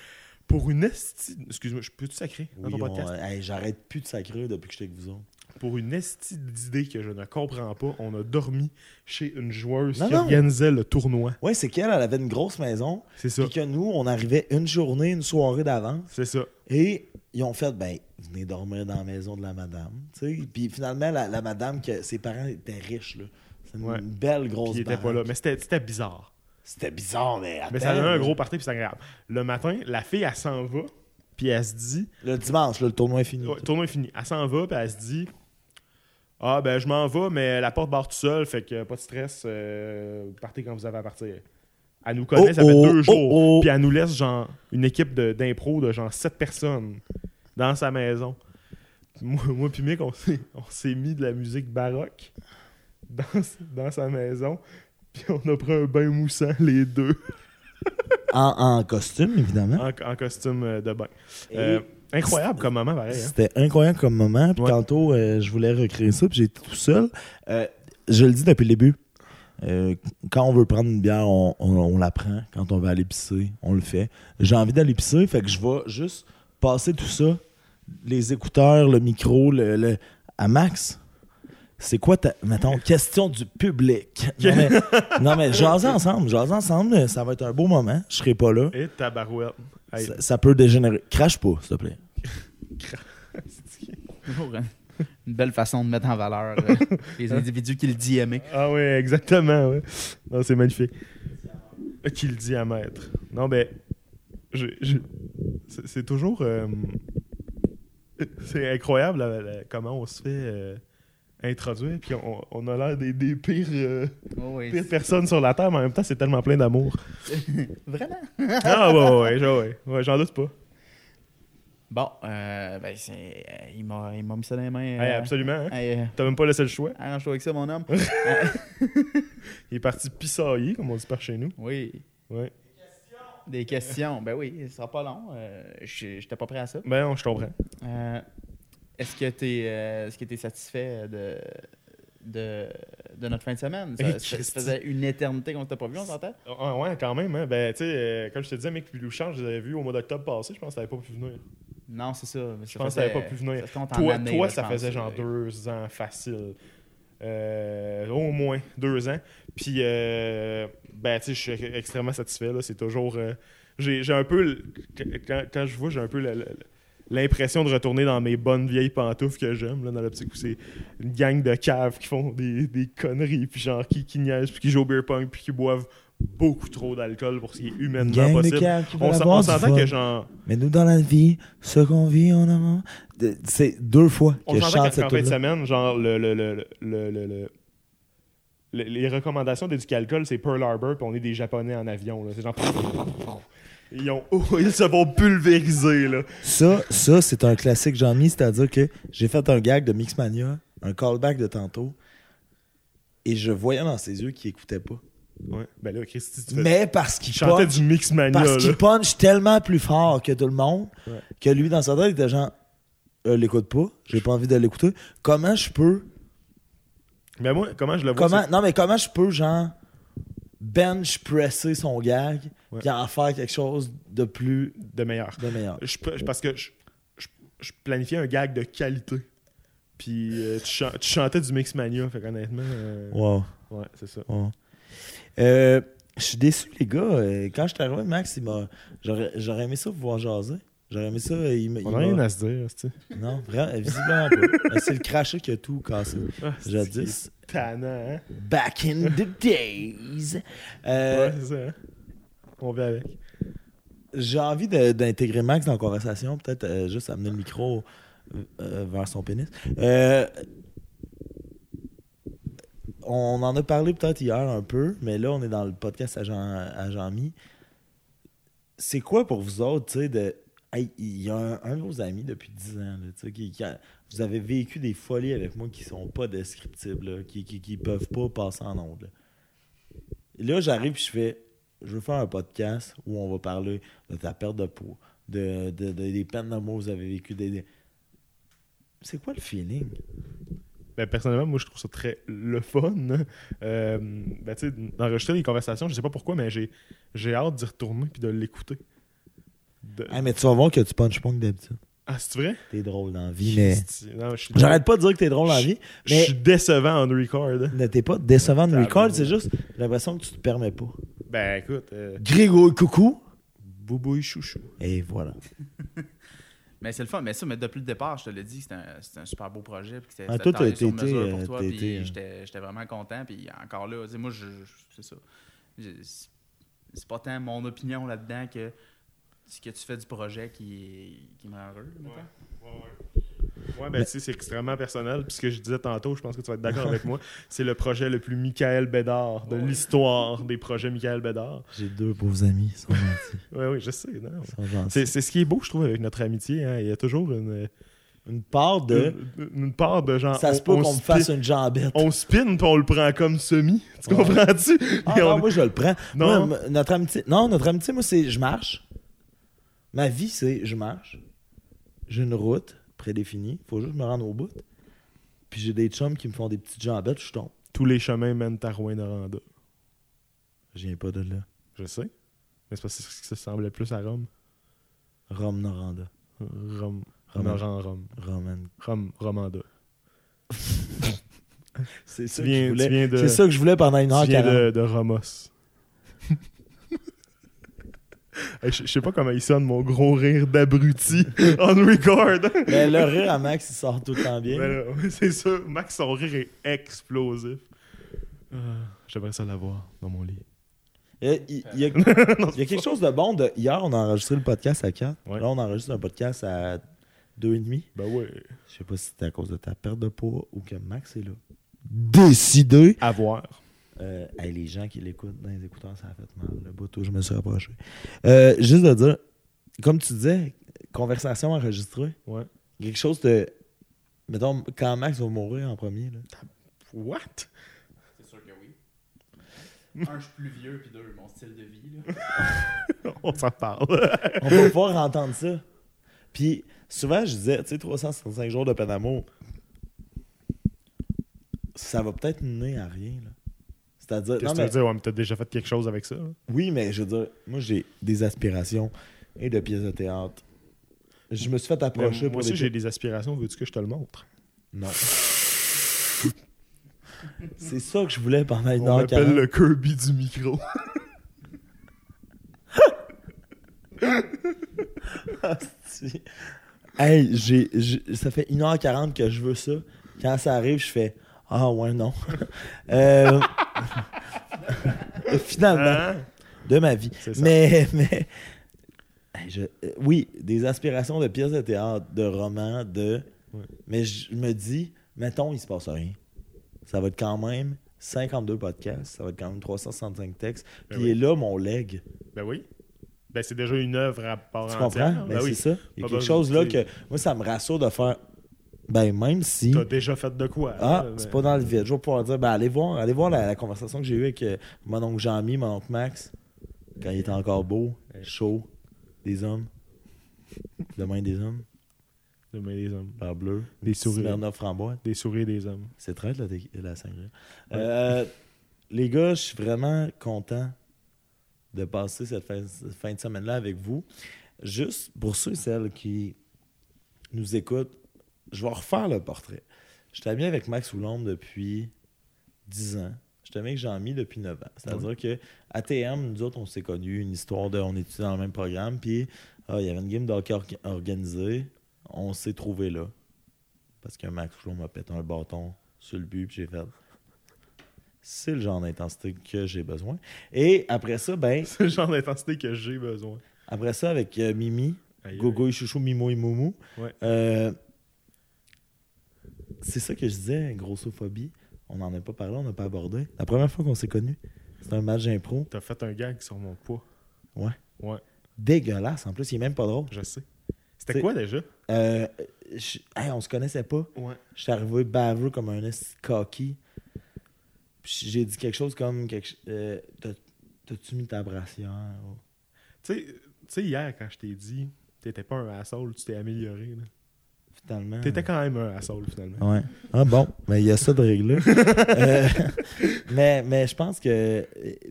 Pour une esti... Excuse-moi, je peux-tu sacrer dans Oui, ton on- podcast? hey, j'arrête plus de sacrer depuis que j'étais avec vous autres. Pour une esti d'idée que je ne comprends pas, on a dormi chez une joueuse Non, qui non. organisait le tournoi. Ouais, c'est qu'elle, elle avait une grosse maison. C'est ça. Puis que nous, on arrivait une journée, une soirée d'avance. C'est ça. Et ils ont fait, ben, venez dormir dans la maison de la madame. Puis finalement, la, la madame, que ses parents étaient riches. là. C'est une Ouais. belle Puis grosse il était pas là. Mais c'était c'était bizarre. C'était bizarre, mais Mais ça donnait un gros party puis c'est agréable. Le matin, la fille, elle s'en va, puis elle se dit... Le dimanche, là, le tournoi est fini. Ouais, le tournoi est fini. Elle s'en va, puis elle se dit Ah, ben, je m'en vais, mais la porte barre tout seul, fait que pas de stress, euh, partez quand vous avez à partir. Elle nous connaît, Oh, ça fait oh, deux oh, jours. oh. Puis elle nous laisse, genre, une équipe de- d'impro de, genre, sept personnes dans sa maison. Moi, moi puis Mick, on s'est, on s'est mis de la musique baroque dans, dans sa maison. Puis on a pris un bain moussant, les deux, En, en costume, évidemment. en, en costume euh, de bain. Et Euh, incroyable comme moment, pareil. hein. C'était incroyable comme moment. Puis Ouais. tantôt, euh, je voulais recréer ça, puis j'étais tout seul. Euh, je le dis depuis le début. Euh, quand on veut prendre une bière, on, on- on la prend. Quand on va aller pisser, on le fait. J'ai envie d'aller pisser, fait que je vais juste passer tout ça, les écouteurs, le micro, le, le- à Max. C'est quoi ta. Mettons, question du public? Non, mais, non, mais jasez ensemble. Jasez ensemble. Ça va être un beau moment. Je serai pas là. Et tabarouette. Hey, Ça, ça peut dégénérer. Crache pas, s'il te plaît. Une belle façon de mettre en valeur euh, les individus qui le disent aimer. Ah oui, exactement, ouais. Non, c'est magnifique. Qui le dit à maître. Non, ben, je, je- c'est toujours... euh, c'est incroyable comment on se fait euh, introduire, puis on, on a l'air des, des pires, euh, Oh, oui. pires personnes sur la Terre, mais en même temps, c'est tellement plein d'amour. Vraiment? ah ouais, ouais, ouais, ouais, j'en doute pas. Bon, euh, ben, c'est, euh, il, m'a, mis ça dans les mains. Hey, euh, absolument, hein. hey, T'as même pas laissé le choix. arrange-toi avec ça, mon homme. Il est parti pissailler, comme on dit par chez nous. oui. Ouais. Des questions. Ben oui, ce sera pas long. Je j'étais pas prêt à ça. Ben non, je comprends. Euh, est-ce que tu es, est-ce que t'es satisfait de, de, de notre fin de semaine? Ça, ça- faisait une éternité qu'on s'était pas vu, on s'entend? Ah, ouais, quand même. Hein. Ben, tu sais, euh, comme je te disais, mec, puis Louchan, je les avais vus au mois d'octobre passé. Je pense que t'avais pas pu venir. Non, c'est ça. Je pense que t'avais pas pu venir. Toi, toi ça faisait genre deux ans facile. Euh, au moins deux ans. Puis, euh, ben, tu sais, je suis extrêmement satisfait. C'est toujours. euh, j'ai un peu. Quand, quand je vois, j'ai un peu le- l'impression de retourner dans mes bonnes vieilles pantoufles que j'aime, là, dans l'optique où c'est une gang de caves qui font des, des conneries, puis genre qui, qui niaisent, puis qui jouent au beer pong, puis qui boivent beaucoup trop d'alcool pour ce qui est humainement Gang de possible. caves qui On on s'entend que genre. Mais nous, dans la vie, ce qu'on vit, on a... de- C'est deux fois On que je s'entend chante cette qu'en fin de semaine, genre, le, le, le, le, le- le- le- les recommandations d'éducalcool, c'est Pearl Harbor, puis on est des Japonais en avion. là. C'est genre. Ils, ont, oh, ils se vont pulvériser, là. Ça, ça c'est un classique Jean-Mi, c'est-à-dire que j'ai fait un gag de Mixmania, un callback de tantôt, et je voyais dans ses yeux qu'il écoutait pas. Ouais. Ben là, Christy, tu fais- Mais parce qu'il tu chantais punch, du Mixmania, parce qu'il punch tellement plus fort que tout le monde, Ouais. que lui, dans sa tête, il était genre, euh, l'écoute pas, j'ai pas envie de l'écouter. Comment je peux, Mais moi, comment je le vois comment, non mais comment je peux, genre, bench presser son gag. Puis en faire quelque chose de plus, de meilleur. de meilleur. Je parce que je, je, je planifiais un gag de qualité. Puis euh, tu, chan- tu chantais du Mixmania, fait qu'honnêtement. euh, Wow. Ouais, c'est ça. Euh, je suis déçu, les gars. Euh, Quand je suis arrivé, Max. J'aurais aimé ça pouvoir jaser. J'aurais aimé ça. Il On a m'a- rien à se dire, tu. Non, vraiment, visiblement pas. C'est le crachat qui a tout cassé. Ah, Jadis. tannant, hein? Back in the days. Euh, Ouais, c'est ça, hein? On avec. J'ai envie d'intégrer Max dans la conversation. Peut-être euh, juste amener le micro euh, euh, vers son pénis. On en a parlé peut-être hier un peu, mais là, on est dans le podcast à, Jean, à Jean-Mi. C'est quoi pour vous autres, tu sais, de. Il y a un, de vos amis depuis 10 ans, là, tu sais, qui, qui vous avez vécu des folies avec moi qui sont pas descriptibles, qui, qui, qui peuvent pas passer en ondes. Là, Là, j'arrive et je fais je veux faire un podcast où on va parler de ta perte de poids, de, de- de- des peines d'amour que vous avez vécues. des- des- C'est quoi le feeling? Ben, personnellement, moi, je trouve ça très le fun. Euh, ben, tu sais, d'enregistrer des conversations, je sais pas pourquoi, mais j'ai, j'ai hâte d'y retourner puis de l'écouter. De- Ah, mais tu vas voir que tu punches pas que d'habitude. Ah, c'est vrai? T'es drôle dans la vie, mais. Je J'arrête pas de dire que t'es drôle dans la vie, Je mais suis décevant en record. ne t'es pas décevant Ah, record, c'est juste j'ai l'impression que tu te permets pas. Ben, écoute, euh, Grégory Coucou. boubouille chouchou. Et voilà. Mais c'est le fun. Mais ça, mais depuis le départ, je te l'ai dit, c'était un, un super beau projet. Puis Ah, toi, sur été, mesure euh, pour toi. Puis euh, j'étais j'étais vraiment content. Puis encore là, tu moi, je, je- c'est ça. C'est- pas tant mon opinion là-dedans que ce que tu fais du projet qui, qui me rend heureux. mettons. Ouais, ben, tu sais, c'est extrêmement personnel. Puis ce que je disais tantôt, je pense que tu vas être d'accord avec moi, c'est le projet le plus Michael Bédard de l'histoire des projets Michael Bédard. J'ai deux beaux amis, ils sont gentils. Oui, oui, je sais. non. Ils sont gentils. C'est, c'est ce qui est beau, je trouve, avec notre amitié. hein. Il y a toujours une, Une part de. une, une part de genre. Ça se peut on qu'on me spin- fasse une jambette. On spin, puis on le prend comme semi. Tu Ouais. comprends-tu? Ah Et non, on- moi je le prends. Non. Moi, notre amitié, non, notre amitié, moi c'est je marche. Ma vie c'est je marche. J'ai une route prédéfinie, faut juste me rendre au bout. Puis j'ai des chums qui me font des petites jambettes, je tombe. Tous les chemins mènent à Rouen-Noranda. Je viens pas de là. Je sais. Mais c'est parce que ça semblait plus à Rome. Rome Noranda. Rome. Rome. Rome. Rome. Roman. Rome. Romanda. C'est ça, que je voulais. C'est ça que je voulais pendant une heure Tu viens de, de Ramos. Je sais pas comment il sonne mon gros rire d'abruti on record. Mais le rire à Max, il sort tout le temps bien. Ben c'est ça. Max, son rire est explosif. Ah, J'aimerais ça l'avoir dans mon lit. Il y a, il y a- il y a quelque chose de bon. De, hier, on a enregistré le podcast à 4. Ouais. Là, on enregistre un podcast à 2,5. Ben ouais. Je sais pas si c'était à cause de ta perte de poids ou que Max est là. Décidé. Avoir. Euh, hey, les gens qui l'écoutent dans les écouteurs, ça a fait mal. Le bout où je me suis rapproché. Euh, juste de dire, comme tu disais, conversation enregistrée. Ouais. Quelque chose de. Mettons, quand Max va mourir en premier. Là. What? C'est sûr que oui. Un, je suis plus vieux, puis deux, mon style de vie. Là. On s'en parle. On va pouvoir entendre ça. Puis souvent, je disais, tu sais, 365 jours de peine d'amour, ça va peut-être mener à rien. là. C'est-à-dire. Qu'est-ce que tu veux dire? Ouais, mais t'as déjà fait quelque chose avec ça? hein? Oui, mais je veux dire, moi, j'ai des aspirations et de pièces de théâtre. Je me suis fait Mais approcher moi pour aussi, des j'ai des aspirations. Veux-tu que je te le montre? Non. C'est ça que je voulais pendant une On heure m'appelle quarante. le Kirby du micro. Si. Hey, j'ai, j'ai- ça fait 1h40 que je veux ça. Quand ça arrive, je fais Ah ouais, non. Euh, Finalement, Hein? de ma vie. Mais, mais je- euh, oui, des aspirations de pièces de théâtre, de romans, de. Mais je me dis, mettons, il se passe rien. Ça va être quand même 52 podcasts, ça va être quand même 365 textes. Ben Puis oui. là mon leg. Ben oui. Ben c'est déjà une œuvre à part Tu entière. comprends? Ben, Ben c'est oui. ça. Il y a Pas quelque chose là que. Moi, ça me rassure de faire. Ben, même si. T'as déjà fait de quoi? Ah, c'est ben- pas dans le vide. Je vais pouvoir dire, ben, allez voir, allez voir la, la conversation que j'ai eue avec euh, mon oncle Jean-Mi, mon oncle Max, quand il était encore beau, chaud, des hommes. Demain des hommes, Demain, des hommes. par bleu, Des sourires. Framboise. Des sourires des hommes. C'est très la, la sangria. Euh, les gars, je suis vraiment content de passer cette fin, cette fin de semaine-là avec vous. Juste pour ceux et celles qui nous écoutent, je vais refaire le portrait. Je suis ami avec Max Houlombe depuis 10 ans. Je suis ami avec Jean-Mi depuis 9 ans. C'est-à-dire que ATM, nous autres, on s'est connus, une histoire de. On étudiait dans le même programme, puis ah, il y avait une game de hockey organisée. On s'est trouvé là. Parce que Max Houlombe m'a pété un bâton sur le but, puis j'ai fait. C'est le genre d'intensité que j'ai besoin. Et après ça, ben, C'est le genre d'intensité que j'ai besoin. après ça, avec euh, Mimi, Gogo et Chouchou, Mimo et Moumou. Ouais. Euh, c'est ça que je disais, grossophobie. On n'en a pas parlé, on n'a pas abordé. La première fois qu'on s'est connus, c'était un match d'impro. T'as fait un gag sur mon poids. Ouais. Ouais, Dégueulasse. En plus, il est même pas drôle. je sais. C'était quoi déjà? Euh, je- hey, on se connaissait pas. Ouais. Je suis arrivé baveux comme un. Puis J'ai dit quelque chose comme quelque euh, T'as- T'as-tu mis ta brassière sais- tu sais, hier, quand je t'ai dit, t'étais pas un asshole, tu t'es amélioré. là. Finalement. T'étais quand même un asshole, finalement. Ouais. Ah bon, mais il y a ça de règle Euh, mais, mais je pense que.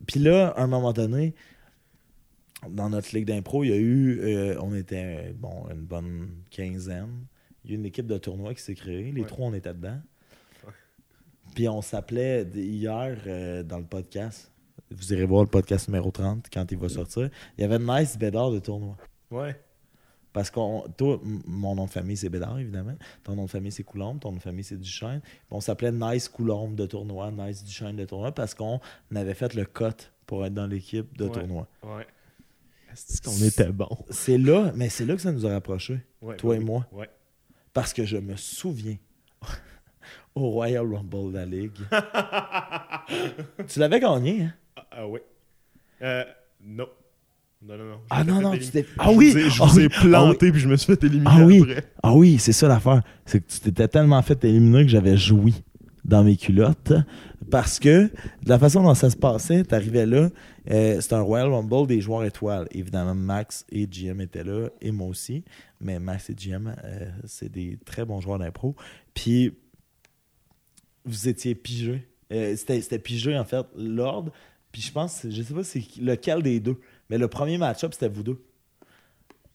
Puis là, à un moment donné, dans notre ligue d'impro, il y a eu. euh, on était, bon, une bonne quinzaine. Il y a eu une équipe de tournoi qui s'est créée. Les Ouais. trois, on était dedans. Ouais. Puis on s'appelait hier euh, dans le podcast. Vous irez voir le podcast numéro 30 quand il va sortir. Il y avait Nice Bédard de tournoi. Ouais. Parce qu'on, toi, mon nom de famille, c'est Bédard, évidemment. Ton nom de famille, c'est Coulombe. Ton nom de famille, c'est Duchesne. Puis on s'appelait Nice Coulombe de tournoi, Nice Duchesne de tournoi, parce qu'on avait fait le cut pour être dans l'équipe de Ouais. tournoi. Ouais. Est-ce qu'on était bon? C'est là, mais c'est là que ça nous a rapprochés, Ouais, toi et oui. moi. Ouais. Parce que je me souviens au Royal Rumble de la Ligue. tu l'avais gagné, hein? Ah, ah ouais. Euh, non. Non, non, non. Ah non, non, tu t'es. Ah oui! vous ai- Je Ah vous oui! ai planté puis je me suis fait éliminer Ah oui! après. Ah oui, c'est ça l'affaire. C'est que tu t'étais tellement fait éliminer que j'avais joui dans mes culottes. Parce que de la façon dont ça se passait, t'arrivais là, euh, c'était un Royal Rumble des joueurs étoiles. Évidemment, Max et GM étaient là, et moi aussi. Mais Max et GM, euh, c'est des très bons joueurs d'impro. Puis, vous étiez pigé. Euh, c'était, pigé, en fait, l'ordre. Puis je pense, je sais pas c'est lequel des deux. Mais le premier match-up, c'était vous deux.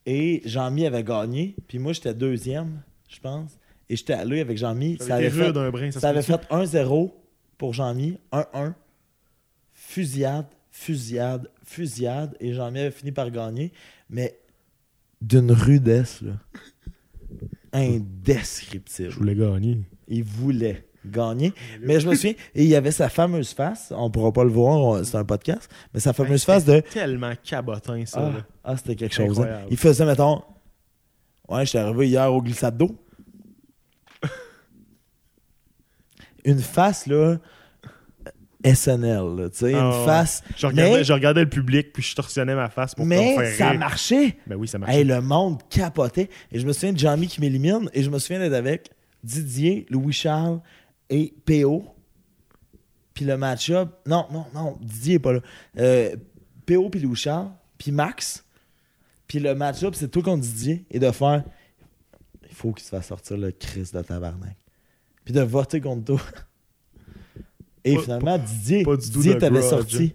Et Jean-Mi avait gagné. Puis moi, j'étais deuxième, je pense. Et j'étais allé avec Jean-Mi. Ça Ça avait fait, brin, ça, ça avait fait 1-0 pour Jean-Mi. 1-1. Fusillade, fusillade, fusillade. Et Jean-Mi avait fini par gagner. Mais d'une rudesse, là. Indescriptible. Je voulais gagner. Il voulait gagner. Mais je me souviens, et il y avait sa fameuse face, on pourra pas le voir, c'est un podcast, mais sa fameuse Hey, face de Tellement cabotin, ça. Ah, ah, c'était quelque chose. hein. Il faisait, mettons, ouais, j'étais arrivé hier au glissade d'eau. Une face, là, SNL, tu sais, une ouais. face. Je regardais, Mais- je regardais le public puis je torsionnais ma face pour Mais me faire ça rire. marchait. Ben oui, ça marchait. Hey, le monde capotait. Et je me souviens de Jean-Mi qui m'élimine. Et je me souviens d'être avec Didier, Louis-Charles et PO. Puis le match-up. Non, non, non. Didier est pas là. Euh, PO puis Louis-Charles. Puis Max. Puis le match-up, c'est tout contre Didier. Et de faire. Il faut qu'il se fasse sortir le Chris de tabarnak. Puis de voter contre toi. Et Pas- finalement, Didier, pas du Didier t'avait sorti.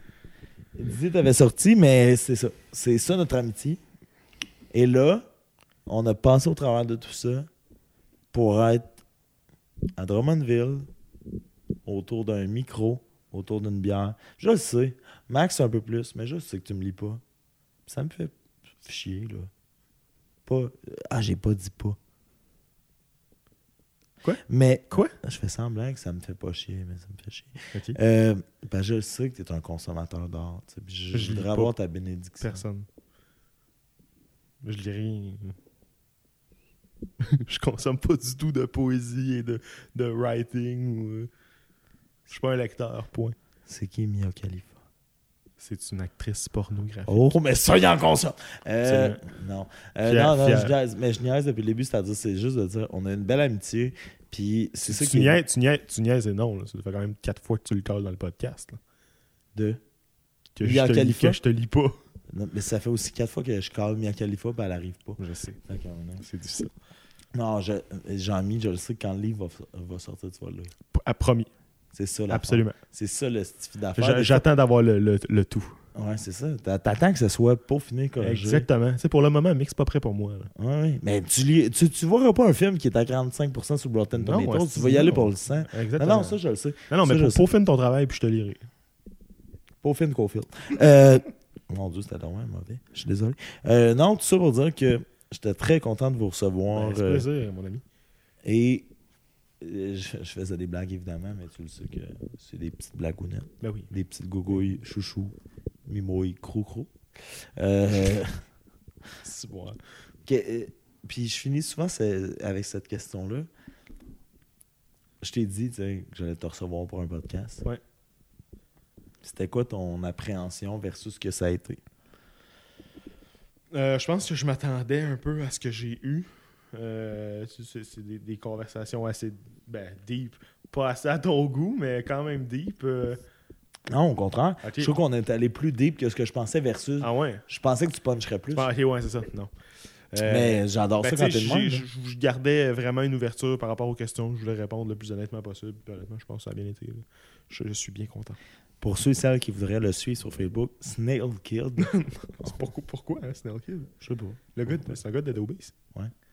Didier t'avait sorti, mais c'est ça. C'est ça notre amitié. Et là, on a passé au travers de tout ça pour être à Drummondville, autour d'un micro, autour d'une bière. Je le sais. Max, un peu plus, mais je sais que tu me lis pas. Ça me fait chier, là. Pas. Ah, j'ai pas dit pas. Quoi? Mais. Quoi? Je fais semblant que ça me fait pas chier, mais ça me fait chier. Ok. Euh, ben, je le sais que tu es un consommateur d'art. Je, Je je voudrais avoir ta bénédiction. Personne. Je lis rien. je consomme pas du tout de poésie et de, de writing. Ou... euh, Je suis pas un lecteur, point. C'est qui Mia Khalifa? C'est une actrice pornographique. Oh, mais ça, il en consomme! Euh, non. Euh, Fier, non, non, fier. je niaise. Mais je niaise depuis le début, c'est-à-dire, c'est juste de dire, on a une belle amitié, puis c'est ça tu, qui niaises, tu, niaises, tu niaises et non. Là. Ça fait quand même quatre fois que tu le colles dans le podcast. là. de... Que, Mia je te lis, Khalifa? que je te lis pas. Non, mais ça fait aussi quatre fois que je call Mia Khalifa, puis elle arrive pas. Je sais. C'est difficile. Non, je- Jean-Mi, je le sais quand le livre va, va sortir, tu vas le lire. À promis. C'est ça, Absolument. C'est ça le style d'affaires. J'attends d'avoir le, le- le tout. Ouais, c'est ça. T'a- T'attends que ce soit peaufiné, corrigé. Exactement. Sais, pour le moment, Mix pas prêt pour moi. là. Ouais, ouais. Mais tu, lis, tu, tu verras pas un film qui est à 45% sur Rotten Tomatoes. ouais, tu vas y aller non. pour le sang. Exactement. Non, non, ça, je le sais. Non, non, ça, mais pour, pour finir ton travail, puis je te lirai. Peaufiné Cofield. Euh, mon Dieu, c'était vraiment mauvais. Je suis désolé. Euh, non, tout ça pour dire que j'étais très content de vous recevoir. Ben, c'est euh, plaisir, mon ami. et euh, je, je faisais des blagues, évidemment, mais tu le sais que c'est des petites blagounettes. Ben oui. Des petites gougouilles, chouchou, mimouilles, crou-crou. Euh, C'est bon. que- euh, puis je finis souvent avec cette question-là. Je t'ai dit que j'allais te recevoir pour un podcast. Ouais. C'était quoi ton appréhension versus ce que ça a été? Euh, je pense que je m'attendais un peu à ce que j'ai eu. Euh, c'est- des, des conversations assez ben, deep. Pas assez à ton goût, mais quand même deep. euh. Non, au contraire. Je trouve qu'on est allé plus deep que ce que je pensais versus. Ah ouais? Je pensais que tu puncherais plus. Ah, ok, ouais, c'est ça. Non. Mais j'adore ben, ça quand t'es là. je gardais vraiment une ouverture par rapport aux questions. Je voulais répondre le plus honnêtement possible. Honnêtement, je pense que ça a bien été. je suis bien content. Pour ceux et celles qui voudraient le suivre sur Facebook, Snail Kid. C'est pourquoi, pourquoi hein, Snail Kid? Je sais pas. Le gars, c'est un gars de? Ouais.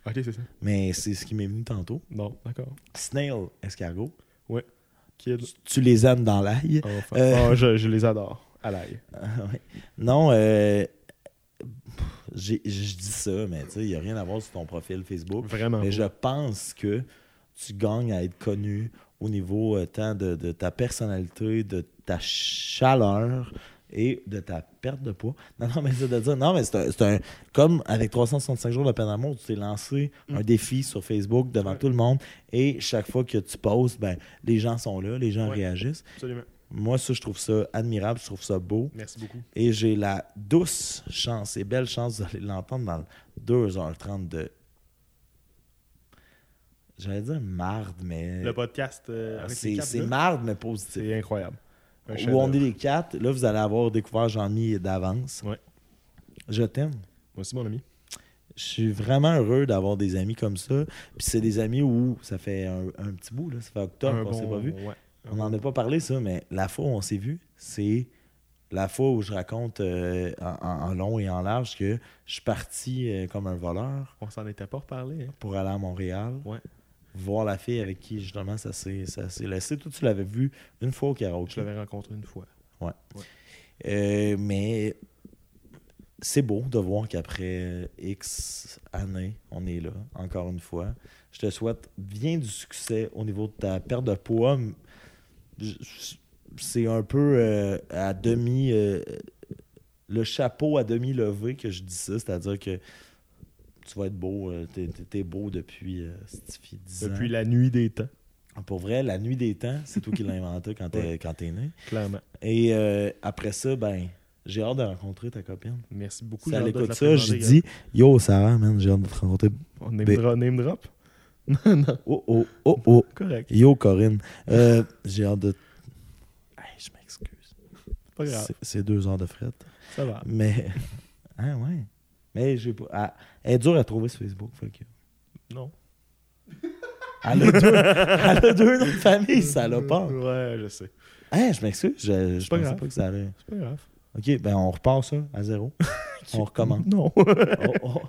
Ok, c'est ça. Mais c'est ce qui m'est venu tantôt. Non, d'accord. Snail Escargot. Kid. Tu- Tu les aimes dans l'ail? Enfin. Euh. Ah, je, je les adore. À l'ail. Ah, ouais. Non, euh, j'ai- je dis ça, mais tu sais, il n'y a rien à voir sur ton profil Facebook. Vraiment. Mais je pense que tu gagnes à être connu au niveau euh, tant de, de ta personnalité, de ta chaleur et de ta perte de poids. Non, non, mais c'est de dire, non, mais c'est un, Comme avec 365 jours de peine d'amour, tu t'es lancé un défi sur Facebook devant Mm. Ouais. tout le monde et chaque fois que tu postes, ben, les gens sont là, les gens Ouais. réagissent. Absolument. Moi, ça, je trouve ça admirable, je trouve ça beau. Merci beaucoup. Et j'ai la douce chance et belle chance d'aller l'entendre dans le 2h30 de. J'allais dire marde, mais. Le podcast euh, c'est marde, mais positif. c'est incroyable. Où on est les quatre, là, vous allez avoir découvert Jean-Mi d'avance. Ouais. Je t'aime. Moi aussi, mon ami. Je suis vraiment heureux d'avoir des amis comme ça. Puis c'est des amis où ça fait un, un petit bout, là. Ça fait octobre qu'on s'est pas vu. ouais. On n'en a pas parlé, ça, mais la fois où on s'est vu, c'est la fois où je raconte euh, en long et en large que je suis parti euh, comme un voleur On s'en était pas reparlé. Hein? pour aller à Montréal, Ouais. Voir la fille avec qui justement ça s'est laissé. Toi, tu l'avais vu une fois au karaoké. Je l'avais rencontré une fois. Euh, mais c'est beau de voir qu'après X années, on est là, encore une fois. Je te souhaite bien du succès au niveau de ta perte de poids. C'est un peu euh, à demi. euh, le chapeau à demi levé que je dis ça, c'est-à-dire que tu vas être beau. euh, t'es, beau depuis euh, Stifi, 10 ans. Depuis la nuit des temps, Pour vrai, la nuit des temps, c'est toi qui l'as inventé quand t'es, Ouais. quand t'es né. clairement. Et euh, après ça, ben, j'ai hâte de rencontrer ta copine. Merci beaucoup. Si elle écoute ça, présenter, dit Yo, Sarah, man, j'ai hâte de te rencontrer. On name, Ben- dro- name drop? non, non. Oh, oh, oh, oh. Correct. Yo, Corinne. Euh, j'ai hâte de. Hey, je m'excuse. Pas grave. C'est- C'est deux heures de fret. Ça va. Mais. Ah, ouais. Mais j'ai pas. Elle, elle est dure à trouver sur Facebook. Fait que... Non. Elle a deux, elle a deux noms de famille, ça l'a pas. Ouais, je sais. Hey, je m'excuse. Je, je pas pensais grave. pas que ça allait. C'est pas grave. Ok, ben on repart ça à zéro. on recommence. Non. Oh, oh.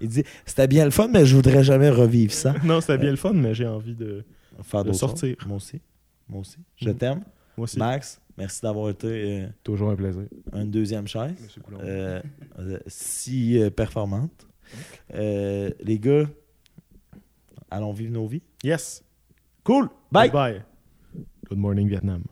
Il dit C'était bien le fun, mais je voudrais jamais revivre ça. non, c'était bien le fun, mais j'ai envie de. Faire De sortir. choses. Moi aussi. Moi aussi. Je Mhm. t'aime. Moi aussi. Max, merci d'avoir été euh, Toujours un plaisir. une deuxième chaise. Euh, euh, si euh, performante. Euh, les gars, allons vivre nos vies. Yes. Cool. Bye. Bye. Good morning, Vietnam.